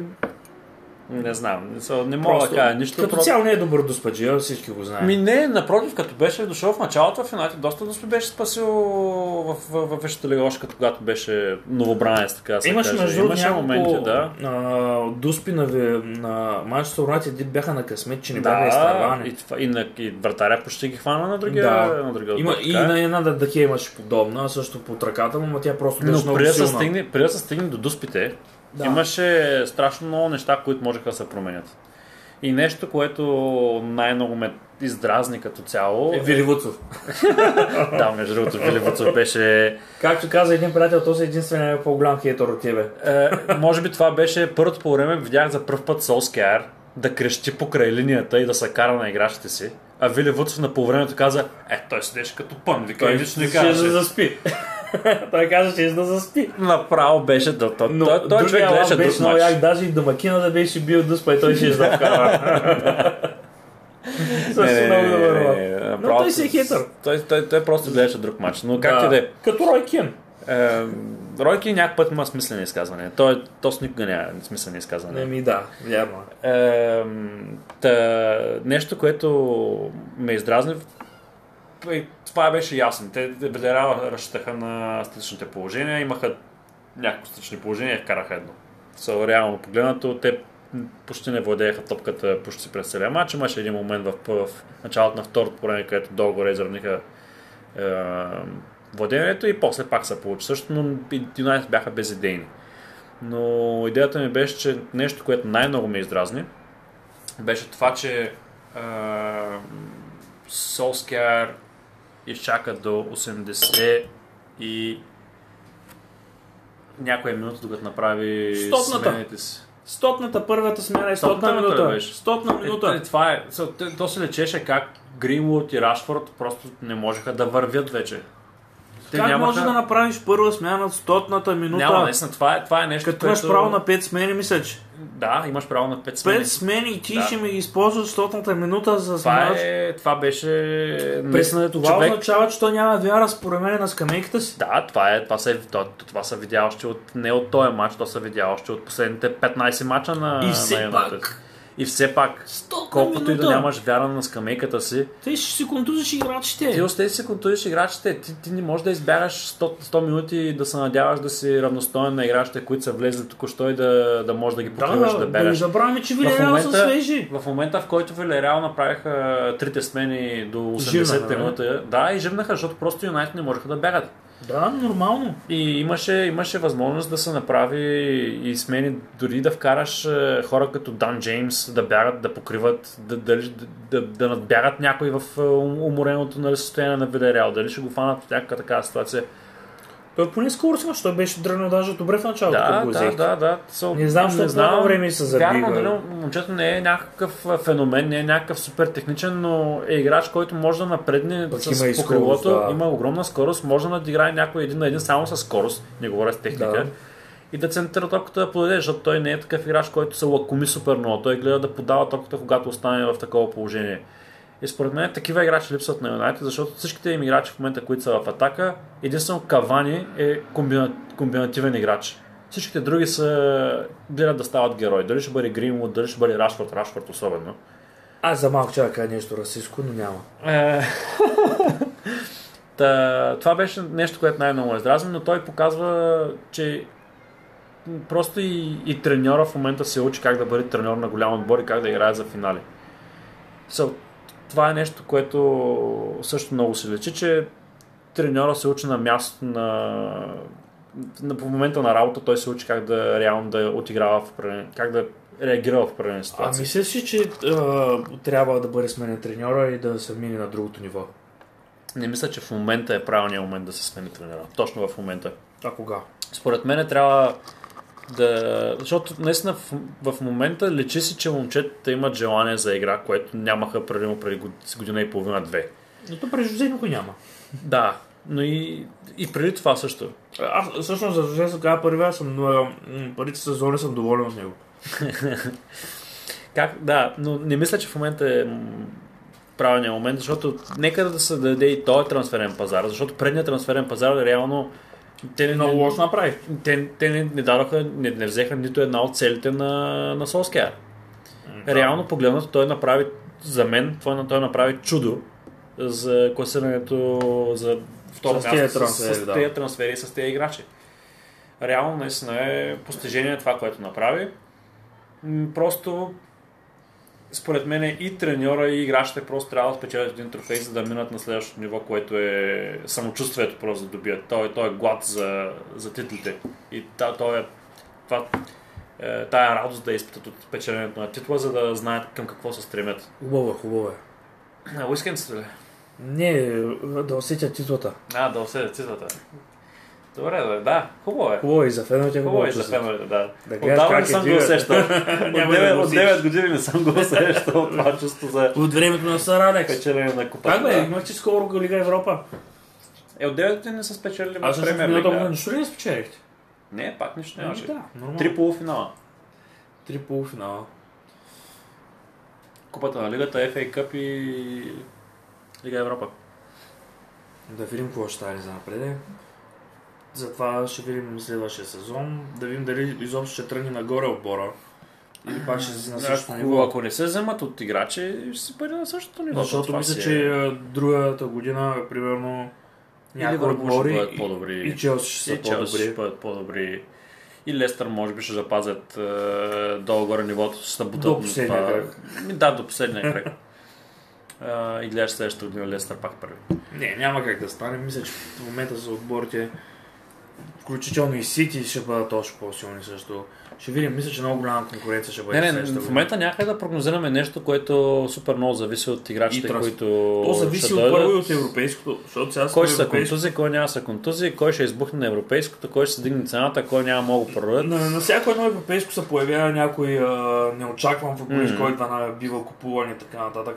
Не знам, не, са- не мога да кажа нищо. като просто- цяло не е добър до спаджия, всички го знаем. Ми не, напротив, като беше дошъл в началото в Юнайтед, доста дуспи беше спасил в, в, в Висшата лига, още когато беше новобранец, така да се Имаше между Имаше няколко моменти, да. а, дуспи на, на Манчестър Юнайтед бяха на късмет, че не бяха Да, изтървани. и, това, и, на, и вратаря почти ги хвана на другия, Да. на другия Има, и е. на една да Дахия имаше подобна, също под ръката му, но тя просто беше Но много преди да, се стигне, преди да се стигне до дуспите, Да. имаше страшно много неща, които можеха да се променят. И нещо, което най-много ме издразни като цяло. Е, Вили Вуцов. *laughs* да, между другото, Вили Вуцов беше Както каза един приятел, този е единственият по-голям хейтър от тебе. Е, може би това беше първото по време, видях за първ път Солскияр да крещи покрай линията и да се кара на играчите си. А Вили Вуцов на полувремето каза, е, той седеше като пън, вика, Той нищо не ще да казваше. заспи. *laughs* той каза, че ще да заспи. Направо беше, да, то, Но той, той човек гледаше беше много як, даже и домакина да беше бил дъспа и той ще да вкара. *laughs* Също много добър направо- той си е хитър. Той, той, той просто гледаше друг матч. Но как ти да е. Като Рой Кен. Е, Ройки някакъв път има смислени изказвания. Той, то с никога няма смислени изказвания. Не ми да, вярно. е. Та, нещо, което ме издразни, и това беше ясно. Те Велерала разчитаха на статичните положения, имаха някакво статични положения и вкараха едно. So, реално погледнато, те почти не владееха топката почти през целия матч. Имаше един момент в, в началото на второто време, където долу изравниха е, владението и после пак се получи също, но Юнайтед бяха безидейни. Но идеята ми беше, че нещо, което най-много ме издразни, беше това, че Солскияр изчака до 80 и някоя минута, докато направи Стотната. смените си. Стотната първата смяна е стотна ли минута. беше? Стотна Е, минута. е, това е. То се лечеше как Гринвуд и Рашфорд просто не можеха да вървят вече. Те Как нямаха... може да направиш първа смяна в стотната минута? Няма, наистина, това е, това е нещо, Като имаш право на 5 смени, мисля, че. Да, имаш право на 5 смени. 5 смени и ти Да. ще ми ги използваш стотната минута за Това, смяна. е, това беше... През наистина това човек- означава, че той няма вяра според мен на скамейката си. Да, това, е, това, се, това, това са видя още от, не от този матч, то са видя още от последните 15 мача на И все на пак. И все пак, колкото и да минута. нямаш вяра на скамейката си, Те ще си контузиш играчите. ти още си контузиш играчите. Ти, ти не можеш да избягаш 100, 100 минути и да се надяваш да си равностоен на играчите, които са влезли току-що и да, да можеш да ги да, покриваш, да, да, да да бягаш. забравяме, че Вилереал са свежи. в момента, в който Вилереал направиха трите смени до 80 Живнаха, да. минута, да, и живнаха, защото просто Юнайтед не можеха да бягат. Да, нормално. И имаше, имаше възможност да се направи и смени, дори да вкараш е, хора като Дан Джеймс да бягат, да покриват, да, да, да, да надбягат някой в е, ум- умореното нали, състояние на Видереал. Дали ще го фанат в някаква такава ситуация. Той поне скоро сега, той беше дръгнал даже добре в началото. Да, го да, да, да. So, Не знам, по едно време се забива. Вярно, нали, момчето не е някакъв феномен, не е някакъв супер техничен, но е играч, който може да напредне Пък с има скорост, да. има огромна скорост, може да надиграе някой един на един само с скорост, не говоря с техника. Да. И да центрира топката да подаде, защото той не е такъв играч, който се лакоми супер много. Той гледа да подава топката, когато остане в такова положение. И според мен такива играчи липсват на Юнайтед, защото всичките им играчи в момента, които са в атака, единствено Кавани е комбина... комбинативен играч. Всичките други са гледат да стават герои. Дали ще бъде Гринвуд, дали ще бъде Рашфорд, Рашфорд особено. Аз за малко чакай кажа нещо расистско, но няма. Е, *laughs* Та, това беше нещо, което най-много е издразни, но той показва, че просто и, и треньора в момента се учи как да бъде треньор на голям отбор и как да играе за финали. So, това е нещо, което също много се лечи, че треньора се учи на място на на- по момента на работа той се учи как да реално да отиграва в определен- как да реагира в определени А ситуации. мисля си, че а, трябва да бъде сменен треньора и да се мине на другото ниво. Не мисля, че в момента е правилният момент да се смени тренера. Точно в момента. А кога? Според мен трябва да... Защото наистина в, в момента лечи си, че момчетата имат желание за игра, което нямаха преди, преди год- година и половина-две. Но то при Жозе никой няма. Да, но и, и преди това също. Аз всъщност за Жозе се казва първи, аз съм м, първите сезони съм доволен от него. *laughs* Как? Да, но не мисля, че в момента е правилният момент, защото нека да се даде и този трансферен пазар, защото предният трансферен пазар реално те не, Много лошо направи. те, те не, не дадоха, не, не взеха нито една от целите на, на Солскияр. Реално погледнато той направи, за мен, той, той направи чудо за класирането за второ С място с, трансфери, с, да. тези трансфери и с тези играчи. Реално наистина е постижение това, което направи. Просто според мен и треньора и играчите просто трябва да спечелят един трофей, за да минат на следващото ниво, което е самочувствието просто да добият. Той, той е глад за, за титлите. И та, той е, това, е, тая радост да изпитат от печеленето на титла, за да знаят към какво се стремят. Хубаво е, хубаво е. А, уискенците ли? Не, да усетят титлата. А, да усетят титлата. Добре, да, да, хубаво е. Хубаво е и за феновете, Хубаво е е за феновете, да. Да Отдавна не е съм го усещал. *laughs* От Няма да 9, го от усетиш. 9 години не съм го *laughs* усещал това чувство за От времето на Сър Алекс. печелене на купата. Как бе, да. имахте скоро Лига Европа. Е, от 9 години не са спечелили Аз в премиер лига. година нищо ли не спечелихте? Не, пак нищо нямаше. Да, нормално. Три полуфинала. Три полуфинала. Купата на лигата, FA Cup и Лига Европа. Да видим какво ще стане за напред. Затова ще видим следващия сезон. Да видим дали изобщо ще тръгне нагоре отбора. Или пак ще си на същото Ако, ниво. ако не се вземат от играчи, ще се бъде на същото ниво. Защото мисля, си че е- а, другата година, примерно, някои Ливърпул ще отбори бъдат по-добри. и Челси ще са И Челси ще по-добри. бъдат по-добри. И Лестър може би ще запазят е, долу-горе нивото, ще се бутат До последния това. кръг. Да, до последния кръг. Е, и гледаш следващата година Лестър пак първи. Не, няма как да стане. Мисля, че в момента за отборите, включително и Сити, ще бъдат още по-силни също. Ще видим, мисля, че много голяма конкуренция ще бъде Не, не, в момента някъде да прогнозираме нещо, което супер много зависи от играчите, транс- които То зависи ще от първо и от европейското, защото сега Кой ще са европейско. контузии, кой няма са контузии, кой ще избухне на европейското, кой ще се дигне цената, кой няма много продадат. На, на всяко едно европейско се появява някой а, неочакван футболист, Мгм. който да на- бива купуван и така нататък.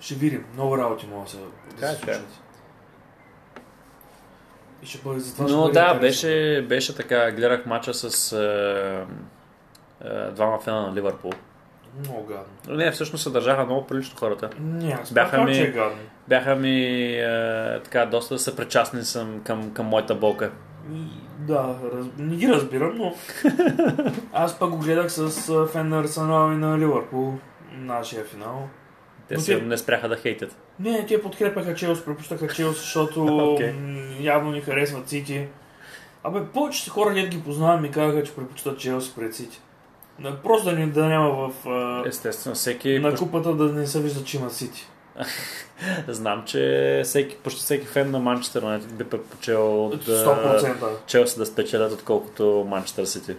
Ще видим. Много работи могат да се, да се Така е. случват. И ще бъде за това. Но да, беше, беше така, гледах матча с е, е, двама фена на Ливърпул. Много гадно. Не, всъщност се държаха много прилично хората. Не, аз Бяха ми- е гадно. Бяха ми е, така, доста съпричастни съм към, към моята болка. Да, раз... не ги разбирам, но *laughs* аз пък го гледах с а, фен на Арсенал и на Ливърпул, нашия финал. Те те- не спряха да хейтят. Не, те подкрепяха Челс, препущаха Челс, защото *laughs* м, явно ни харесват Сити. Абе, повечето хора, дет ги познавам, ми казаха, че предпочитат Челс пред Сити. Просто да, ни, да няма в... А, Естествено, всеки... на купата да не се вижда, че има Сити. *laughs* Знам, че всеки, почти всеки фен на Манчестър Юнайтед би предпочел от 100%. Челси да спечелят, отколкото Манчестър Сити.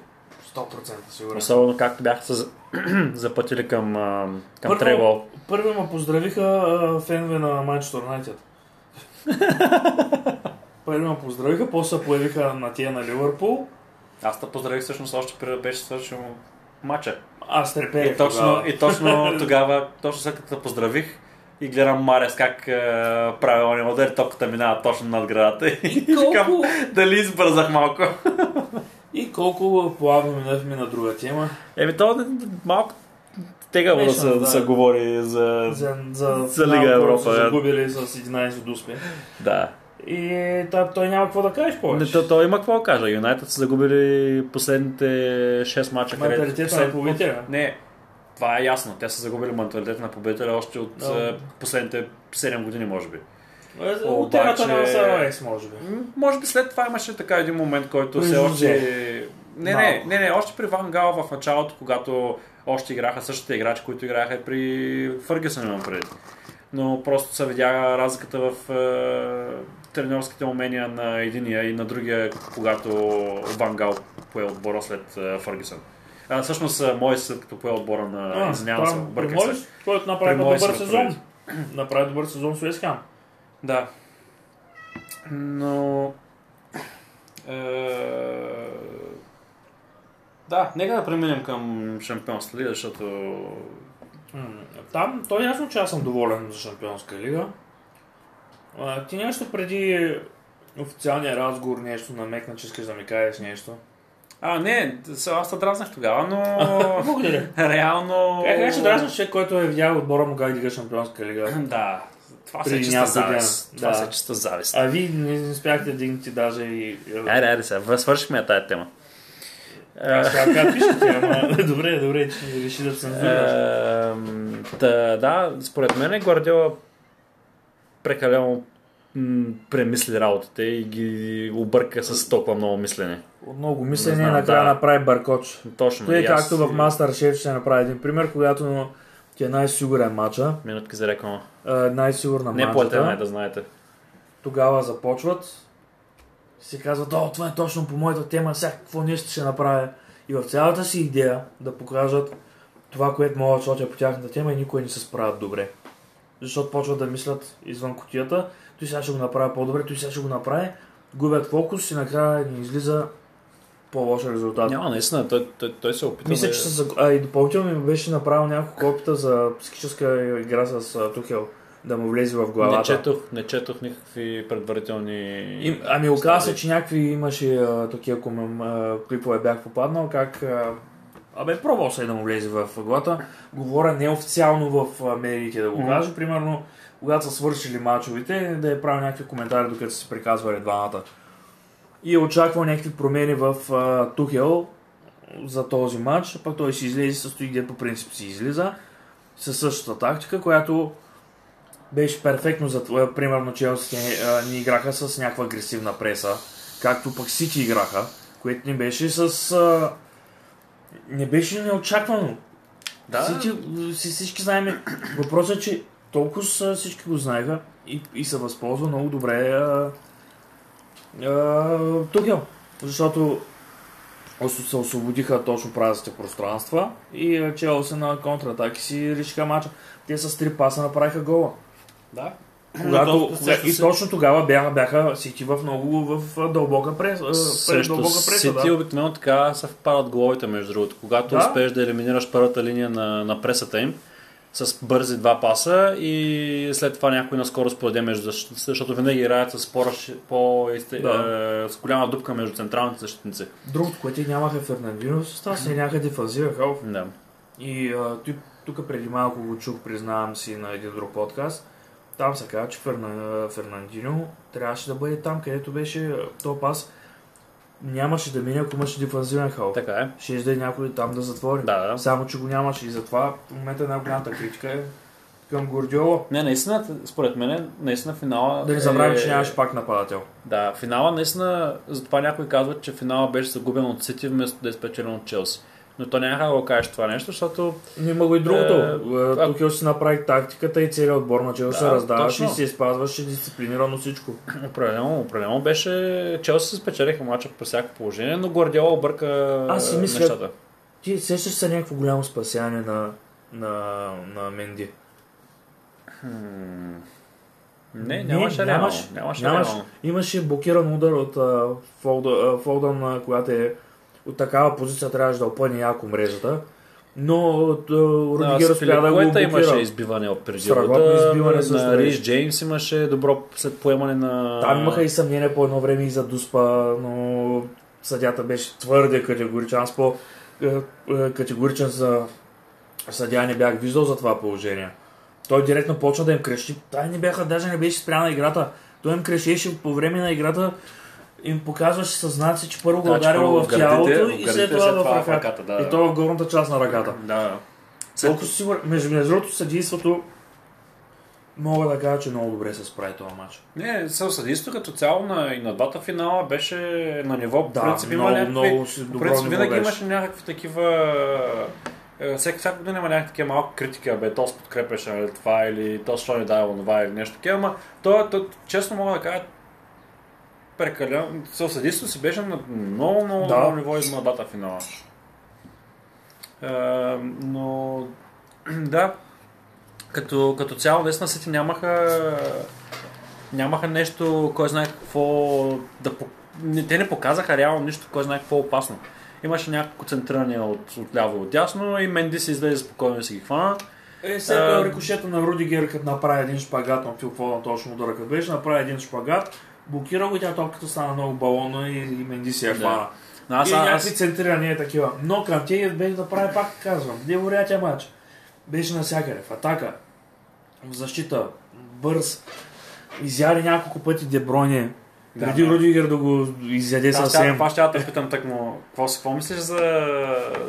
100% сигурен. Особено както бяха се за- *clears throat* запътили към, към Първо- Тревол. Първи ме поздравиха а, фенове на Манчестър Юнайтед. Първи ме поздравиха, после се появиха на тия на Ливърпул. Аз те поздравих всъщност още преди да беше свършил матча. Аз треперех И точно, тогава. и точно *laughs* тогава, точно след като те поздравих и гледам Марес как е, прави ония удар, топката минава точно над градата. И *laughs* викам, колко- дали избързах малко. *laughs* И колко плавно минахме на друга тема. Еми, то малко тегаво да се, да. се говори за... За, за, За Лига Европа, са загубили с 11 от успех. Да. И та, той няма какво да кажеш Не, повече. то, то има какво да кажа. Юнайтед са загубили последните 6 мача. Менталитета на победителя. Не, това е ясно. Те са загубили менталитета на победителя още от е, последните 7 години, може би. Е, От Обаче- терата на Сараекс, може би. М, Може би след това имаше така един момент, който все Жозе. още... Не, не, не, не, още при Ван Гал в началото, когато още играха същите играчи, които играха и при Фъргюсън имам преди. Но просто се видя разликата в е, тренерските умения на единия и на другия, когато Ван Гал пое отбора след а, Фъргюсън. А, всъщност, а, Мойс след като пое отбора на... Извинявам се, обърках се. който направи добър се сезон. направи. Добър сезон с Уест Хем. Да. Но... Е... Да, нека да преминем към Шампионската лига, защото... Там, то е ясно, че аз съм доволен за Шампионска лига. А, ти нещо преди официалния разговор, нещо намекна, че искаш да ми кажеш нещо. А, не, аз те дразнах тогава, но... *laughs* Благодаря. Реално... Как беше дразнаш човек, който е видял отбора му как дига Шампионска лига? *laughs* Да. Това се е чиста завист. Това Да. се е чиста завист. А вие не, не спяхте да дигнете даже и... Айде, айде сега, свършихме тая тема. Аз пишете, ама *laughs* добре, добре, че реши да цензурираш. Та, да, според мен Гвардиола прекалено премисли работите и ги обърка с толкова много мислене. От много Не мислене знам, накрая да. направи бъркоч. Точно. Той е както в Masterchef ще направи един пример, когато ти е най-сигурен матча, Минутки за реклама. а, най-сигурна Не платена, матчата, да знаете. тогава започват, си казват, о, това е точно по моята тема, сега какво нещо ще направя. И в цялата си идея да покажат това, което могат да сочат по тяхната тема и никой не се справят добре. Защото почват да мислят извън кутията, той сега ще го направи по-добре, той сега ще го направи, губят фокус и накрая ни излиза по-лош резултат. Няма, наистина, той, той, той се опита Мисля, да... че с... а, и допълнително ми беше направил няколко опита за психическа игра с а, Тухел, да му влезе в главата. Не четох, не четох никакви предварителни... И, ами оказа се, че някакви имаше а, такива комем, а, клипове бях попаднал, как а, Абе, пробвал се да му влезе в главата. Говоря неофициално в медиите да го кажа. Примерно, когато са свършили мачовете, да е правил някакви коментари, докато са се приказвали двамата. И е очаквал някакви промени в а, Тухел за този матч, пък той си излезе, състои где по принцип си излиза, със същата тактика, която беше перфектно за това. Примерно Челси а, ни играха с някаква агресивна преса, както пък Сити играха, което не беше с... А, не беше неочаквано. Да, Всички, си- всички знаем. Въпросът е, че толкова всички го знаеха и, и се възползва много добре а, а, Тухел. Защото се освободиха точно празните пространства и а, Челси на контратаки си решиха мача. Те с три паса направиха гола. да. Когато, и точно тогава бяха, бяха Сити в много в дълбока прес, а, пред Срещу дълбока преса. Сити Да. обикновено така съвпадат головите, между другото. Когато Да. успееш да елиминираш първата линия на, на пресата им, с бързи два паса и след това някой наскоро споделя между защ- защото винаги играят с, по, по Да. е, с голяма дупка между централните защитници. Другото, което нямаха Фернандино в състав, се някъде халф. Да. И а, тук, тук преди малко го чух, признавам си на един друг подкаст. Там се казва, че Ферна, Фернандино трябваше да бъде там, където беше то пас. Нямаше да мине, ако имаше дефанзивен халф. Така е. Ще изде някой там да затвори. Да, да. Само, че го нямаше и затова в момента най-голямата критика е към Гордиола. Не, наистина, според мен, наистина финала. Да не забравим, е- че нямаше пак нападател. Да, финала наистина, затова някой казва, че финала беше загубен от Сити вместо да е спечелен от Челси. Но то няма да го кажеш това нещо, защото Но има го и другото. Е, Е, Тук си направи тактиката и целият отбор на Челси Да, се раздаваше и точно. се спазваше дисциплинирано всичко. *clears throat* определено, определено беше... Челси се спечелиха мача по всяко положение, но Гвардиола обърка Аз си мисля- нещата. Ти сещаш се някакво голямо спасяване на, на, на Менди. Хм. Не, нямаше реално. нямаш- Нямаше нямаш. реално. Имаше блокиран удар от а, а, Фолдън, а, която е от такава позиция трябваше да опъне яко мрежата. Но а, Рудигер успя да го Спиликуета имаше блокира. избиване от Страхотно избиване на Риш. Джеймс имаше добро след поемане на... Там имаха и съмнение по едно време и за Дуспа, но съдята беше твърде категоричен. Аз по е, е, категоричен за съдя не бях виждал за това положение. Той директно почна да им крещи. Тай не бяха, даже не беше спряна играта. Той им крещеше по време на играта им показваше със знаци, че първо го Да, че ударило в тялото и след това след в това в ръката. да. И то в горната част на ръката. Да. Толкова си сигурен. Между, другото, съдейството мога да кажа, че много добре се справи този матч. Не, съдейството като цяло на, и на двата финала беше на ниво. Да, принцип, много, някакви, много си добро принцип, винаги беше. имаше някакви такива... е, Всеки, всяка година има някакви такива малки критики, бе, то подкрепяше нали, това или то защо не дава онова или нещо такива, ама то, то, честно мога да кажа, прекалено. Съдействието си беше на много, много, Да. много ниво и на дата финала. Е, но *clears throat* да, като, като цяло наистина Сити нямаха нямаха нещо, кой знае какво да те не показаха реално нищо, кой знае какво опасно. Имаше няколко центрирания от, от ляво и от дясно и Менди се излезе спокойно да си ги хвана. Е, след А, рикошета на Рудигер, като направи един шпагат, на Фил Фоден точно удара, като беше, направи един шпагат, блокира го тя топката стана много балона и, и Менди си я Да. хвана. Но аз, и аз, някакви центрирания такива. Но Канте беше да прави пак, казвам, невероятен матч. Беше навсякъде, в атака, в защита, бърз. Изяде няколко пъти Деброне. Да, Преди да. Рудигер да го изяде аз, съвсем. това ще я те питам так му, какво си помислиш за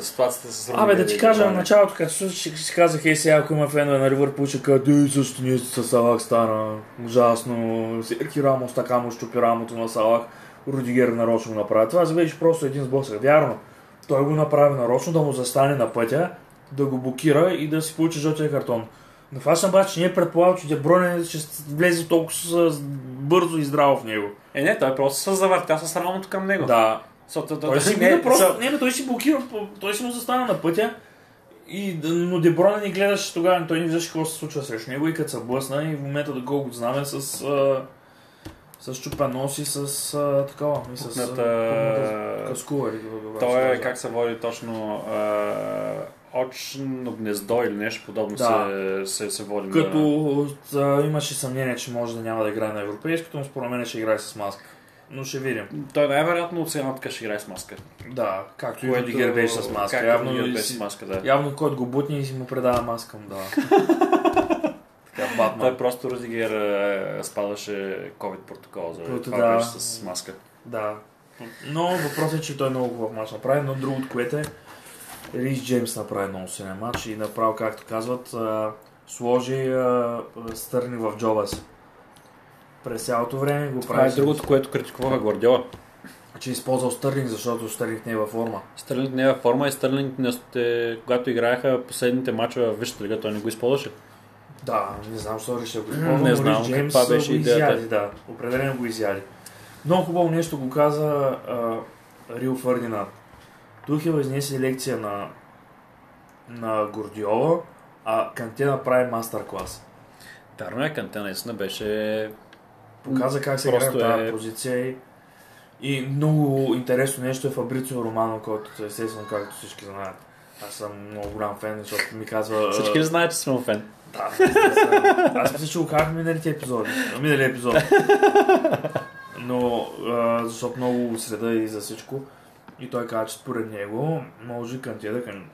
ситуацията с Абе, да ти кажа, в Рудигер? началото, като си, си, си казах, ей сега, ако има фенове на Ливърпул, ще кажат, ей, също ние с Салах стана ужасно, Серки Рамос така му щупи рамото на Салах, Рудигер нарочно направи. Това беше просто един сблъсък. Вярно, той го направи нарочно да му застане на пътя, да го блокира и да си получи жълтия картон. Но съм обаче, че ние предполагам, че Деброне ще влезе толкова бързо и здраво в него. Е, не, той просто се завъртя с рамото към него. Да, Защото, той си не, не, просто, за- не, бе, той си блокира, той си му застана на пътя. И, но Деброне ни гледаше тогава, той не виждаше какво се случва срещу него и като се блъсна и в момента да го знаме с, а, с чупен нос и с а, такова, и с Пукната- Той се е, как се води точно, а, очно гнездо или нещо подобно Да. се, се, се води. Като а, имаше съмнение, че може да няма да играе на европейското, но според мен ще играе с маска. Но ще видим. Той най-вероятно от сега ще играе с маска. Да, както и Рудигер беше с маска. Явно, с маска, да. явно който го бутне и си му предава маска, му дава. *laughs* така, Батман. Той просто Рудигер е, спадаше COVID протокол, за Който това да. беше с маска. Да. Но въпросът е, че той много хубав мач направи, но другото, което е, Рис Джеймс направи много силен матч и направо, както казват, сложи стърни в джоба си. През цялото време го Това прави. е с- другото, което критикуваха Гвардиола. Че е използвал Стърлинг, защото Стърлинг не е във форма. Стърлинг не е във форма и Стърлинг, не сте, когато играеха последните мачове в Висшата лига, той не го използваше. Да, не знам, защо решил го М, използва, не знам Джеймс каква беше идеята. да. Определено го изяди. Много хубаво нещо го каза а, Рил Фърдинанд. Тухел изнесе лекция на, на Гордиола, а Канте направи мастер-клас. Вярно е, Канте наистина беше... Показа как се играе тази е- позиция и, и много интересно нещо е Фабрицио Романо, който естествено, както всички знаят. Аз съм много голям фен, защото ми казва... Всички знаят, че съм фен? Да. Аз мисля, че го казах миналите епизоди. В Миналия епизод. Но, а, защото много следа и за всичко. И той каза, че според него може Канте да кан...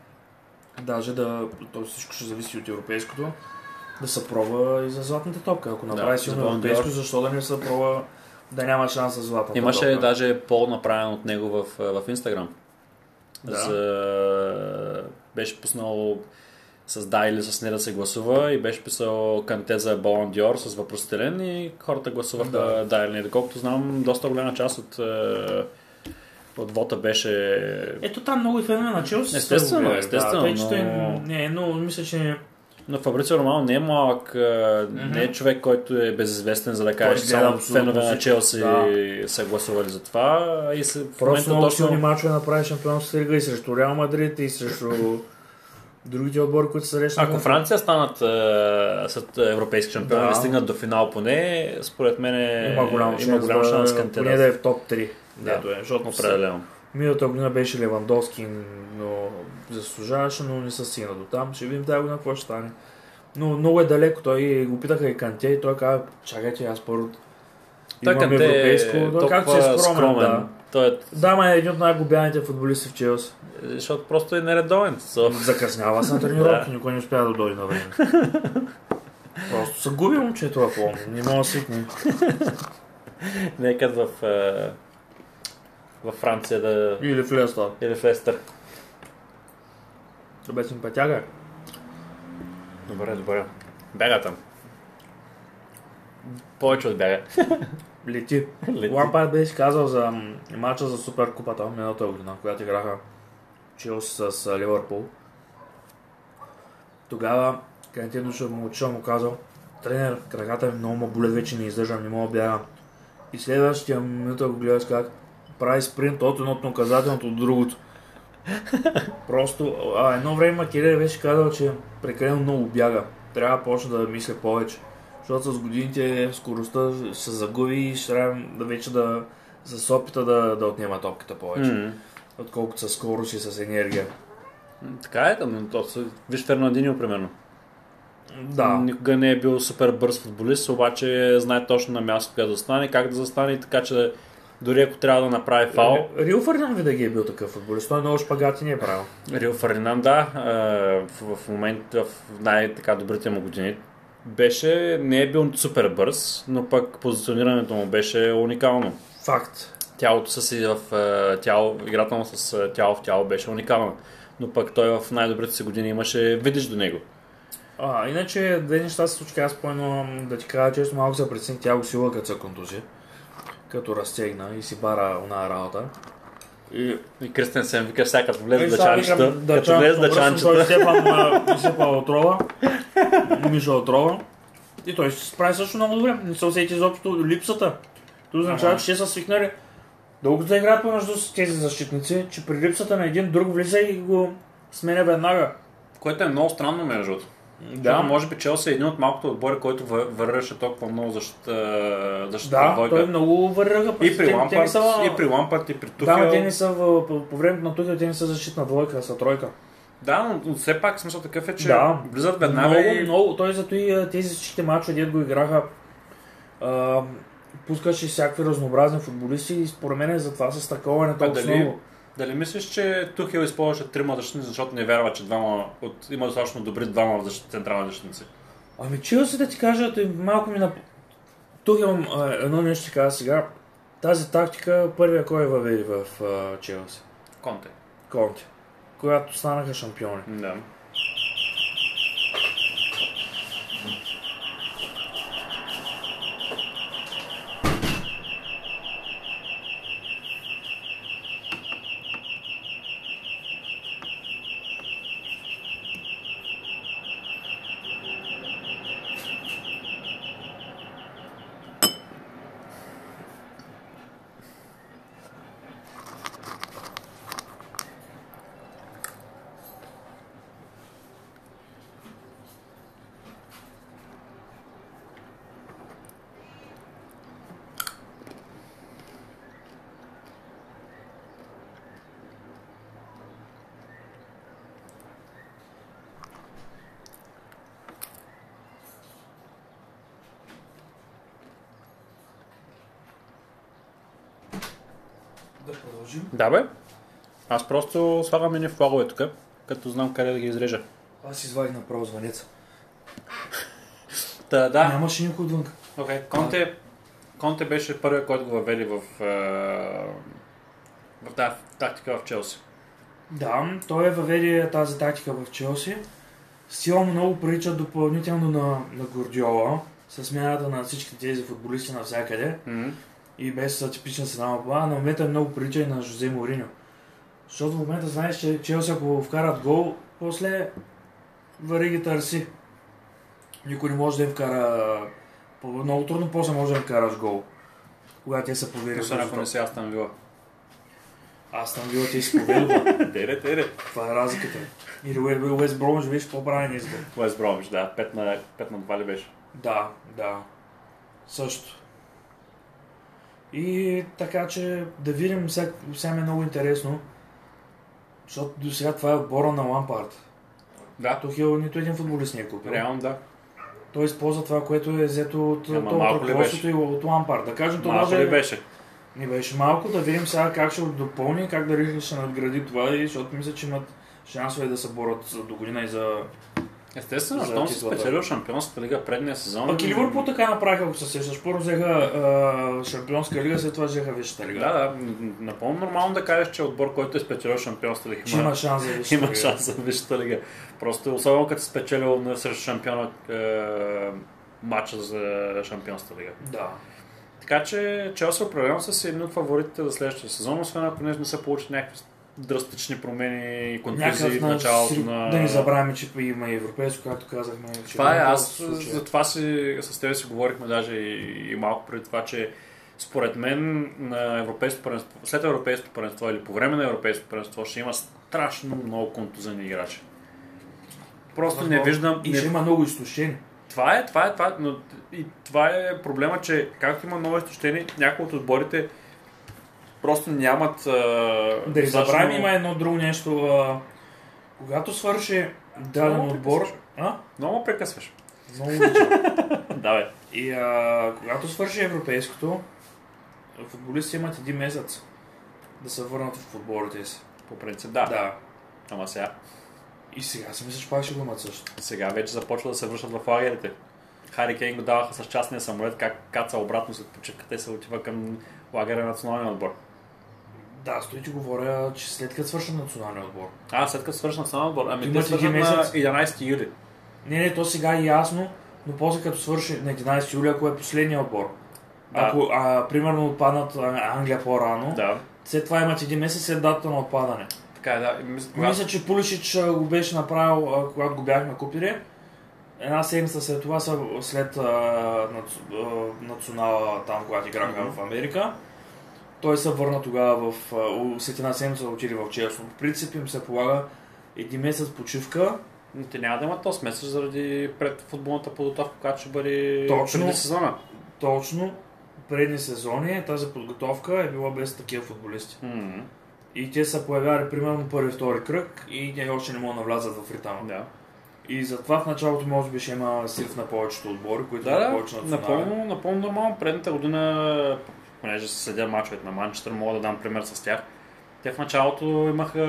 Даже да... То всичко ще зависи от европейското. Да се пробва и за златната топка. Ако направи Да, силно европейско, защо да не се пробва да няма шанс за златната Имаше топка? даже пол направен от него в, в Инстаграм. Да. За... Беше пуснал с да или с не да се гласува и беше писал Канте за Балон Диор с въпросителен и хората гласуваха да, Да. или не. Доколкото знам, доста голяма част от, е, от вота беше... Ето там много и фенове на Челси. Естествено, естествено, Да, той- но- Не, но мисля, че Но Фабрицио Романо не е малък, е, не е човек, който е безизвестен, за да каже, че само фенове на. Челси Да. са гласували за това. И се, Просто много точно... силни мачове направи шампионската лига и срещу Реал Мадрид и срещу другите отбори, които са срещнаха. Ако Франция станат е, след европейски шампион Да. и стигнат до финал поне, според мен е, има голям шанс, има голям шанс да, поне да е в топ 3. Да. Ето е, защото Определено. Миналата година беше Левандовски, но заслужаваше, но не се стигна до там. Ще видим тази година какво ще стане. Но много е далеко. Той го питаха и Канте и той каза, чакайте, аз първо имам европейско. е Да, както си е толкова скромен, скромен. да. Той е, Да, ма е един от най-губяните футболисти в Челси. защото просто е нередовен. So, Закъснява се на *laughs* тренировки, никой не успя да дойде на време. *laughs* Просто се губи момчето в Лондон, не мога да свикне. *laughs* нека в, е, във Франция да... Или в Лестър. Или в Естър. Добре симпатяга. Добре, добре. Бяга там. Повече от бяга. Лети. Лети. Лампард беше казал за м, матча за Суперкупата миналата година, когато играха Челси с Ливърпул. Тогава, където дошъл му отишъл му казал, тренер, краката ми много ме болят, вече не издържам, не мога да бягам. и следващия минута го гледаш как прави спринт от едното наказателното от другото. *laughs* Просто, а едно време Макеле беше казал, че прекалено много бяга. Трябва да почне да мисля повече. Защото с годините скоростта ще се загуби и ще трябва да вече да с опита да, да отнема топката повече. М. Отколкото с скорост и с енергия. Така е, но то, са- виж Фернандиньо, примерно. Да. Никога не е бил супер бърз футболист, обаче знае точно на място къде да застане, как да застане, така че дори ако трябва да направи фал, Рил Фернан винаги е бил такъв футболист. Той много шпагати не е правил. Рио Фердинанд, да, в, момента в най-така добрите му години беше, не е бил супер бърз, но пък позиционирането му беше уникално. Факт. Тялото с си в а, тяло, играта му с а, тяло в тяло беше уникална. Но пък той в най-добрите си години имаше видиш до него. А, иначе две неща се случиха. Аз спомням да ти кажа, често малко се прецени тя го сила като се контузи. Като разтегна и си бара она работа. И И Кристенсен вика всяка като влезе Е, да сега чанчета, като влезе да Той чанчета. Степан изсипа отрова, Миша отрова. И той ще се справи също много добре. Не се усети изобщо липсата. Това означава, Ага. че те са свикнали дълго да играят помежду си тези защитници, че при липсата на един друг влиза и го сменя веднага. Което е много странно между другото. Да, Защото може би Челси е един от малкото отбори, който вър- вървеше толкова много защита, защита да, двойка. той много върнаха. И при Лампард, са- и при Лампард, и при Да, но те Тухел. не са по, времето на Тухел, те не са защитна двойка, са тройка. Да, но, все пак смисъл такъв е, че Да. влизат веднага много, и... много. Той зато и тези всичките мачове, дед го играха, а, пускаше всякакви разнообразни футболисти и според мен затова с такова не толкова дали, много. дали мислиш, че Тухел използваше трима защитници, защото не вярва, че двама от... има достатъчно добри двама защит, централни защитници? Ами Челси да ти кажа, малко ми на... Тухел а, едно нещо ще кажа сега. Тази тактика първия кой е въведи в а, Челси? Конте. Конти. Когато станаха шампиони. Да. Да продължим. Да, бе. Аз просто слагам едни флагове тук, като знам къде да ги изрежа. Аз извадих направо звънеца. Та, да. Нямаше никой отвън. Окей, Конте, Конте беше първият, който го въведе в, е, в тази тактика в Челси. Да, той е въведе тази тактика в Челси. Силно много прилича допълнително на, на Гордиола, с смяната на всички тези футболисти навсякъде М. и без типична сцена плана, на момента е много прилича и на Жозе Мориньо. Защото в момента знаеш, че Челси ако вкарат гол, после вари ги търси. Никой не може да им вкара... Много трудно после може да им вкараш гол. Когато те са повели. Освен ако не си Астан Вила. Била ти си повели. Тере, *laughs* тере. Това е разликата. Или Уе- Уест Бромвич беше по-правен избор. Уест Бромвич, да. 5 на, 5 на 2 ли беше? Да, да. Също. И така че да видим, сега, сега ми е много интересно, защото до сега това е отбора на Лампард. Да, Тухел нито един футболист не е купил. реално да. Той използва това, което е взето от, ръководството и от Лампард. Да кажем, това Малко ли беше? Не беше малко, да видим сега как ще го допълни, как да ще надгради това, защото мисля, че имат шансове да се борят до година и за Естествено, За щом си спечелил шампионската лига предния сезон. Пък и Ливърпул така направиха, ако се сещаш. Първо взеха шампионска лига, след това взеха висшата лига. Да, да. Напълно нормално да кажеш, че отбор, който е спечелил шампионската лига, има шанс за висшата има лига. шанс за висшата лига. Просто, особено като си спечелил на срещу шампиона е, матча за шампионската лига. Да. Така че Челси определено са си едни от фаворитите за следващия сезон, освен ако не, са получили някакви драстични промени и контузии в на... началото си- на... Да не забравяме, че има европейско, както казахме. Че Това е, аз за това си, с теб си говорихме даже и, и малко преди това, че според мен на европейското първенство, след европейското първенство или по време на европейското първенство ще има страшно много контузени играчи. Просто не виждам... И не- ще има много изтощени. Това е, това е, това е, но и това е проблема, че както има много изтощени, някои от отборите просто нямат... А, Да забравим, има едно друго нещо. А, когато свърши даден отбор... А? Много прекъсваш. Много обичам. *laughs* Давай. И а, когато свърши европейското, футболистите имат един месец да се върнат в отборите си. По принцип, да. да. Ама сега. И сега си мисля, че пак ще го имат също. Сега вече започва да се връщат в лагерите. Хари Кейн го даваха с частния самолет, как каца обратно след почивката и се отива към лагера на националния отбор. Да, стои ти говоря, че след като свърши националния отбор. А, след като свърши националния отбор. Ами те свършат на месец. 11 юли. Не, не, то сега е ясно, но после като свърши на 11 юли, ако е последния отбор. Да. Ако, а, примерно, отпаднат Англия по-рано, Да. след това имат един месец след датата на отпадане. Така е, да. И мис- когато- Мисля, че Пулишич го беше направил, а, когато го бяхме купили. Една седмица след това, след а, наци- а, национала, там, когато играха Мгм. в Америка, той се върна тогава в... След една седмица отиде в Челси. По принцип им се полага един месец почивка. Но Те няма да имат този месец заради пред футболната подготовка, която ще бъде Точно. преди сезона. Точно предни сезони тази подготовка е била без такива футболисти. М, И те са появявали примерно първи втори кръг и те още не могат да навлязат в ритъма. Да. И затова в началото може би ще има срив на повечето отбори, които Да, да, повече национален. напълно, напълно нормално. Предната година, понеже се следя мачовете на Манчестър, мога да дам пример с тях. Те в началото имаха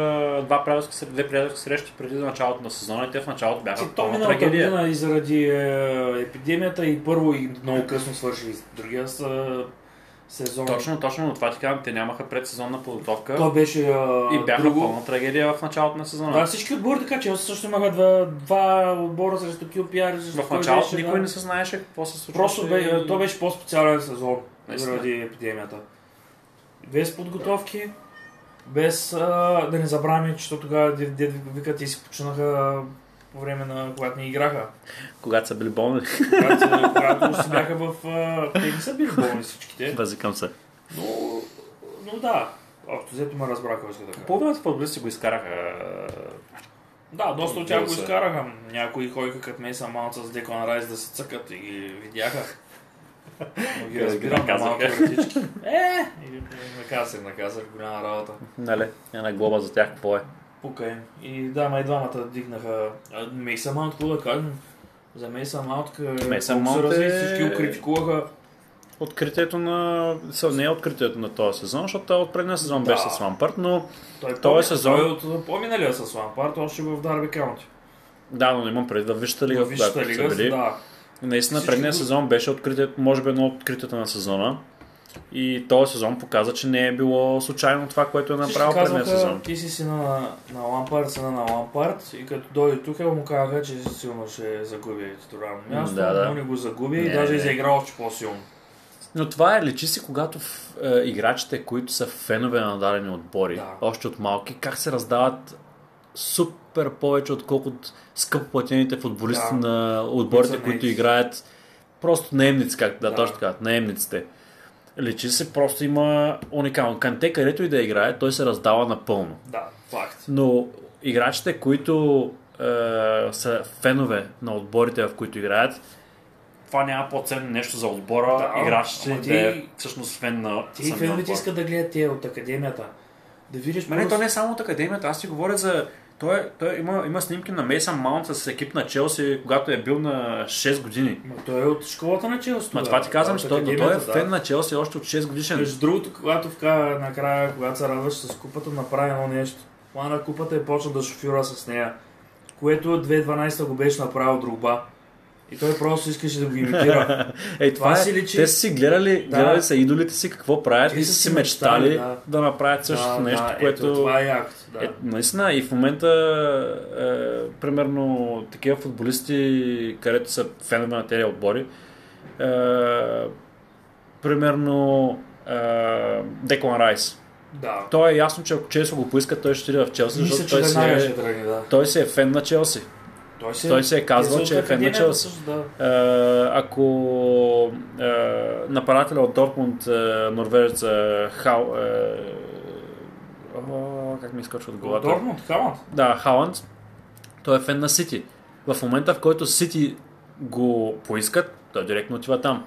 два приятелски, две приятелски срещи преди началото на сезона и те в началото бяха Ти, пълна трагедия. година и заради е, епидемията и първо и много късно свърши другия с, сезон. Точно, точно, но това ти казвам, те нямаха предсезонна подготовка То беше а, и бяха друго. пълна трагедия в началото на сезона. Да, всички отбори така, че също имаха два, два отбора срещу QPR. срещу в началото беше, никой да. не се знаеше какво се случва. Просто бе, то беше по-специален сезон Наистина. заради епидемията. Без подготовки, без а, да не забравяме, че то тогава дед, дед викат и си починаха по време на когато не играха. Когато са били болни, Когато, когато си бяха в... А, те не са били болни всичките, възикам се. но, но да, общо взето ме разбраха, иска да кажа. Половината футболисти го изкараха. Да, доста от тях го изкараха. Някои ходиха като Мейса Маунт с Декон Райс да се цъкат и ги видяха. Но ги разбирам на малки вратички. *laughs* Е, и наказах, наказах, голяма работа. Нали, една глоба за тях, какво е? Пука им. И да, ма и двамата дигнаха. Мейса Маунт, какво да кажем? За Мейса Маунт, се Маунт е- всички го критикуваха. Откритието на... са- Не е откритието на този сезон, защото той от предния сезон Да. беше с Лампърт, но Той, Този той сезон- Той е от по-миналия с Лампард, още в Дарби Каунти. да, но имам преди във Висшата лига, В Висшата когато лига, били. да. Наистина, предния сезон беше откритието, може би едно от откритието на сезона. И този сезон показа, че не е било случайно това, което е направил предния сезон. ти си сина на, на Лампард, сина на Лампард и като дойде тук му казаха, че силно ще загуби титулярно място, да, да. но не го загуби и Не, даже не. изигра още по-силно. Но това е, личи си, когато в, е, играчите, които са фенове на дадени отбори, Да. още от малки, как се раздават супер повече, отколкото скъпо платените футболисти Да. на отборите, Които играят просто наемници, как да, Да. точно така, наемниците. Личи се, просто има уникално. Канте, където и да играе, той се раздава напълно. Да, факт. Но играчите, които е, са фенове на отборите, в които играят, това няма по-ценно нещо за отбора, Да, играчите ти- е всъщност фен на Ти феновете искат да гледат те от академията. Да видиш Ма не, просто- то не е само от академията, аз ти говоря за... Той, е- той има, има снимки на Мейсън Маунт с екип на Челси, когато е бил на 6 години. Ма той е от школата на Челси. Ма това ти казвам, от че той, той е да. фен на Челси още от 6 годишен. Между другото, когато вкара накрая, когато се радваш с купата, направи едно нещо. Плана купата и почна да шофира с нея, което 2012 го беше направил друга. И той просто искаше да го имитира. *laughs* Ей, това, Това е, си личи- те са си гледали, Да. гледали са идолите си какво правят Те и са си мечтали да. да. направят същото да, нещо, да, което... Ето, това е якото. Да. Е, наистина, и в момента, е, примерно, такива футболисти, където са фенове на тези отбори, е, примерно, е, Деклан Райс. да. То е ясно, че ако Челси го поиска, той ще отиде в Челси, защото той веднага е, да. той си е фен на Челси. Той се, Той се е казвал, че е от фен на академията Челси. също, Да. Ако е, нападателя от Дортмунд, норвежец е, Хау... О, как ми изкочва от главата? Дортмунд, Халанд. Да, Халанд. Той е фен на Сити. В момента, в който Сити го поискат, той директно отива там.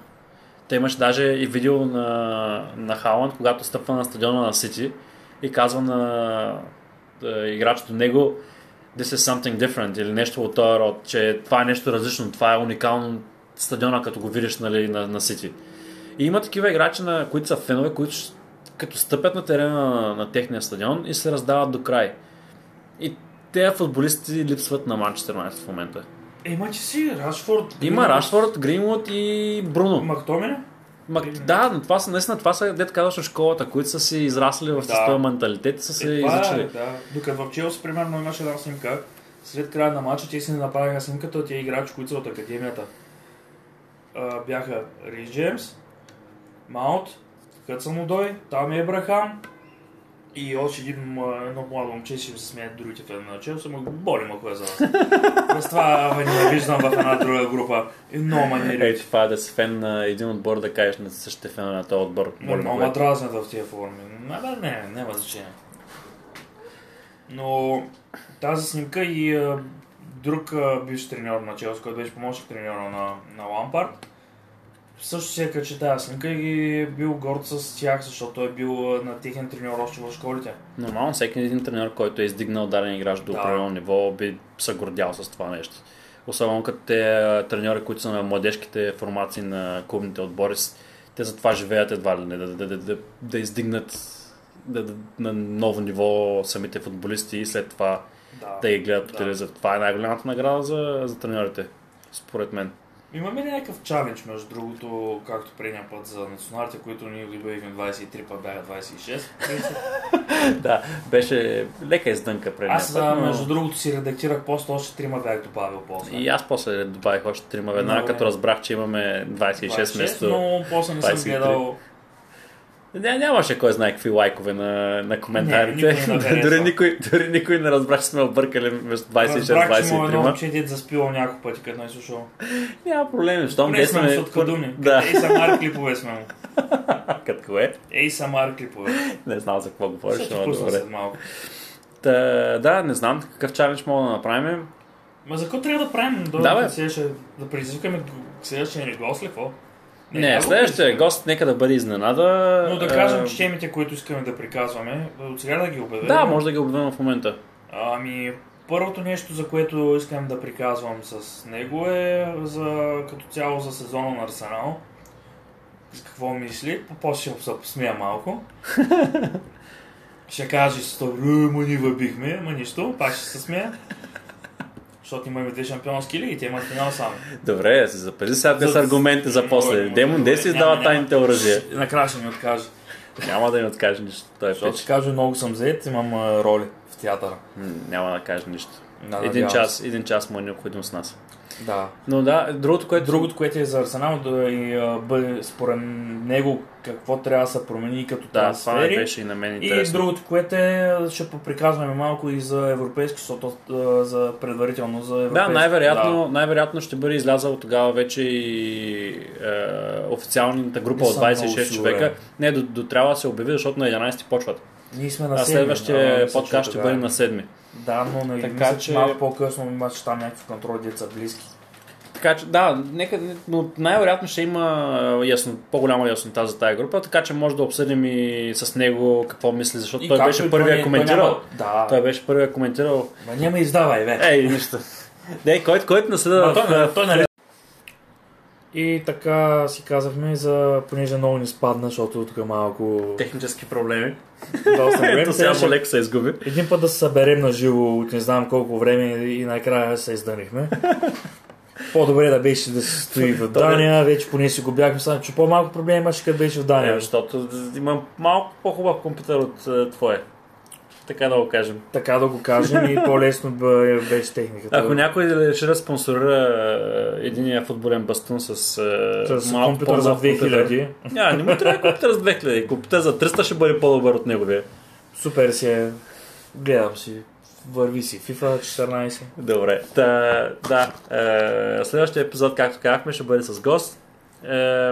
Те имаш даже и видео на, на Халанд, когато стъпва на стадиона на Сити и казва на е, играч до него This is something different или нещо от този род, че това е нещо различно, това е уникално стадиона, като го видиш нали, на, на Сити. И има такива играчи, на, които са фенове, които като стъпят на терена на, на техния стадион и се раздават до край. И тези футболисти липсват на Манчестър Юнайтед в момента. Е, има, че си, Рашфорд. Има Рашфорд, Гринвуд и Бруно. Мактомине? Ма, да, но това са, наистина, това са, дет казваш от школата, които са си израсли в Да. този менталитет и са се Е, това е, изучили. да. Докато в Челси, примерно, имаше една снимка. След края на матча, те си направиха снимката, тия играчи, които са от академията. А, бяха Рис Джеймс, Маунт, Хътсън Одой, Тами Ебрахам и още един едно младо момче, ще се смеят другите фен на Челси, ма боли ма кое за вас. Без това ме не виждам в една друга група. И много маниери. Ей, това е да си фен на един отбор, да кажеш на същите фен на този отбор. Боли много ме дразнят в тия форми. Не, не, не, няма значение. Но тази снимка и друг бивш треньор на Челси, който беше помощник треньора на, на Лампард, също се е качи тази снимка и е бил горд с тях, защото той е бил на техен треньор още в школите. Нормално, всеки един тренер, който е издигнал даден играч до Да. определено ниво, би се гордял с това нещо. Особено като те треньори, които са на младежките формации на клубните отбори, те за това живеят едва ли не, да, да, да, да, да издигнат да, да, на ново ниво самите футболисти и след това Да. да ги гледат по Да. телевизията. Това е най-голямата награда за, за треньорите, според мен. Имаме ли някакъв чалендж, между другото, както предния път за националите, които ние ги бяхме 23, път бяха 26? *laughs* да, беше лека издънка преди. Аз, а, между другото, си редактирах пост, още трима бях добавил после. И аз после добавих още трима веднага, като разбрах, че имаме 26 вместо... но после не съм 23. гледал. Не, нямаше кой знае какви лайкове на, на коментарите. Не, никой не дори, никой, дори никой не разбра, че сме объркали между 26 Разбрах, че му едно 23. момче дед заспивал няколко пъти, като не е слушал. Няма проблем, щом Поне сме от кадуни. Да, Ей, самар клипове сме му. *laughs* като кое? Ей, самар клипове. Не знам за какво говориш, но пусна добре. Та, да, не знам какъв чалендж мога да направим. Ма за какво трябва да правим? Да, Да, бе. да предизвикаме следващия гост ли, какво? Не, го следващия гост нека да бъде изненада. Но да Е, кажем, че темите, които искаме да приказваме, от сега да ги обявим. Да, може да ги обявим в момента. Ами, първото нещо, за което искам да приказвам с него е за, като цяло за сезона на Арсенал. С какво мисли? После ще се посмея малко. *laughs* ще каже «Е, ма ни въбихме, ма нищо, пак ще се смея. Защото имаме две шампионски лиги, те имат финал само. Добре, се запази сега те За- с аргументи за после. Демон, де си издава тайните оръжия? Накрая ще ми откаже. Няма да ни откаже нищо. Той е Защото ще каже, много съм заед, имам роли в театъра. Няма да каже нищо. Един час, един час му е необходим с нас. Да. Но да, другото, което... Другото, което е за Арсенал, да и а, бъде според него какво трябва да се промени като Да, това трансфери. ми беше и на мен И интересно. другото, което е, ще поприказваме малко и за европейски, защото а, за предварително за европейски. Да, най-вероятно, най-вероятно ще бъде излязъл тогава вече и е, официалната група Не от съм много 26 сигурен. човека. Не, до, до трябва да се обяви, защото на 11 почват. Ние сме на А седми, следващия да, подкаст ще бъде на 7. Да, но не, Така мисля, че- малко по-късно имаше там някакви контроли, деца близки. Така че, да, нека, но най-вероятно ще има е, ясно, по-голяма яснота за тази група, така че може да обсъдим и с него какво мисли, защото И той беше първия той коментирал. няма- Да, Той беше първия коментирал. Ма няма издавай, бе. Ей, нищо. Не, който, който наследа той, той, нали... И така си казахме за, понеже много ни спадна, защото тук малко технически проблеми. време. Ето Сега ще леко се изгуби. един път да се съберем на живо от не знам колко време и накрая се издънихме. По-добре да беше да се стои в *laughs* Дания, вече поне си го бяхме, само че по-малко проблеми имаше като беше в Дания. защото имам малко по-хубав компютър от е, твоя. Така да го кажем. Така да го кажем и по-лесно бе- беше техниката. Ако някой реши да спонсорира е, единия футболен бастун с, е, с малко компютър за по-нов компютър, 2000, Няма, не му трябва компютър за 2000. Компютър за 300 ще бъде по-добър от него, бе. супер си е. Гледам си върви си. FIFA 14. Добре. Та, да. Е, следващия епизод, както казахме, ще бъде с гост. Е,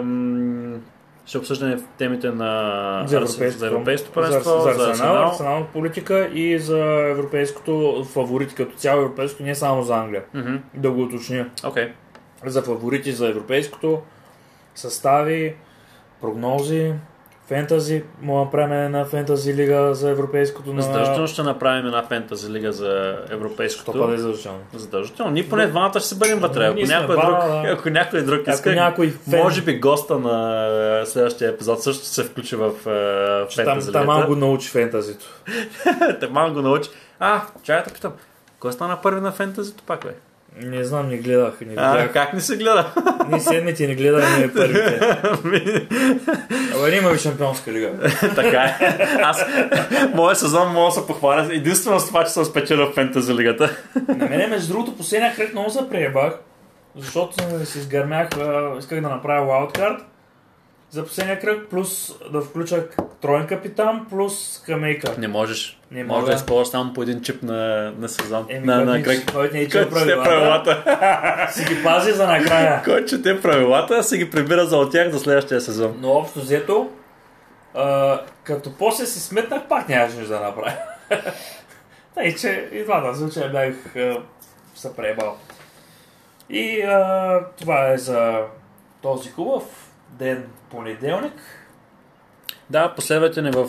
ще обсъждаме темите на За европейското, за европейското за, първенство, за, за Арсенал, политика и за европейското фаворити като цяло европейско, не само за Англия. Мгм. Да го уточня. Окей. За фаворити за европейското, състави, прогнози, фентази. Мога да направим една фентази лига за европейското на... Задължително ще направим една фентази лига за европейското. То бъде задължително. Задължително. Ние поне двамата ще се бъдем вътре. Ако някой, бара, друг, да. ако някой друг Ако иска, някой фен... може би госта на е, следващия епизод също се включи в е, Там, фентази там лигата. го научи фентазито. *laughs* Малко го научи. А, чакай да питам. Кой стана първи на фентазито пак, бе? Не знам, не гледах. Не А, видях. как не се гледа? Ние седмите не гледаме първите. Абе, има ли шампионска лига? *laughs* така е. Аз, моят сезон мога да се похваля единствено с това, че съм спечелил в фентази лигата. На мене, между другото, последния кръг много се преебах, защото се изгърмях, а, исках да направя wildcard за последния кръг, плюс да включа троен капитан, плюс скамейка. Не можеш. Не Може да използваш само по един чип на, на сезон. Еми, на, на кръг. който не е чел правилата, правилата. *laughs* си ги пази за накрая. *laughs* Който чете правилата, си ги прибира за от тях за следващия сезон. Но общо взето, а, като после си сметнах, пак нямаше нищо да направя. *laughs* Тъй, че и двата случая бях а, се преебал. И а, това е за този хубав ден понеделник. Да, последвайте ни в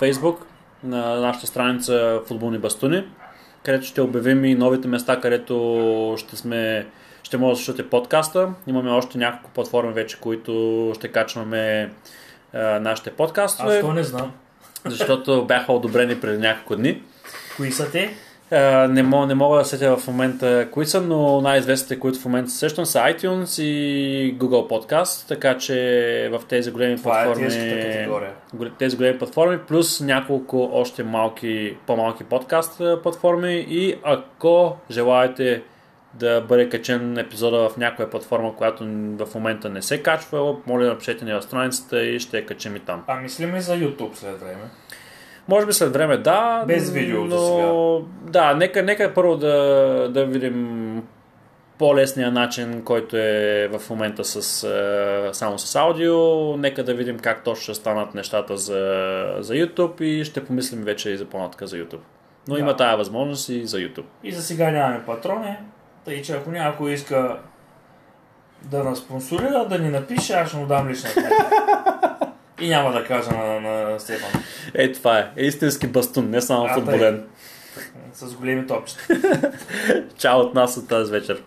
Facebook на нашата страница Футболни бастуни, където ще обявим и новите места, където ще сме ще може да слушате подкаста. Имаме още няколко платформи вече, които ще качваме а, нашите Аз подкастове, то не знам. защото бяха одобрени преди няколко дни. Кои са те? А, не, мога, не мога да сетя в момента кои са, но най-известните, които в момента се сещам са iTunes и Google Podcast, така че в тези големи Това е платформи гол- тези големи платформи, плюс няколко още малки, по-малки подкаст а, платформи и ако желаете да бъде качен епизода в някоя платформа, която в момента не се качва, моля напишете ни в страницата и ще я качим и там. А мислим и за YouTube след време. Може би след време да. Без видео но... за сега. Да, нека, нека първо да, да видим по-лесния начин, който е в момента с, е, само с аудио. Нека да видим как точно ще станат нещата за, за YouTube и ще помислим вече и за по-нататък за YouTube. Но Да. има тая възможност и за YouTube. И за сега нямаме патрони, тъй че ако някой иска да нас спонсорира, да ни напише, аз ще му дам лична. *laughs* И няма да кажа на, на Стефан. Е, това е. е истински бастун, не само А, футболен. С големи топчета. *laughs* Чао от нас от тази вечер.